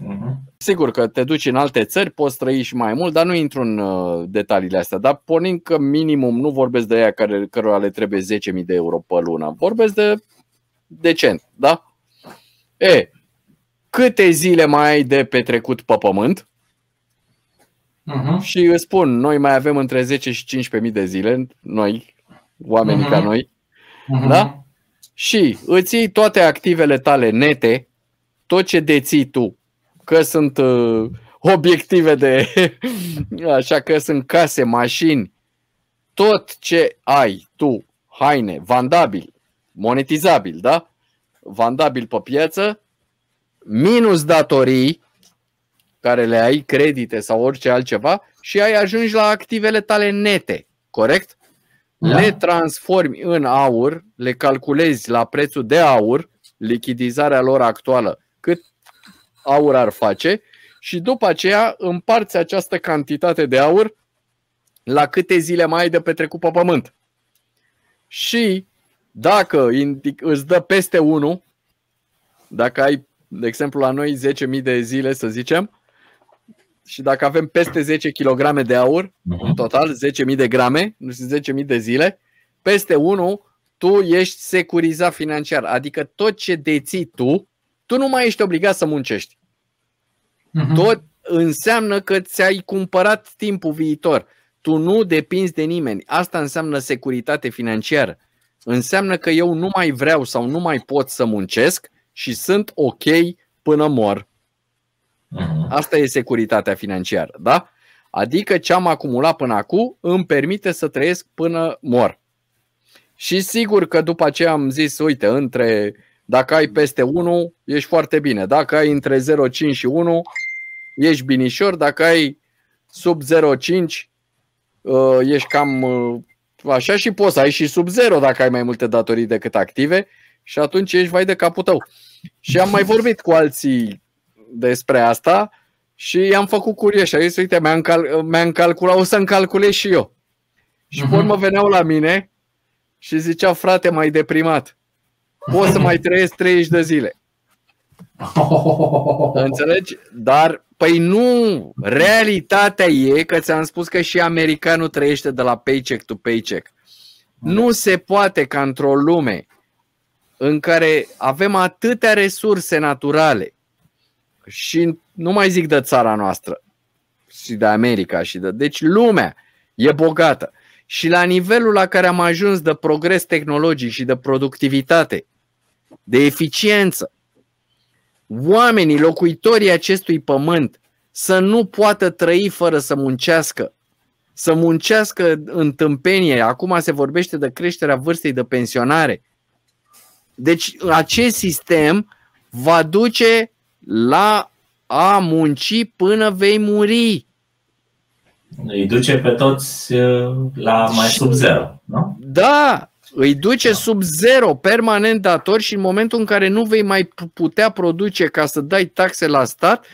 [SPEAKER 2] Uh-huh. Sigur că te duci în alte țări, poți trăi și mai mult, dar nu intru în uh, detaliile astea. Dar pornind că minimum nu vorbesc de aia care, cărora le trebuie 10.000 de euro pe lună, vorbesc de decent, da? E, câte zile mai ai de petrecut pe pământ? Uh-huh. Și îți spun, noi mai avem între 10 și 15.000 de zile, noi, oamenii uh-huh. ca noi, uh-huh. da? și îți iei toate activele tale nete, tot ce deții tu, că sunt uh, obiective de, așa că sunt case, mașini, tot ce ai tu, haine, vandabil, monetizabil, da? Vandabil pe piață, minus datorii care le ai, credite sau orice altceva și ai ajungi la activele tale nete, corect? da. le transformi în aur, le calculezi la prețul de aur, lichidizarea lor actuală, cât aur ar face și după aceea împarți această cantitate de aur la câte zile mai ai de petrecut pe pământ. Și dacă îți dă peste 1, dacă ai, de exemplu, la noi 10.000 de zile, să zicem, și dacă avem peste 10 kg de aur, uh-huh. în total 10.000 de grame, nu știu, 10.000 de zile, peste 1, tu ești securizat financiar. Adică tot ce deții tu, tu nu mai ești obligat să muncești. Uh-huh. Tot înseamnă că ți-ai cumpărat timpul viitor. Tu nu depinzi de nimeni. Asta înseamnă securitate financiară. Înseamnă că eu nu mai vreau sau nu mai pot să muncesc și sunt ok până mor. Mhm. Asta e securitatea financiară, da? Adică ce am acumulat până acum îmi permite să trăiesc până mor. Și sigur că după aceea am zis, uite, între dacă ai peste 1, ești foarte bine. Dacă ai între 0,5 și 1, ești binișor. Dacă ai sub 0,5, uh, ești cam uh, așa și poți să ai și sub 0 dacă ai mai multe datorii decât active și atunci ești vai de capul tău. Și am mai vorbit cu alții despre asta și i-am făcut curioși. A zis, uite, mi-am, cal- mi-am calculat, o să-mi calculez și eu. Și uh-huh. mă veneau la mine și zicea, frate, mai deprimat. Poți să mai trăiesc 30 de zile. Înțelegi? Dar, păi nu, realitatea e că ți-am spus că și americanul trăiește de la paycheck to paycheck. Nu se poate ca într-o lume în care avem atâtea resurse naturale, și nu mai zic de țara noastră și de America și de. Deci lumea e bogată. Și la nivelul la care am ajuns de progres tehnologic și de productivitate, de eficiență, oamenii, locuitorii acestui pământ, să nu poată trăi fără să muncească, să muncească în tâmpenie. Acum se vorbește de creșterea vârstei de pensionare. Deci acest sistem va duce la a munci până vei muri.
[SPEAKER 1] Îi duce pe toți uh, la mai sub zero, nu?
[SPEAKER 2] Da, îi duce da. sub zero permanent dator și în momentul în care nu vei mai putea produce ca să dai taxe la stat,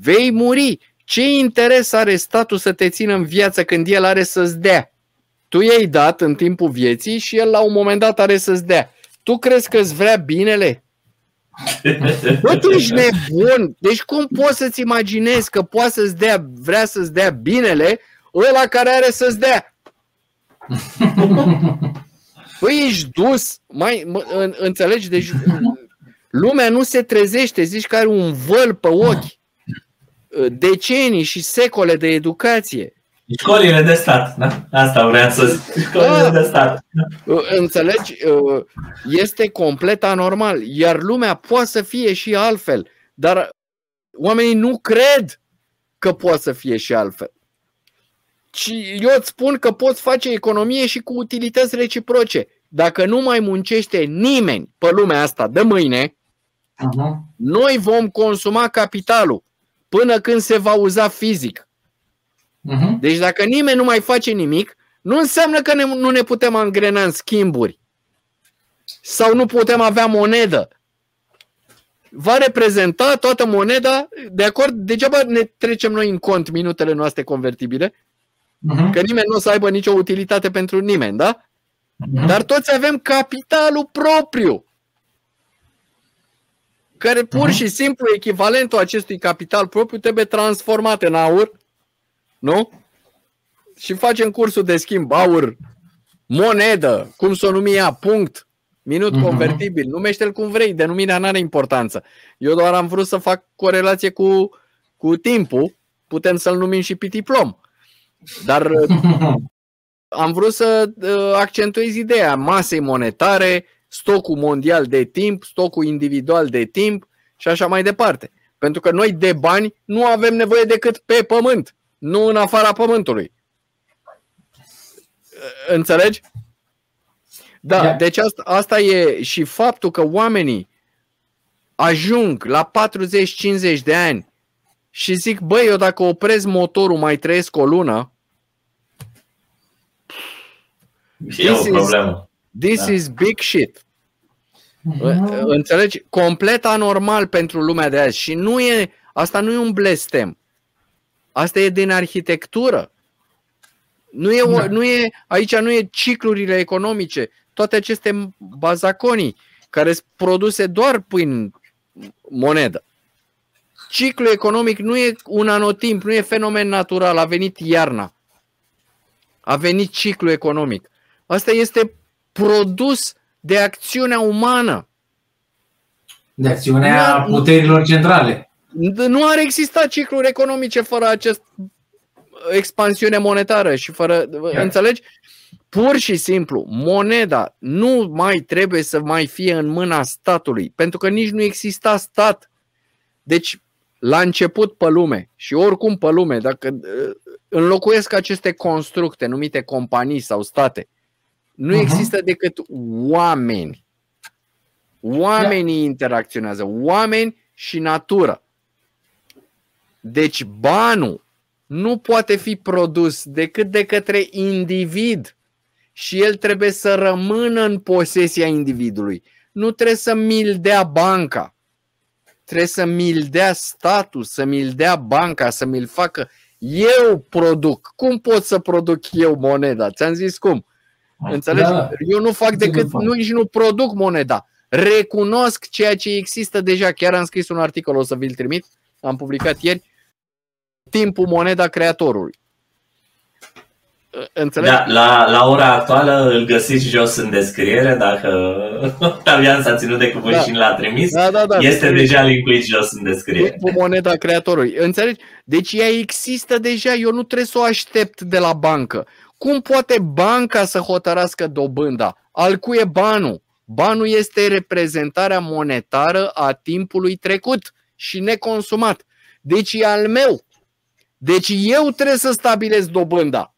[SPEAKER 2] vei muri. Ce interes are statul să te țină în viață când el are să-ți dea? Tu i-ai dat în timpul vieții și el la un moment dat are să-ți dea. Tu crezi că îți vrea binele? Bă, tu ești nebun. Deci cum poți să-ți imaginezi că poate să-ți dea, vrea să-ți dea binele ăla care are să-ți dea? Păi ești dus, mai, mă, înțelegi? Deci lumea nu se trezește, zici că are un văl pe ochi. Decenii și secole de educație.
[SPEAKER 1] Școlile de stat, da? Asta vreau să zic. Școlile da. de stat.
[SPEAKER 2] Înțelegi? Este complet anormal. Iar lumea poate să fie și altfel. Dar oamenii nu cred că poate să fie și altfel. Și eu îți spun că poți face economie și cu utilități reciproce. Dacă nu mai muncește nimeni pe lumea asta de mâine, uh-huh. noi vom consuma capitalul până când se va uza fizic. Uh-huh. Deci dacă nimeni nu mai face nimic, nu înseamnă că ne, nu ne putem angrena în schimburi sau nu putem avea monedă. Va reprezenta toată moneda, de acord, degeaba ne trecem noi în cont minutele noastre convertibile, uh-huh. că nimeni nu o să aibă nicio utilitate pentru nimeni, da? Uh-huh. Dar toți avem capitalul propriu, care pur uh-huh. și simplu echivalentul acestui capital propriu trebuie transformat în aur nu? Și facem cursul de schimb, aur, monedă, cum să o numi ea, punct, minut uh-huh. convertibil, numește-l cum vrei, denumirea nu are importanță. Eu doar am vrut să fac corelație cu, cu timpul, putem să-l numim și pitiplom. Dar am vrut să uh, accentuez ideea masei monetare, stocul mondial de timp, stocul individual de timp și așa mai departe. Pentru că noi de bani nu avem nevoie decât pe pământ nu în afara pământului. Înțelegi? Da, yeah. deci asta, asta e și faptul că oamenii ajung la 40-50 de ani și zic, băi, eu dacă opresc motorul mai trăiesc o lună,
[SPEAKER 1] e o problemă.
[SPEAKER 2] Is, this da. is big shit. Mm-hmm. Înțelegi? Complet anormal pentru lumea de azi. Și nu e, asta nu e un blestem. Asta e din arhitectură. Nu e, da. nu e, aici nu e ciclurile economice, toate aceste bazaconii care sunt produse doar prin monedă. Ciclul economic nu e un anotimp, nu e fenomen natural, a venit iarna. A venit ciclul economic. Asta este produs de acțiunea umană.
[SPEAKER 3] De acțiunea puterilor centrale.
[SPEAKER 2] Nu ar exista cicluri economice fără acest expansiune monetară și fără. Yeah. Înțelegi? Pur și simplu, moneda nu mai trebuie să mai fie în mâna statului, pentru că nici nu exista stat. Deci, la început pe lume și oricum pe lume, dacă uh, înlocuiesc aceste constructe numite companii sau state, nu uh-huh. există decât oameni. Oamenii yeah. interacționează, oameni și natură. Deci banul nu poate fi produs decât de către individ și el trebuie să rămână în posesia individului. Nu trebuie să mi-l dea banca. Trebuie să mi-l dea statul, să mi-l dea banca, să mi-l facă. Eu produc. Cum pot să produc eu moneda? Ți-am zis cum. Înțelegi? Da. Eu nu fac decât, nu, nici nu produc moneda. Recunosc ceea ce există deja. Chiar am scris un articol, o să vi-l trimit. Am publicat ieri timpul moneda creatorului.
[SPEAKER 1] Înțelegi? Da, la, la ora actuală îl găsiți jos în descriere, dacă Octavian s-a ținut de cuvânt da. și l-a trimis, da, da, da, este deci, deja linkuit jos în descriere.
[SPEAKER 2] Timpul moneda creatorului. Înțelegi? Deci ea există deja, eu nu trebuie să o aștept de la bancă. Cum poate banca să hotărască dobânda? Al cui e banul? Banul este reprezentarea monetară a timpului trecut și neconsumat. Deci e al meu. Deci eu trebuie să stabilesc dobânda.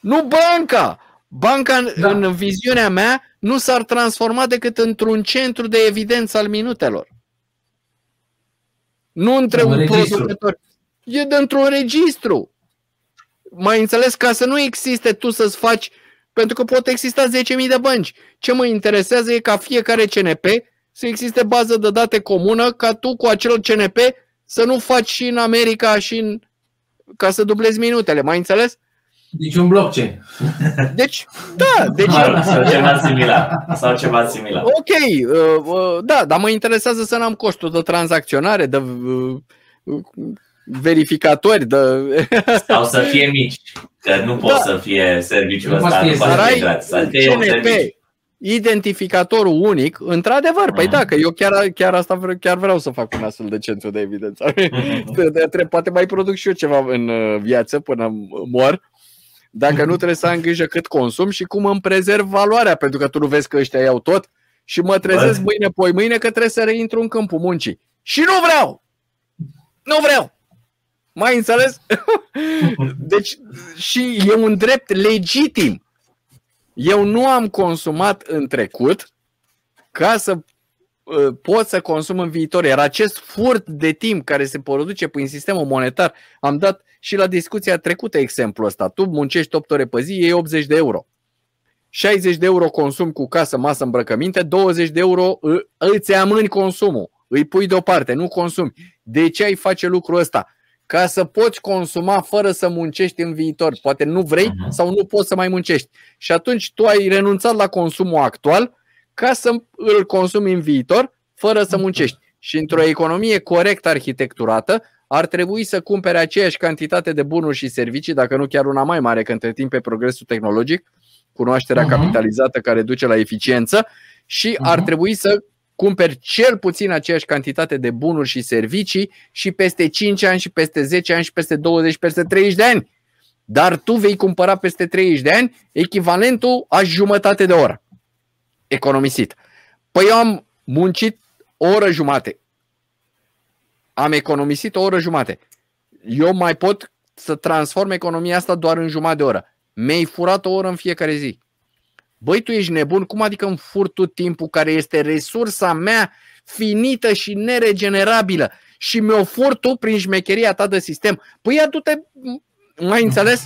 [SPEAKER 2] Nu banca. Banca, da. în viziunea mea, nu s-ar transforma decât într-un centru de evidență al minutelor. Nu între un, un producător. E dintr-un registru. Mai înțeles, ca să nu existe tu să-ți faci, pentru că pot exista 10.000 de bănci. Ce mă interesează e ca fiecare CNP să existe bază de date comună, ca tu cu acel CNP să nu faci și în America și în... ca să dublezi minutele. Mai înțeles?
[SPEAKER 3] Deci un blockchain.
[SPEAKER 2] Deci, da. Deci...
[SPEAKER 1] Sau ceva similar. Sau ceva similar.
[SPEAKER 2] Ok, uh, uh, da, dar mă interesează să n-am costul de tranzacționare, de uh, verificatori, de...
[SPEAKER 1] Sau să fie mici, că nu pot da. să fie serviciul ăsta, nu poate
[SPEAKER 2] fi gratis. CNP, identificatorul unic, într-adevăr, păi da, că eu chiar, chiar asta vreau, chiar vreau să fac un astfel de centru de evidență. Poate mai produc și eu ceva în viață până mor, dacă nu trebuie să am grijă cât consum și cum îmi prezerv valoarea, pentru că tu nu vezi că ăștia iau tot și mă trezesc mâine, poi mâine că trebuie să reintru în câmpul muncii. Și nu vreau! Nu vreau! Mai înțeles? Deci, și e un drept legitim. Eu nu am consumat în trecut ca să uh, pot să consum în viitor. Iar acest furt de timp care se produce prin sistemul monetar, am dat și la discuția trecută exemplu ăsta. Tu muncești 8 ore pe zi, iei 80 de euro. 60 de euro consum cu casă, masă, îmbrăcăminte, 20 de euro îți amâni consumul. Îi pui deoparte, nu consumi. De ce ai face lucrul ăsta? Ca să poți consuma fără să muncești în viitor. Poate nu vrei uh-huh. sau nu poți să mai muncești. Și atunci tu ai renunțat la consumul actual ca să îl consumi în viitor fără să muncești. Și într-o economie corect arhitecturată, ar trebui să cumpere aceeași cantitate de bunuri și servicii, dacă nu chiar una mai mare, că între timp pe progresul tehnologic, cunoașterea uh-huh. capitalizată care duce la eficiență și uh-huh. ar trebui să cumperi cel puțin aceeași cantitate de bunuri și servicii și peste 5 ani și peste 10 ani și peste 20 și peste 30 de ani. Dar tu vei cumpăra peste 30 de ani echivalentul a jumătate de oră economisit. Păi eu am muncit o oră jumate am economisit o oră jumate. Eu mai pot să transform economia asta doar în jumătate de oră. Mi-ai furat o oră în fiecare zi. Băi, tu ești nebun? Cum adică îmi fur tu timpul care este resursa mea finită și neregenerabilă și mi-o fur tu prin șmecheria ta de sistem? Păi adu-te, mai înțeles?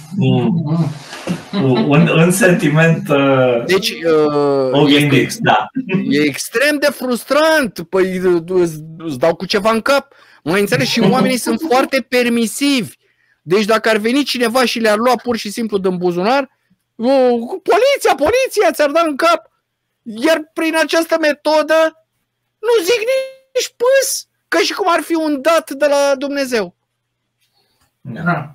[SPEAKER 1] un, un sentiment uh,
[SPEAKER 2] deci, uh,
[SPEAKER 1] oglindit, da.
[SPEAKER 2] E extrem de frustrant. Păi îți, îți dau cu ceva în cap. Mai înțeles? Și oamenii sunt foarte permisivi. Deci dacă ar veni cineva și le-ar lua pur și simplu din buzunar, poliția, poliția ți-ar da în cap. Iar prin această metodă nu zic nici pâs, ca și cum ar fi un dat de la Dumnezeu.
[SPEAKER 3] Da.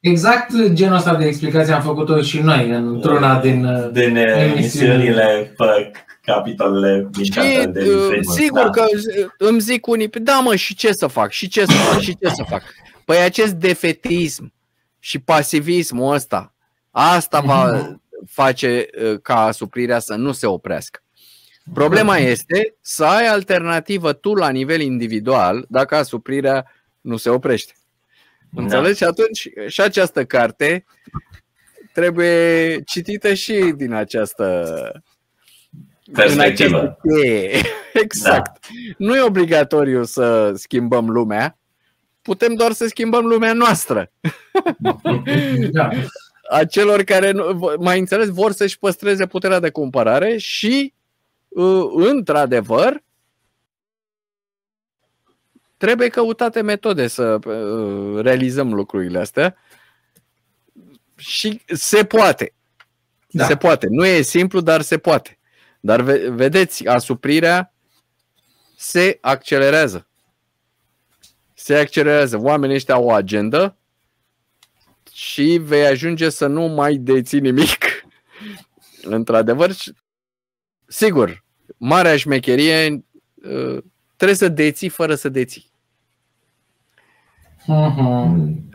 [SPEAKER 3] exact genul ăsta de explicație am făcut-o și noi într-una din,
[SPEAKER 1] din emisiunile pe capitolele din și, de uh,
[SPEAKER 2] Sigur da. că îmi zic unii, păi da mă, și ce să fac, și ce să fac, și ce să fac. Păi acest defetism și pasivismul ăsta, asta va mhm. face uh, ca suprirea să nu se oprească. Problema este să ai alternativă tu la nivel individual dacă asuprirea nu se oprește. Da. Înțelegi? Și atunci și această carte trebuie citită și din această
[SPEAKER 1] perspectivă.
[SPEAKER 2] Exact. Da. Nu e obligatoriu să schimbăm lumea, putem doar să schimbăm lumea noastră. Da. A celor care, mai înțeles, vor să-și păstreze puterea de cumpărare și, uh, într-adevăr, trebuie căutate metode să uh, realizăm lucrurile astea și se poate. Da. Se poate. Nu e simplu, dar se poate. Dar vedeți, asuprirea se accelerează. Se accelerează. Oamenii ăștia au o agendă și vei ajunge să nu mai deții nimic. Într-adevăr, sigur, marea șmecherie uh, trebuie să deții fără să deții.
[SPEAKER 1] Mhm.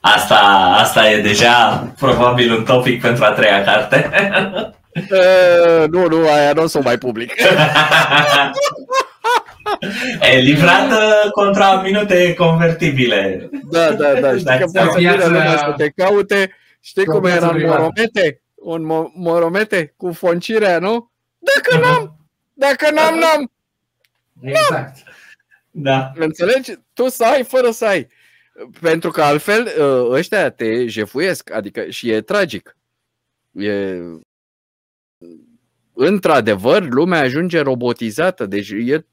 [SPEAKER 1] Asta, asta e deja probabil un topic pentru a treia carte.
[SPEAKER 2] Uh, nu, nu, aia nu o să o mai public.
[SPEAKER 1] e livrată contra minute convertibile.
[SPEAKER 2] Da, da, da. Știi că poți să vină lumea să te caute. Știi cum era în Moromete? Un mo- moromete cu foncirea, nu? Dacă n-am, dacă n-am, n-am.
[SPEAKER 3] Exact.
[SPEAKER 1] Da.
[SPEAKER 2] Înțelegi? Tu să ai fără să ai. Pentru că altfel ă, ăștia te jefuiesc, adică și e tragic. E... Într-adevăr, lumea ajunge robotizată, deci e...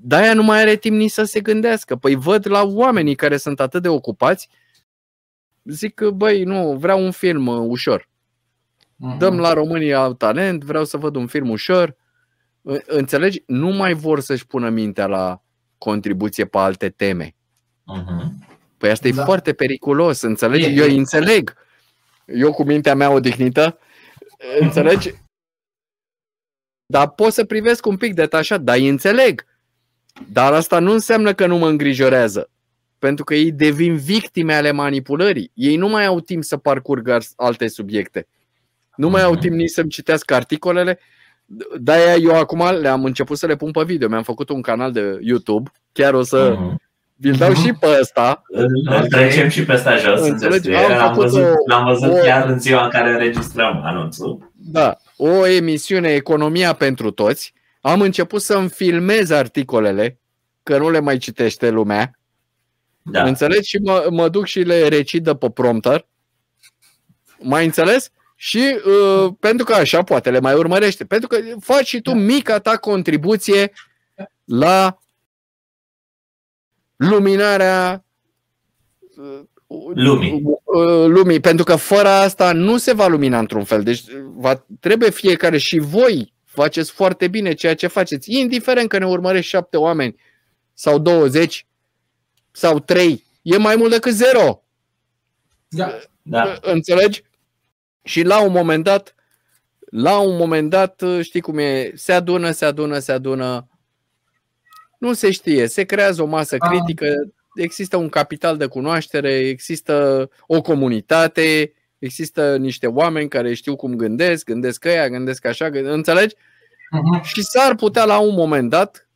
[SPEAKER 2] De-aia nu mai are timp nici să se gândească. Păi văd la oamenii care sunt atât de ocupați, zic că, băi, nu, vreau un film uh, ușor.
[SPEAKER 3] Mhm.
[SPEAKER 2] Dăm la România talent, vreau să văd un film ușor. Ă- Înțelegi? Nu mai vor să-și pună mintea la contribuție pe alte teme.
[SPEAKER 1] Mhm.
[SPEAKER 2] Păi asta e
[SPEAKER 3] Da.
[SPEAKER 2] foarte periculos, înțelegi?
[SPEAKER 3] E,
[SPEAKER 2] Eu
[SPEAKER 3] e.
[SPEAKER 2] înțeleg. Eu cu mintea mea odihnită, înțelegi? Dar pot să privesc un pic detașat, dar îi înțeleg. Dar asta nu înseamnă că nu mă îngrijorează. Pentru că ei devin victime ale manipulării. Ei nu mai au timp să parcurgă alte subiecte. Nu mai au
[SPEAKER 1] Mhm.
[SPEAKER 2] timp nici să-mi citească articolele. De-aia eu acum le-am început să le pun pe video. Mi-am făcut un canal de YouTube. Chiar o să
[SPEAKER 1] Mhm.
[SPEAKER 2] vi-l dau
[SPEAKER 3] Mhm.
[SPEAKER 2] și pe ăsta.
[SPEAKER 1] Îl îl trecem și pe ăsta jos. în
[SPEAKER 2] Înțelegi?
[SPEAKER 1] descriere.
[SPEAKER 2] Am
[SPEAKER 1] L-am
[SPEAKER 2] făcut
[SPEAKER 1] văzut,
[SPEAKER 2] o-
[SPEAKER 1] l-am văzut
[SPEAKER 2] o-
[SPEAKER 1] chiar în ziua în care înregistrăm anunțul.
[SPEAKER 2] Da, o emisiune Economia pentru toți. Am început să-mi filmez articolele, că nu le mai citește lumea.
[SPEAKER 1] Da.
[SPEAKER 2] Înțelegi? Și mă, mă duc și le recidă pe prompter. Mai înțeles? Și uh, pentru că așa poate le mai urmărește. Pentru că faci și tu mica ta contribuție la luminarea uh,
[SPEAKER 1] Lumii.
[SPEAKER 2] uh, lumii, pentru că fără asta nu se va lumina într-un fel. Deci va, trebuie fiecare și voi faceți foarte bine ceea ce faceți, indiferent că ne urmărești șapte oameni sau 20 sau 3. E mai mult decât zero.
[SPEAKER 3] Da.
[SPEAKER 1] Da.
[SPEAKER 2] Înțelegi? Și la un moment dat, la un moment dat, știi cum e, se adună, se adună, se adună. Nu se știe, se creează o masă
[SPEAKER 3] Ah.
[SPEAKER 2] critică, există un capital de cunoaștere, există o comunitate, există niște oameni care știu cum gândesc, gândesc ăia, gândesc așa, gândesc, înțelegi?
[SPEAKER 3] Mhm.
[SPEAKER 2] Și s-ar putea la un moment dat,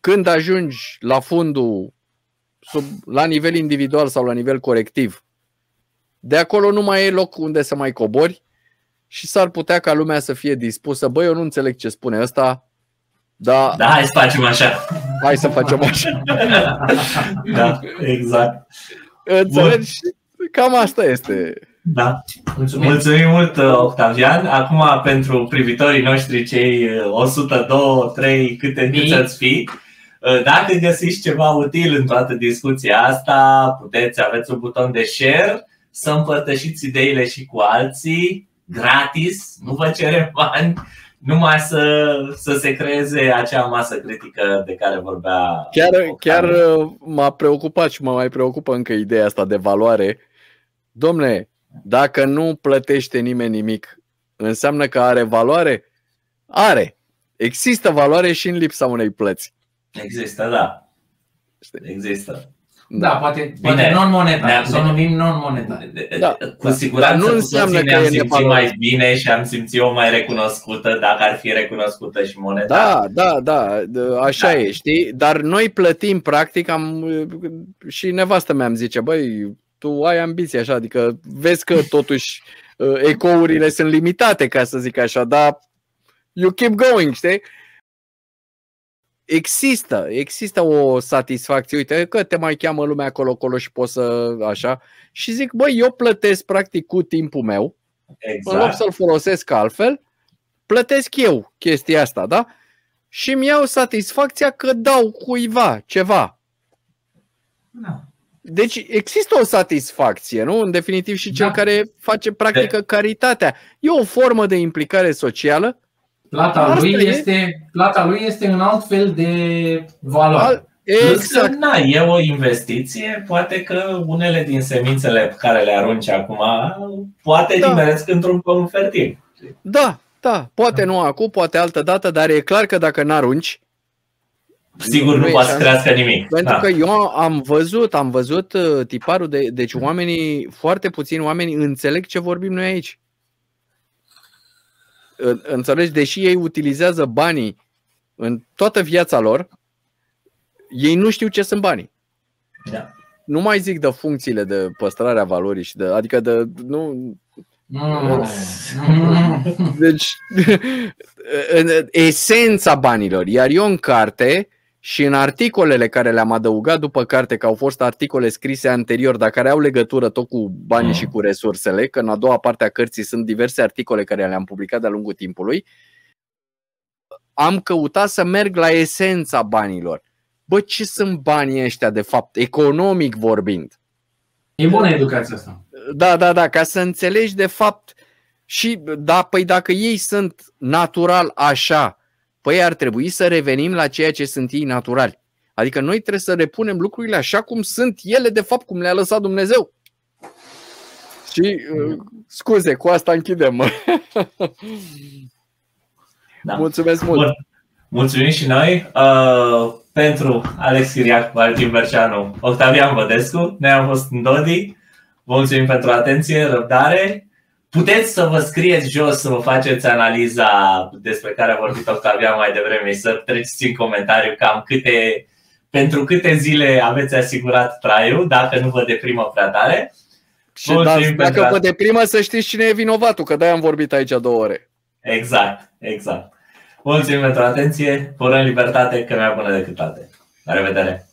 [SPEAKER 2] când ajungi la fundul, sub, la nivel individual sau la nivel colectiv, de acolo nu mai e loc unde să mai cobori și s-ar putea ca lumea să fie dispusă, băi, eu nu înțeleg ce spune ăsta, dar
[SPEAKER 1] Da, hai să facem așa.
[SPEAKER 2] Hai să facem așa.
[SPEAKER 1] Da, exact.
[SPEAKER 2] Înțelegi? Și Cam asta este.
[SPEAKER 1] Da.
[SPEAKER 3] Mulțumim.
[SPEAKER 1] Mulțumim mult, Octavian. Acum, pentru privitorii noștri, cei 102, 3, câte
[SPEAKER 3] Mii.
[SPEAKER 1] câți ați fi, dacă găsiți ceva util în toată discuția asta, puteți, aveți un buton de share, să împărtășiți ideile și cu alții, gratis, nu vă cerem bani, numai să, să se creeze acea masă critică de care vorbea
[SPEAKER 2] Chiar,
[SPEAKER 1] Octavian.
[SPEAKER 2] chiar uh, m-a preocupat și mă mai preocupă încă ideea asta de valoare. Domne, dacă nu plătește nimeni nimic, înseamnă că are valoare? Are. Există valoare și în lipsa unei plăți.
[SPEAKER 1] Există, da. Există.
[SPEAKER 3] Da, poate,
[SPEAKER 1] Bine.
[SPEAKER 3] poate non-monetar.
[SPEAKER 1] Ne-am-
[SPEAKER 3] Să o numim non-monetar.
[SPEAKER 2] Da.
[SPEAKER 1] Cu siguranță
[SPEAKER 2] Dar nu
[SPEAKER 1] nu
[SPEAKER 2] înseamnă
[SPEAKER 1] înseamnă
[SPEAKER 2] că
[SPEAKER 1] ne-am
[SPEAKER 2] e
[SPEAKER 1] simțit
[SPEAKER 2] nevaloare.
[SPEAKER 1] mai bine și am simțit-o mai recunoscută dacă ar fi recunoscută și monetar.
[SPEAKER 2] Da, da, da, d- așa
[SPEAKER 1] Da.
[SPEAKER 2] e, știi? Dar noi plătim, practic, am, și nevastă mea îmi zice, băi, tu ai ambiție așa, adică vezi că totuși uh, ecourile sunt limitate, ca să zic așa, dar you keep going, știi? Există, există o satisfacție, uite că te mai cheamă lumea acolo-acolo și poți să așa și zic, băi, eu plătesc practic cu timpul meu, în loc
[SPEAKER 1] Exact.
[SPEAKER 2] să-l folosesc altfel, plătesc eu chestia asta, da? Și îmi iau satisfacția că dau cuiva ceva.
[SPEAKER 3] Da.
[SPEAKER 2] Deci există o satisfacție, nu? În definitiv și cel
[SPEAKER 3] Da.
[SPEAKER 2] care face practică caritatea. E o formă de implicare socială.
[SPEAKER 3] Plata
[SPEAKER 2] Asta
[SPEAKER 3] lui,
[SPEAKER 2] e.
[SPEAKER 3] este, plata lui este un alt fel de valoare.
[SPEAKER 2] Al-
[SPEAKER 1] Exact.
[SPEAKER 2] Exact.
[SPEAKER 1] Na, e o investiție, poate că unele din semințele pe care le arunci acum, poate
[SPEAKER 2] Da.
[SPEAKER 1] da. nimeresc într-un pământ fertil.
[SPEAKER 2] Da, da, poate nu acum, poate altă dată, dar e clar că dacă n-arunci,
[SPEAKER 1] Sigur
[SPEAKER 2] Nu
[SPEAKER 1] nu,
[SPEAKER 2] e
[SPEAKER 1] poate să
[SPEAKER 2] șansă.
[SPEAKER 1] crească nimic.
[SPEAKER 2] Pentru
[SPEAKER 1] da.
[SPEAKER 2] că eu am văzut, am văzut uh, tiparul de. Deci oamenii, foarte puțini oameni înțeleg ce vorbim noi aici. În- Înțelegi? Deși ei utilizează banii în toată viața lor, ei nu știu ce sunt banii.
[SPEAKER 1] Da.
[SPEAKER 2] Nu mai zic de funcțiile de păstrare a valorii și de. Adică de. Nu,
[SPEAKER 3] Mm.
[SPEAKER 2] Deci, în esența banilor. Iar eu în carte și în articolele care le-am adăugat după carte, că au fost articole scrise anterior, dar care au legătură tot cu banii
[SPEAKER 1] Mm.
[SPEAKER 2] și cu resursele, că în a doua parte a cărții sunt diverse articole care le-am publicat de-a lungul timpului, am căutat să merg la esența banilor. Bă, ce sunt banii ăștia de fapt, economic vorbind?
[SPEAKER 3] E bună educația asta.
[SPEAKER 2] Da, da, da, ca să înțelegi de fapt și, da, păi dacă ei sunt natural așa, păi ar trebui să revenim la ceea ce sunt ei naturali. Adică noi trebuie să repunem lucrurile așa cum sunt ele, de fapt, cum le-a lăsat Dumnezeu. Și, uh, scuze, cu asta închidem.
[SPEAKER 1] Da.
[SPEAKER 2] Mulțumesc mult!
[SPEAKER 1] Bun. Mulțumim și noi uh, pentru Alex Chiriac, Valentin Berceanu, Octavian Vădescu. Noi am fost în Dodi. Vă mulțumim pentru atenție, răbdare. Puteți să vă scrieți jos, să vă faceți analiza despre care a vorbit Octavian mai devreme și să treceți în comentariu cam câte, pentru câte zile aveți asigurat traiul, dacă nu vă deprimă prea tare.
[SPEAKER 2] Și
[SPEAKER 1] Mulțumim
[SPEAKER 2] da, dacă
[SPEAKER 1] pentru
[SPEAKER 2] vă deprimă, să știți cine e vinovatul, că de-aia am vorbit aici două ore.
[SPEAKER 1] Exact, exact. Mulțumim pentru atenție, vă urăm libertate, că mai bună decât alte. La revedere!